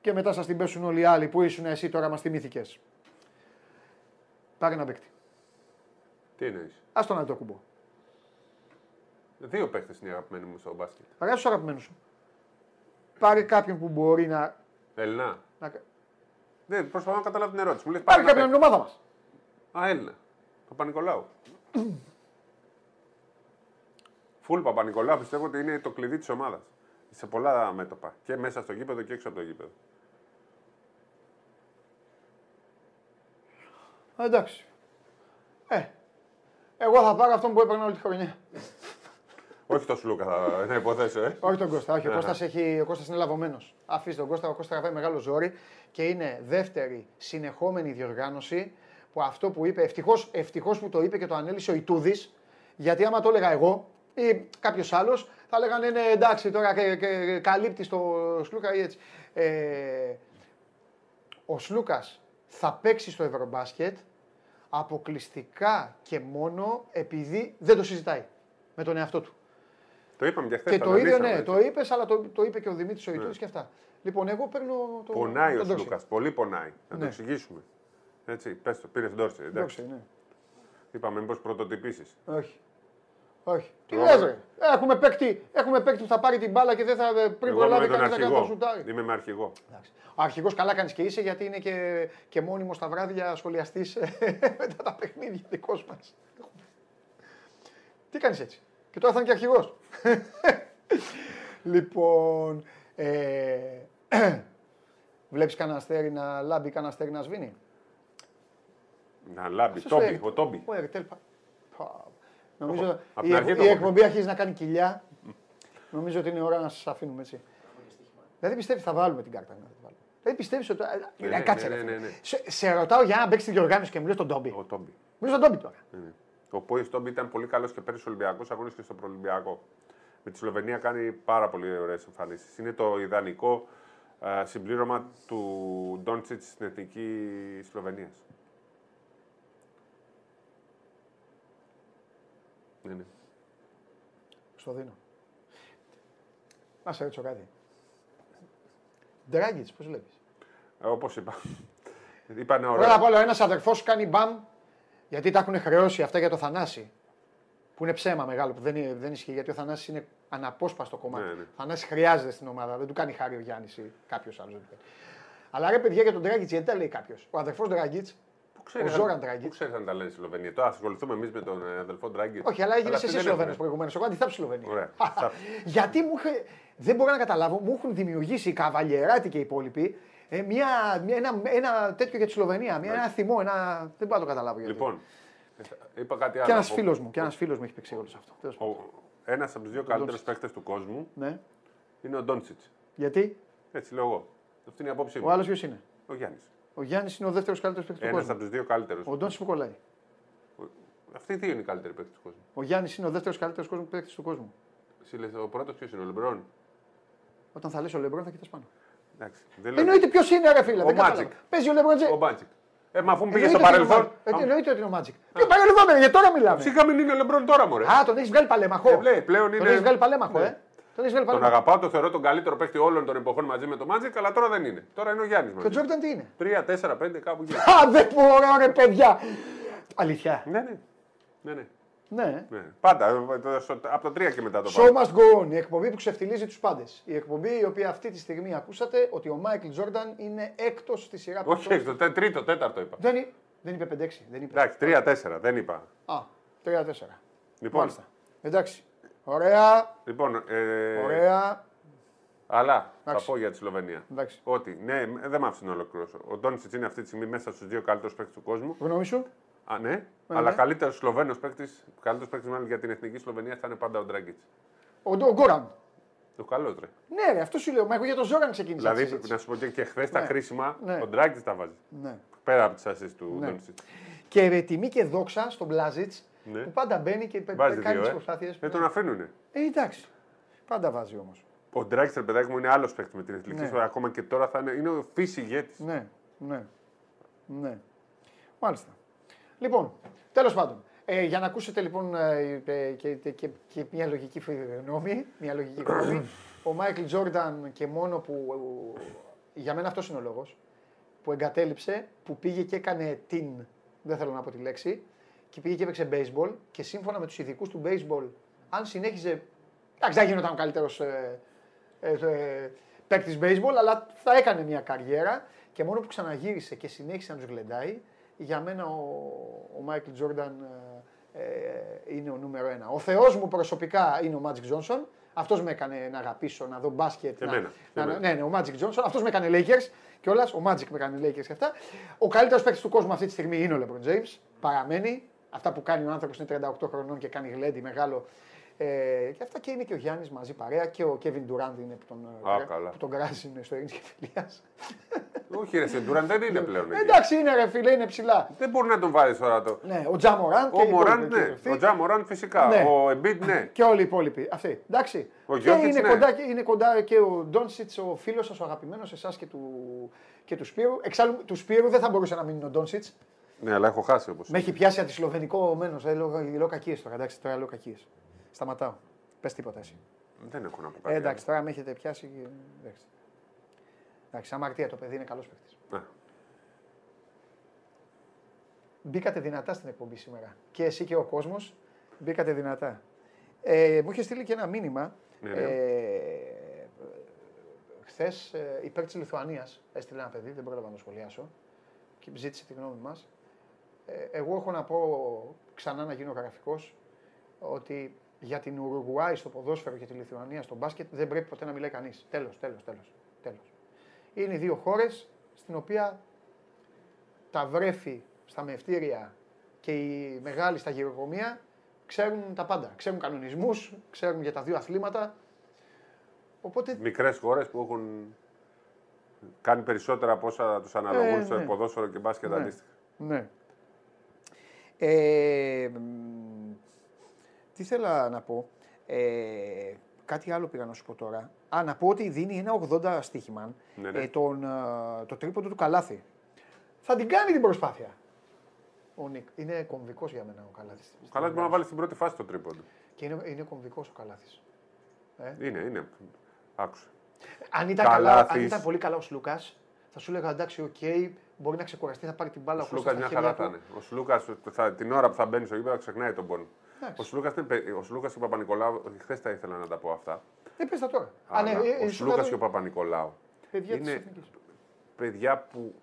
και μετά σας την πέσουν όλοι οι άλλοι που ήσουν εσύ τώρα μας θυμήθηκες. Πάρε ένα παίκτη. Τι εννοείς; Ας τον να το κουμπώ. Δύο παίχτες είναι οι αγαπημένοι μου στο μπάσκετ. Αγάπη στους αγαπημένους σου. Πάρε κάποιον που μπορεί να... Έλληνα; να... Δεν προσπαθώ να καταλάβω την ερώτηση. Μου λες Πάρε ένα κάποιον από την ομάδα μας. παίκτη. Α, Έλληνα. Παπα-Νικολάου. Φουλ Παπα-Νικολάου πιστεύω ότι είναι το κλειδί της ομάδας. Σε πολλά μέτωπα. Και μέσα στο γήπεδο και έξω από το γήπεδο. Α, εντάξει. Ε, εγώ θα πάρω αυτόν που έπαιρνα όλη τη χρονιά. Όχι το Σλούκα θα να υποθέσω, ε. όχι τον Κώστα, όχι. Ο Αχα. Κώστας, έχει, ο Κώστας είναι λαβωμένος. Αφήστε τον Κώστα, ο Κώστας τραβάει μεγάλο ζόρι και είναι δεύτερη συνεχόμενη διοργάνωση που αυτό που είπε, ευτυχώς, ευτυχώς που το είπε και το ανέλησε ο Ιτούδης, γιατί άμα το έλεγα εγώ ή κάποιος άλλος, θα λέγανε ναι εντάξει τώρα και, και, καλύπτει το Σλούκα ή έτσι. Ε, ο Σλούκας θα παίξει στο Ευρωμπάσκετ αποκλειστικά και μόνο επειδή δεν το συζητάει με τον εαυτό του. Το είπαμε και χθες. Και το ίδιο, ναι, το είπες, αλλά το, το είπε και ο Δημήτρης ο Ιτούδης και αυτά. Λοιπόν, εγώ παίρνω το. Πονάει ο τον Ντόρση. Σλούκας. Πολύ πονάει. Να το Ναι. εξηγήσουμε. Έτσι, πες το, πήρε τον Ντόρση. Εντάξει. Ντόρση, ναι. Είπαμε μήπως πρωτοτυπήσεις. Όχι. Όχι. Τι Εγώ- λες ρε. Έχουμε παίκτη, έχουμε παίκτη που θα πάρει την μπάλα και δεν θα πριν Εγώ είμαι προλάβει με τον κανείς να κάνει το αρχηγό. σουτάρι. Είμαι με αρχηγό. Εντάξει. Ο αρχηγός καλά κάνεις και είσαι γιατί είναι και, και μόνιμος στα βράδια σχολιαστής *laughs* μετά τα παιχνίδια δικός μας. Τι κάνεις έτσι; Και τώρα θα είναι και αρχηγός. λοιπόν. Ε, Βλέπεις κανένα αστέρι να λάμπει, κανένα αστέρι να σβήνει; Να λάμπει. Αυτός Τόμπι, ο- ο Τόμπι. Ο Ερτέλ. πα- πα- Νομίζω Απ' η, την αρχή η το έχω εκπομπή αρχίζει να κάνει κοιλιά. Νομίζω ότι είναι ώρα να σας αφήνουμε έτσι. Δηλαδή πιστεύει θα βάλουμε την κάρτα. να τη βάλουμε. Δηλαδή πιστεύεις ότι. Ναι, Ε, ναι, κάτσε, ναι, ρε, ναι, φίλε. ναι. Σε, σε ρωτάω για να παίξει τη διοργάνωση και μου λε τον Τόμπι. Ο Τόμπι. Μου λε τον Τόμπι τώρα. Ναι, ναι. Ο Πόη Τόμπι ήταν πολύ καλός και πέρυσι Ολυμπιακός αγώνε και στο Προολυμπιακό. Με τη Σλοβενία κάνει πάρα πολύ ωραίες εμφανίσεις. Είναι το ιδανικό α, συμπλήρωμα του Ντόντσιτς στην εθνική Σλοβενίας. Ναι, ναι. Στο δίνω. Να σε ρωτήσω κάτι. Ντράγκητς, πώς βλέπεις; Όπως είπα. Είπανε Πρώτα ωραία. απ' όλα, ένας αδερφός σου κάνει μπαμ γιατί τα έχουν χρεώσει αυτά για το Θανάση. Που είναι ψέμα μεγάλο, που δεν, είναι- δεν ισχύει γιατί ο Θανάσης είναι αναπόσπαστο κομμάτι. Ναι, ναι. Ο Θανάσης χρειάζεται στην ομάδα, δεν του κάνει χάρη ο Γιάννης ή κάποιος άλλος. Αλλά ρε παιδιά για τον Ντράγκητ, γιατί τα λέει κάποιος; Ο αδερφός Ντράγκητ, Πού ξέρεις ο αν- Ζόραν Πού Ντράγκητ. ξέρει αν τα λένε στη Σλοβενία. Τώρα ασχοληθούμε εμείς με τον ε, αδελφό Ντράγκητ. Όχι, αλλά έγινες αυτοί εσύ δεν Σλοβαίνο έχουν. προηγουμένως. Εγώ αντιθέτω Σλοβενία. Ωραία. Γιατί μου είχε, δεν μπορώ να καταλάβω, μου έχουν δημιουργήσει οι Καβαλιεράτη και οι υπόλοιποι ε, μια, μια, ένα, ένα τέτοιο για τη Σλοβενία. Μια, ένα θυμό, ένα. Δεν μπορώ να το καταλάβω γιατί. Λοιπόν, είπα κάτι άλλο. και ένας Ο- φίλος μου, και ένας φίλος μου έχει παίξει όλο αυτό. Τέλος πάντων. Ένας από τους δύο καλύτερους Ντόντσιτς. παίκτες του κόσμου Ναι. είναι ο Ντόντσιτς. Γιατί; Έτσι λέω εγώ. Αυτή είναι η απόψη ο μου. άλλος ποιος είναι; Ο Γιάννης. Ο Γιάννης είναι ο δεύτερος καλύτερος παίκτης του Ένας κόσμου. από τους δύο καλύτερους. Ο Ντόντσι που κολλάει. Αυτοί δύο είναι οι καλύτεροι παίκτες του κόσμου. Ο Γιάννης είναι ο δεύτερος καλύτερος κόσμο παίκτης του κόσμου. Εσύ λες, ο πρώτος ποιος είναι, ο Λεμπρόν; Όταν θα λες ο Λεμπρόν θα κοιτάς πάνω. Εντάξει, δεν λέω. Εννοείται ποιος είναι, ρε φίλε. Ο δεν κατάλαβα. Magic. Παίζει ο Λεμπρόν Τζέιμς. Ο Μάτζικ. Ε, μα αφού μου πήγε Εννοείται στο ότι είναι ο παρελθόν. Magic. Ε, Εννοείται ότι είναι ο Magic. Ποιο παρελθόν, ρε, για τώρα μιλάμε. Σιγά μην είναι ο Λεμπρόν τώρα, μωρέ. Α, τον έχεις βγάλει παλαίμαχο. Ε, λέει, πλέον Τον είναι- έχεις βγάλει παλαίμαχο, Ναι. ε. Τον έχεις βγάλει Τον παλαίμαχο. αγαπάω, το θεωρώ τον καλύτερο παίκτη όλων των εποχών μαζί με τον Μάτζικ, αλλά τώρα δεν είναι. Τώρα είναι ο Γιάννης. Και ο Τζόρνταν τι είναι; 3, 4, 5, κάπου εκεί. Α, δεν μπορώ, ρε παιδιά. Αλήθεια. ναι, ναι. ναι, ναι. Ναι. ναι. Πάντα, ε, το- στο- από το 3 και μετά το Show πάμε. must go on. Η εκπομπή που ξεφτιλίζει τους πάντες. Η εκπομπή η οποία αυτή τη στιγμή ακούσατε ότι ο Μάικλ Τζόρνταν είναι έκτος στη σειρά Όχι, παιχτών. το τε- τρίτο, τέταρτο είπα. Δεν, εί- δεν είπε 5-6. Δεν είπε. Εντάξει, 3-4, δεν είπα. Α, 3-4. Λοιπόν, Μάλιστα. Εντάξει. Ωραία. λοιπόν ε, Ωραία. αλλά θα Εντάξει. πω για τη Σλοβενία. Εντάξει. Ότι ναι, δεν μ' άφησε να ολοκληρώσω. Ο Ντόνσιτ είναι αυτή τη στιγμή μέσα στους δύο καλύτερους παίκτες του κόσμου. Γνώμη σου; Α, ναι, ναι. αλλά καλύτερος Σλοβαίνος παίκτης, καλύτερος παίκτης μάλλον για την εθνική Σλοβενία θα είναι πάντα ο Ντράγκητ. Ο, ο Γκόραν. Το καλό τρε. Ναι, ρε, αυτό σου λέω. Μα εγώ για τον Ζόραν ξεκίνησα. τη Δηλαδή, συζήτηση. να σου πω και, και χθες τα Ναι. χρήσιμα, Ναι. ο Ντράγκητ τα βάζει. Ναι. Πέρα από τις ασεί του Ναι. Ντόνσιτς. Και ρε, τιμή και δόξα στον Μπλάζιτ Ναι. που πάντα μπαίνει και πε- Βάζει κάνει δύο, τις ε. προσπάθειες. Δεν τον αφαίνουνε. Ε, εντάξει. Πάντα βάζει όμως. Ο Ντράγκητ, ρε παιδάκι μου, είναι άλλος παίκτης με την εθνική Ναι. Σλοβενία. Ακόμα και τώρα θα είναι, είναι ο φύση ηγέτης. Ναι, ναι. Ναι. Μάλιστα. Λοιπόν, τέλος πάντων. Ε, για να ακούσετε λοιπόν ε, ε, και, και, και, και μια λογική γνώμη, μια λογική γνώμη, ο Μάικλ Τζόρνταν και μόνο που, ε, για μένα αυτός είναι ο λόγος, που εγκατέλειψε, που πήγε και έκανε την, δεν θέλω να πω τη λέξη, και πήγε και έπαιξε baseball και σύμφωνα με τους ειδικούς του baseball, αν συνέχιζε, εντάξει δεν γινόταν ο καλύτερος ε, ε, ε, παίκτης baseball, αλλά θα έκανε μια καριέρα και μόνο που ξαναγύρισε και συνέχισε να τους γλεντάει, για μένα ο, ο Μάικλ Τζόρνταν ε, ε, είναι ο νούμερο ένα. Ο Θεός μου προσωπικά είναι ο Μάτζικ Τζόνσον. Αυτός με έκανε να αγαπήσω, να δω μπάσκετ. Και να, εμένα, και να, εμένα. ναι, ναι, ο Μάτζικ Τζόνσον. Αυτός με έκανε Lakers κιόλας. Ο Μάτζικ με έκανε Lakers και αυτά. Ο καλύτερος παίκτης του κόσμου αυτή τη στιγμή είναι ο LeBron James. Παραμένει. Αυτά που κάνει ο άνθρωπος είναι 38 χρονών και κάνει γλέντι μεγάλο. Ε, και αυτά και είναι και ο Γιάννης μαζί παρέα και ο Kevin Durant είναι που τον, Α, ε, καλά. που τον κράζει είναι στο ειρήνης και φιλία. Όχι, ρε, Σεντούραν δεν είναι πλέον εκεί. Εντάξει, είναι ρε φίλε, είναι ψηλά. Δεν μπορεί να τον βάλεις τώρα το. Ναι, ο Τζα Μωράν και Ο οι Μωράν, υπόλοιποι ναι. αυτοί. Ο Τζα Μωράν φυσικά. Ναι. Ο Εμπίτ, ναι. Και όλοι οι υπόλοιποι. Αυτοί. Εντάξει. Ο και Γιώκητς, είναι, ναι. κοντά, και- είναι κοντά και ο Ντόνσιτς, ο φίλος σας, ο αγαπημένος εσάς και του, και του Σπύρου. Εξάλλου του Σπύρου δεν θα μπορούσε να μείνει ο Ντόνσιτς. Ναι, αλλά έχω χάσει όπως. Με έχει πιάσει αντισλοβενικό μένος. Ε, λέω, λέω κακίες τώρα. Εντάξει, τώρα λέω κακίες. Σταματάω. Πες τίποτα εσύ. Δεν έχω να πω Ε, κάτι. εντάξει, τώρα με έχετε πιάσει. και- Εντάξει. Εντάξει, αμαρτία το παιδί είναι καλός παίκτης. άλλο. Μπήκατε δυνατά στην εκπομπή σήμερα. Και εσύ και ο κόσμος μπήκατε δυνατά. Ε, μου είχε στείλει και ένα μήνυμα. Ναι, ναι. Ε, Χθες ε, υπέρ της Λιθουανίας έστειλε ένα παιδί, δεν πρόλαβα να το σχολιάσω και ζήτησε τη γνώμη μας. Ε, εγώ έχω να πω ξανά να γίνω γραφικός ότι για την Ουρουγουάη στο ποδόσφαιρο και τη Λιθουανία στο μπάσκετ δεν πρέπει ποτέ να μιλάει κανείς. Τέλος, τέλος, τέλος. Τέλος. Είναι οι δύο χώρες στην οποία τα βρέφη στα μευτήρια και οι μεγάλοι στα γυροκομεία ξέρουν τα πάντα. Ξέρουν κανονισμούς, ξέρουν για τα δύο αθλήματα. Οπότε Μικρές χώρες που έχουν κάνει περισσότερα από όσα τους αναλογούν Ε, στο ναι. ποδόσφαιρο και μπάσκετ Ναι. αντίστοιχα. Ναι. Ε, μ, τι θέλω να πω. Ε, κάτι άλλο πήγα να σου πω τώρα. Α, να πω ότι δίνει ένα 80 στοίχημα Ναι, ναι. ε, τον, ε, το τρίποντο του Καλάθι. Θα την κάνει την προσπάθεια. Ο Νίκ. Είναι κομβικός για μένα ο Καλάθης. Καλά, μπορεί να βάλει στην πρώτη φάση το τρίποντο. Και είναι, είναι κομβικός ο Καλάθης. Ε. Είναι, είναι. Άκουσα. Αν ήταν, καλά, αν Καλάθης. ήταν πολύ καλά ο Σλούκας, θα σου έλεγα εντάξει, οκ, μπορεί να ξεκουραστεί, θα πάρει την μπάλα Ο Κώστας Σλούκας στα μια χέρια χαρά θα του. είναι. Ο Σλούκας την ώρα που θα μπαίνει στο γήπεδο ξεχνάει τον πόνο. Εντάξει. Ο Σλούκας ο Σλούκας και ο Παπανικολάου, χθες τα ήθελα να τα πω αυτά. Ε, πες τα τώρα. Αλλά ε, ε, ο σου Σλούκας λέω- και ο Παπανικολάου Παιδιά της είναι Εθνικής. παιδιά που.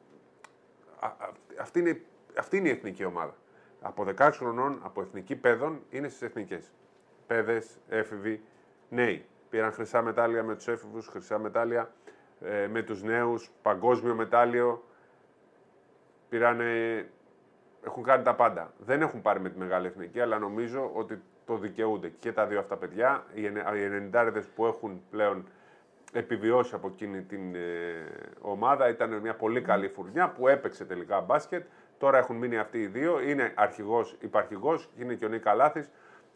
α- α- αυτή, είναι, αυτή είναι η εθνική ομάδα. Από 16 χρονών, από εθνική παιδών, είναι στις εθνικές. Παιδες, έφηβοι, νέοι. Πήραν χρυσά μετάλλια με τους έφηβους, χρυσά μετάλλια ε, με τους νέους, παγκόσμιο μετάλλιο. Πήρανε, έχουν κάνει τα πάντα. Δεν έχουν πάρει με τη μεγάλη εθνική, αλλά νομίζω ότι το δικαιούνται και τα δύο αυτά παιδιά. Οι ενε- οι ενενηντάριδες που έχουν πλέον επιβιώσει από εκείνη την ε, ομάδα ήταν μια πολύ καλή φουρνιά που έπαιξε τελικά μπάσκετ Τώρα έχουν μείνει αυτοί οι δύο. Είναι αρχηγός, υπαρχηγός, είναι και ο Νίκα Λάθη,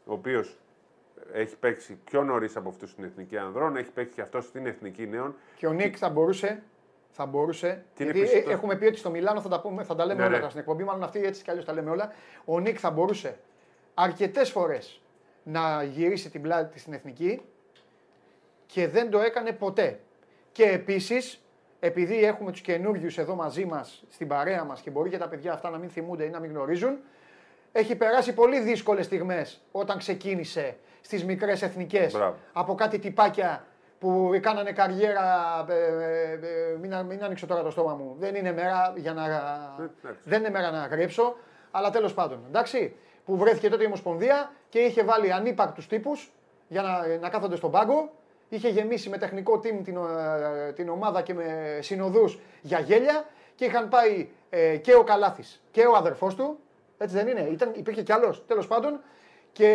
ο οποίος έχει παίξει πιο νωρίς από αυτούς στην εθνική ανδρών, έχει παίξει και αυτός στην εθνική νέων. Και ο Νίκ θα μπορούσε. Θα μπορούσε. Τι είναι γιατί πιστό. ε, έχουμε πει ότι στο Μιλάνο θα τα, πούμε, θα τα λέμε Ναι, όλα ναι. τώρα στην εκπομπή. Μάλλον αυτή έτσι κι αλλιώς τα λέμε όλα. Ο Νίκ θα μπορούσε αρκετές φορές να γυρίσει την πλάτη της στην εθνική και δεν το έκανε ποτέ. Και επίσης, επειδή έχουμε τους καινούριου εδώ μαζί μας στην παρέα μας και μπορεί και τα παιδιά αυτά να μην θυμούνται ή να μην γνωρίζουν, έχει περάσει πολύ δύσκολες στιγμές όταν ξεκίνησε στις μικρές εθνικές Μπράβο. από κάτι τυπάκια που κάνανε καριέρα. Ε, ε, ε, μην, α- μην ανοίξω τώρα το στόμα μου. Δεν είναι μέρα για να. εντάξει. δεν είναι μέρα να γρέψω. Αλλά τέλος πάντων. Εντάξει. Που βρέθηκε τότε η Ομοσπονδία και είχε βάλει ανύπαρκτους τύπους για να, να κάθονται στον πάγκο. Είχε γεμίσει με τεχνικό team την, ε, την ομάδα και με συνοδούς για γέλια και είχαν πάει ε, και ο Καλάθης και ο αδερφός του. Έτσι δεν είναι. Ήταν, υπήρχε κι άλλος τέλος πάντων. Και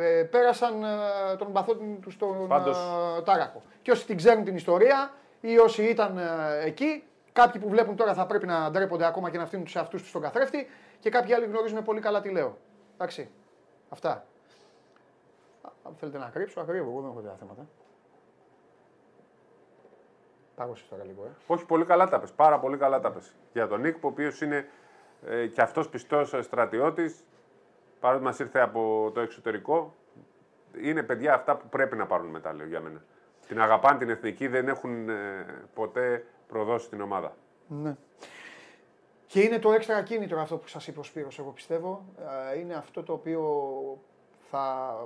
ε, πέρασαν ε, τον μπαθό τους στον Πάντως- ε, Τάρακο. Και όσοι την ξέρουν την ιστορία ή όσοι ήταν ε, εκεί, κάποιοι που βλέπουν τώρα θα πρέπει να ντρέπονται ακόμα και να φτύνουν τους εαυτούς τους στον καθρέφτη και κάποιοι άλλοι γνωρίζουν πολύ καλά τι λέω. Εντάξει. Αυτά. Α, Αν θέλετε να κρύψω, ακρίβω. Εγώ δεν έχω τέτοια θέματα. Πάγωσες τώρα λίγο, ε. Όχι, πολύ καλά τα πες. Πάρα πολύ καλά τα πες. Για τον Νίκ, ο οποίος είναι ε, και αυτός πιστός στρατιώτης, παρότι μας ήρθε από το εξωτερικό, είναι παιδιά αυτά που πρέπει να πάρουν μετάλλιο για μένα. Την αγαπάνε την εθνική, δεν έχουν ε, ποτέ προδώσει την ομάδα. Ναι. Και είναι το έξτρα κίνητρο αυτό που σας είπε ο Σπύρος, εγώ πιστεύω. Ε, Είναι αυτό το οποίο θα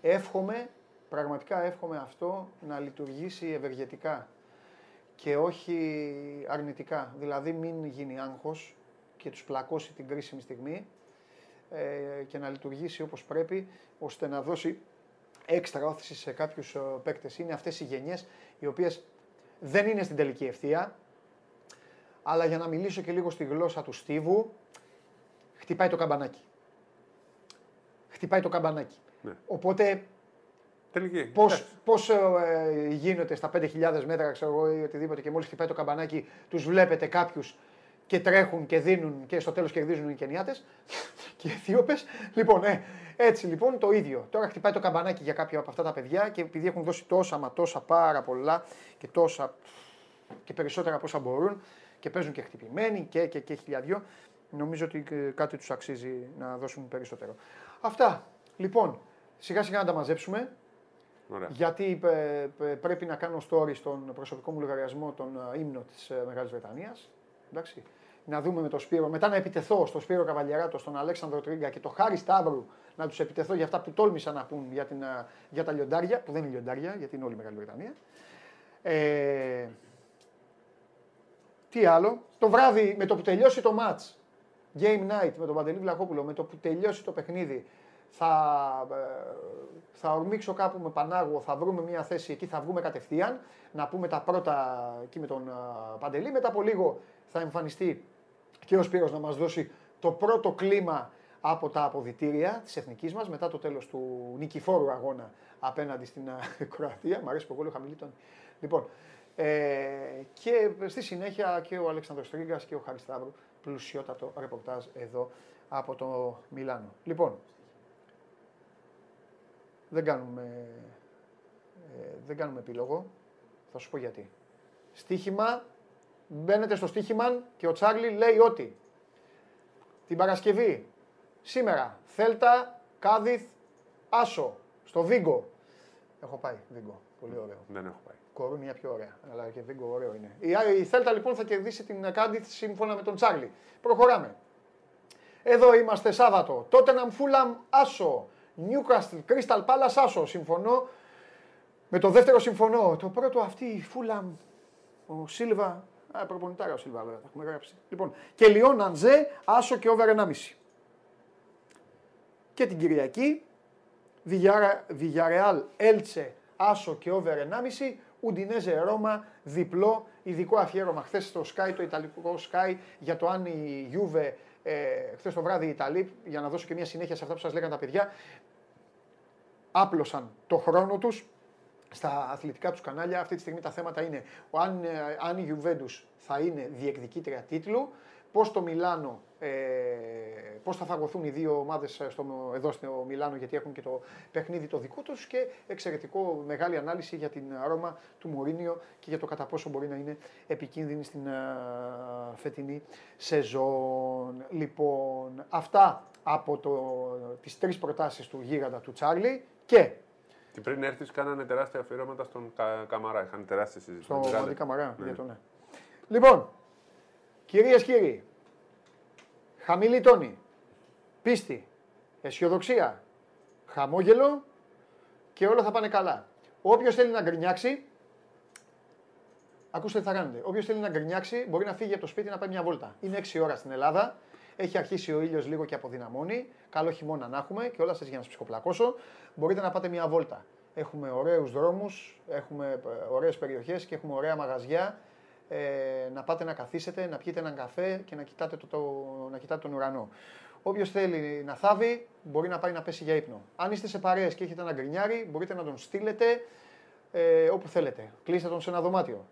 εύχομαι, πραγματικά εύχομαι αυτό να λειτουργήσει ευεργετικά και όχι αρνητικά. Δηλαδή μην γίνει άγχος και τους πλακώσει την κρίσιμη στιγμή ε, και να λειτουργήσει όπως πρέπει ώστε να δώσει έξτρα όθηση σε κάποιους ε, παίκτες. Είναι αυτές οι γενιές οι οποίες δεν είναι στην τελική ευθεία, αλλά για να μιλήσω και λίγο στη γλώσσα του Στίβου, χτυπάει το καμπανάκι. Χτυπάει το καμπανάκι. Ναι. Οπότε Τελική. πώς, Εντάξει. πώς ε, γίνεται στα 5.000 μέτρα ξέρω εγώ, ή οτιδήποτε και μόλις χτυπάει το καμπανάκι τους βλέπετε κάποιους και τρέχουν και δίνουν και στο τέλος κερδίζουν οι Κενιάτες *laughs* και οι Αιθίωπες. Λοιπόν, ε, έτσι λοιπόν το ίδιο. Τώρα χτυπάει το καμπανάκι για κάποια από αυτά τα παιδιά και επειδή έχουν δώσει τόσα μα τόσα πάρα πολλά και τόσα και περισσότερα από όσα μπορούν και παίζουν και χτυπημένοι και, και, και χιλιαδιό. Νομίζω ότι ε, κάτι τους αξίζει να δώσουν περισσότερο. Αυτά. Λοιπόν, σιγά σιγά να τα μαζέψουμε. Ωραία. Γιατί ε, ε, πρέπει να κάνω story στον προσωπικό μου λογαριασμό τον ε, ύμνο της ε, Μεγάλης Βρετανίας. Εντάξει. Να δούμε με τον Σπύρο, μετά να επιτεθώ στον Σπύρο Καβαλιαράτο, στον Αλέξανδρο Τρίγκα και τον Χάρη Σταύρου να τους επιτεθώ για αυτά που τόλμησαν να πούν για, την, ε, για τα λιοντάρια, που δεν είναι λιοντάρια, γιατί είναι όλη η Μεγάλη Βρετανία. Ε, τι άλλο; Το βράδυ με το που τελειώσει το match, game night με τον Παντελή Βλαχόπουλο, με το που τελειώσει το παιχνίδι, θα, ε, θα ορμήξω κάπου με Πανάγο, θα βρούμε μια θέση εκεί, θα βγούμε κατευθείαν, να πούμε τα πρώτα εκεί με τον ε, Παντελή. Μετά από λίγο θα εμφανιστεί και ο Σπύρος να μας δώσει το πρώτο κλίμα από τα αποδητήρια της εθνικής μας μετά το τέλος του νικηφόρου αγώνα απέναντι στην ε, *laughs* Κροατία. Μ' αρέσει που εγώ λέω χαμηλή τόνη. Λοιπόν, ε, και στη συνέχεια και ο Αλέξανδρος Τρίγκας και ο Χάρης Σταύρου πλουσιότατο ρεπορτάζ εδώ από το Μιλάνο. Λοιπόν, δεν κάνουμε, ε, δεν κάνουμε επίλογο. Θα σου πω γιατί. Στίχημα, μπαίνετε στο στίχημα και ο Τσάρλι λέει ότι την Παρασκευή, σήμερα, Θέλτα, Κάδιθ, Άσο, στο Βίγκο. Έχω πάει, Βίγκο. Πολύ ωραίο. Δεν έχω πάει. Κορούνια πιο ωραία. Αλλά και Βίγκο ωραίο είναι. Η, η Θέλτα λοιπόν θα κερδίσει την Κάδιθ σύμφωνα με τον Τσάρλι. Προχωράμε. Εδώ είμαστε Σάββατο. Τότεναμ Φούλαμ Άσο. Newcastle Crystal Palace Άσο. Συμφωνώ. Με το δεύτερο συμφωνώ. Το πρώτο αυτή η Φούλαμ. Ο Σίλβα. Α, προπονητάρα ο Σίλβα βέβαια. Τα έχουμε γράψει. Λοιπόν. Και Λιόν Αντζέ Άσο και over 1,5. Και την Κυριακή. Βιγιαρεάλ Έλτσε Άσο και over 1,5. Ουντινέζε Ρώμα, διπλό, ειδικό αφιέρωμα χθες στο Sky, το Ιταλικό Sky, για το αν η Juve, ε, χθες το βράδυ οι Ιταλοί, για να δώσω και μια συνέχεια σε αυτά που σας λέγανε τα παιδιά, άπλωσαν το χρόνο τους στα αθλητικά τους κανάλια. Αυτή τη στιγμή τα θέματα είναι ο, αν, ε, αν η Juventus θα είναι διεκδικήτρια τίτλου, πώς το Μιλάνο, ε, πώς θα φαγωθούν οι δύο ομάδες εδώ στο Μιλάνο, γιατί έχουν και το παιχνίδι το δικό τους και εξαιρετικό μεγάλη ανάλυση για την Ρώμα του Μωρίνιο και για το κατά πόσο μπορεί να είναι επικίνδυνη στην ε, φετινή σεζόν. Λοιπόν, αυτά από το, τις τρεις προτάσεις του γίγαντα του Τσάρλι και και πριν έρθεις, κάνανε τεράστια αφιερώματα στον Κα... Καμαρά. Είχαν τεράστια συζήτηση. Στον Μαντί Καμαρά, ναι. για το ναι. Λοιπόν, κυρίες κύριοι, χαμηλή τόνη, πίστη, αισιοδοξία, χαμόγελο και όλα θα πάνε καλά. Όποιος θέλει να γκρινιάξει, ακούστε τι θα κάνετε. Όποιος θέλει να γκρινιάξει μπορεί να φύγει από το σπίτι να πάει μια βόλτα. Είναι 6 ώρα στην Ελλάδα. Έχει αρχίσει ο ήλιος λίγο και αποδυναμώνει. Καλό χειμώνα να έχουμε και όλα σας για να σας ψυχοπλακώσω. Μπορείτε να πάτε μια βόλτα. Έχουμε ωραίους δρόμους, έχουμε ε, ωραίες περιοχές και έχουμε ωραία μαγαζιά. Ε, να πάτε να καθίσετε, να πιείτε έναν καφέ και να κοιτάτε, το, το, να κοιτάτε τον ουρανό. Όποιος θέλει να θάβει, μπορεί να πάει να πέσει για ύπνο. Αν είστε σε παρέες και έχετε ένα γκρινιάρι, μπορείτε να τον στείλετε ε, όπου θέλετε. Κλείστε τον σε ένα δωμάτιο.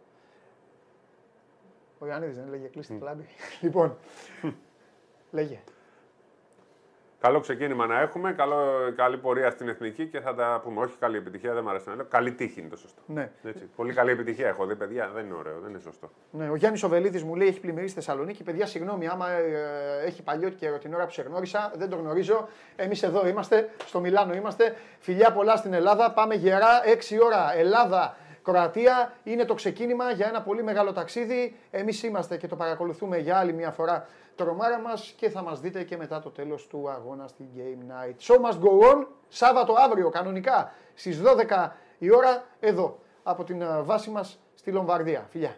Ο Ιωαννίδης δεν έλεγε κλείστε το λάμπι. *laughs* λοιπόν, λέγε. Καλό ξεκίνημα να έχουμε, καλό, καλή πορεία στην εθνική και θα τα πούμε. Όχι καλή επιτυχία, δεν μου αρέσει να λέω. Καλή τύχη είναι το σωστό. Ναι. Έτσι. Πολύ καλή επιτυχία έχω δει, παιδιά. Δεν είναι ωραίο, δεν είναι σωστό. Ναι, ο Γιάννης Οβελίδης μου λέει: Έχει πλημμυρίσει Θεσσαλονίκη. Παιδιά, συγγνώμη, άμα ε, έχει παλιό καιρό την ώρα που σε γνώρισα, δεν το γνωρίζω. Εμείς εδώ είμαστε, στο Μιλάνο είμαστε. Φιλιά πολλά στην Ελλάδα. Πάμε γερά, 6 ώρα Ελλάδα. Κροατία είναι το ξεκίνημα για ένα πολύ μεγάλο ταξίδι. Εμείς είμαστε και το παρακολουθούμε για άλλη μια φορά τρομάρα μας και θα μας δείτε και μετά το τέλος του αγώνα στην Game Night. Show must go on, Σάββατο αύριο κανονικά στις 12 η ώρα εδώ από την ε, βάση μας στη Λομβαρδία. Φιλιά.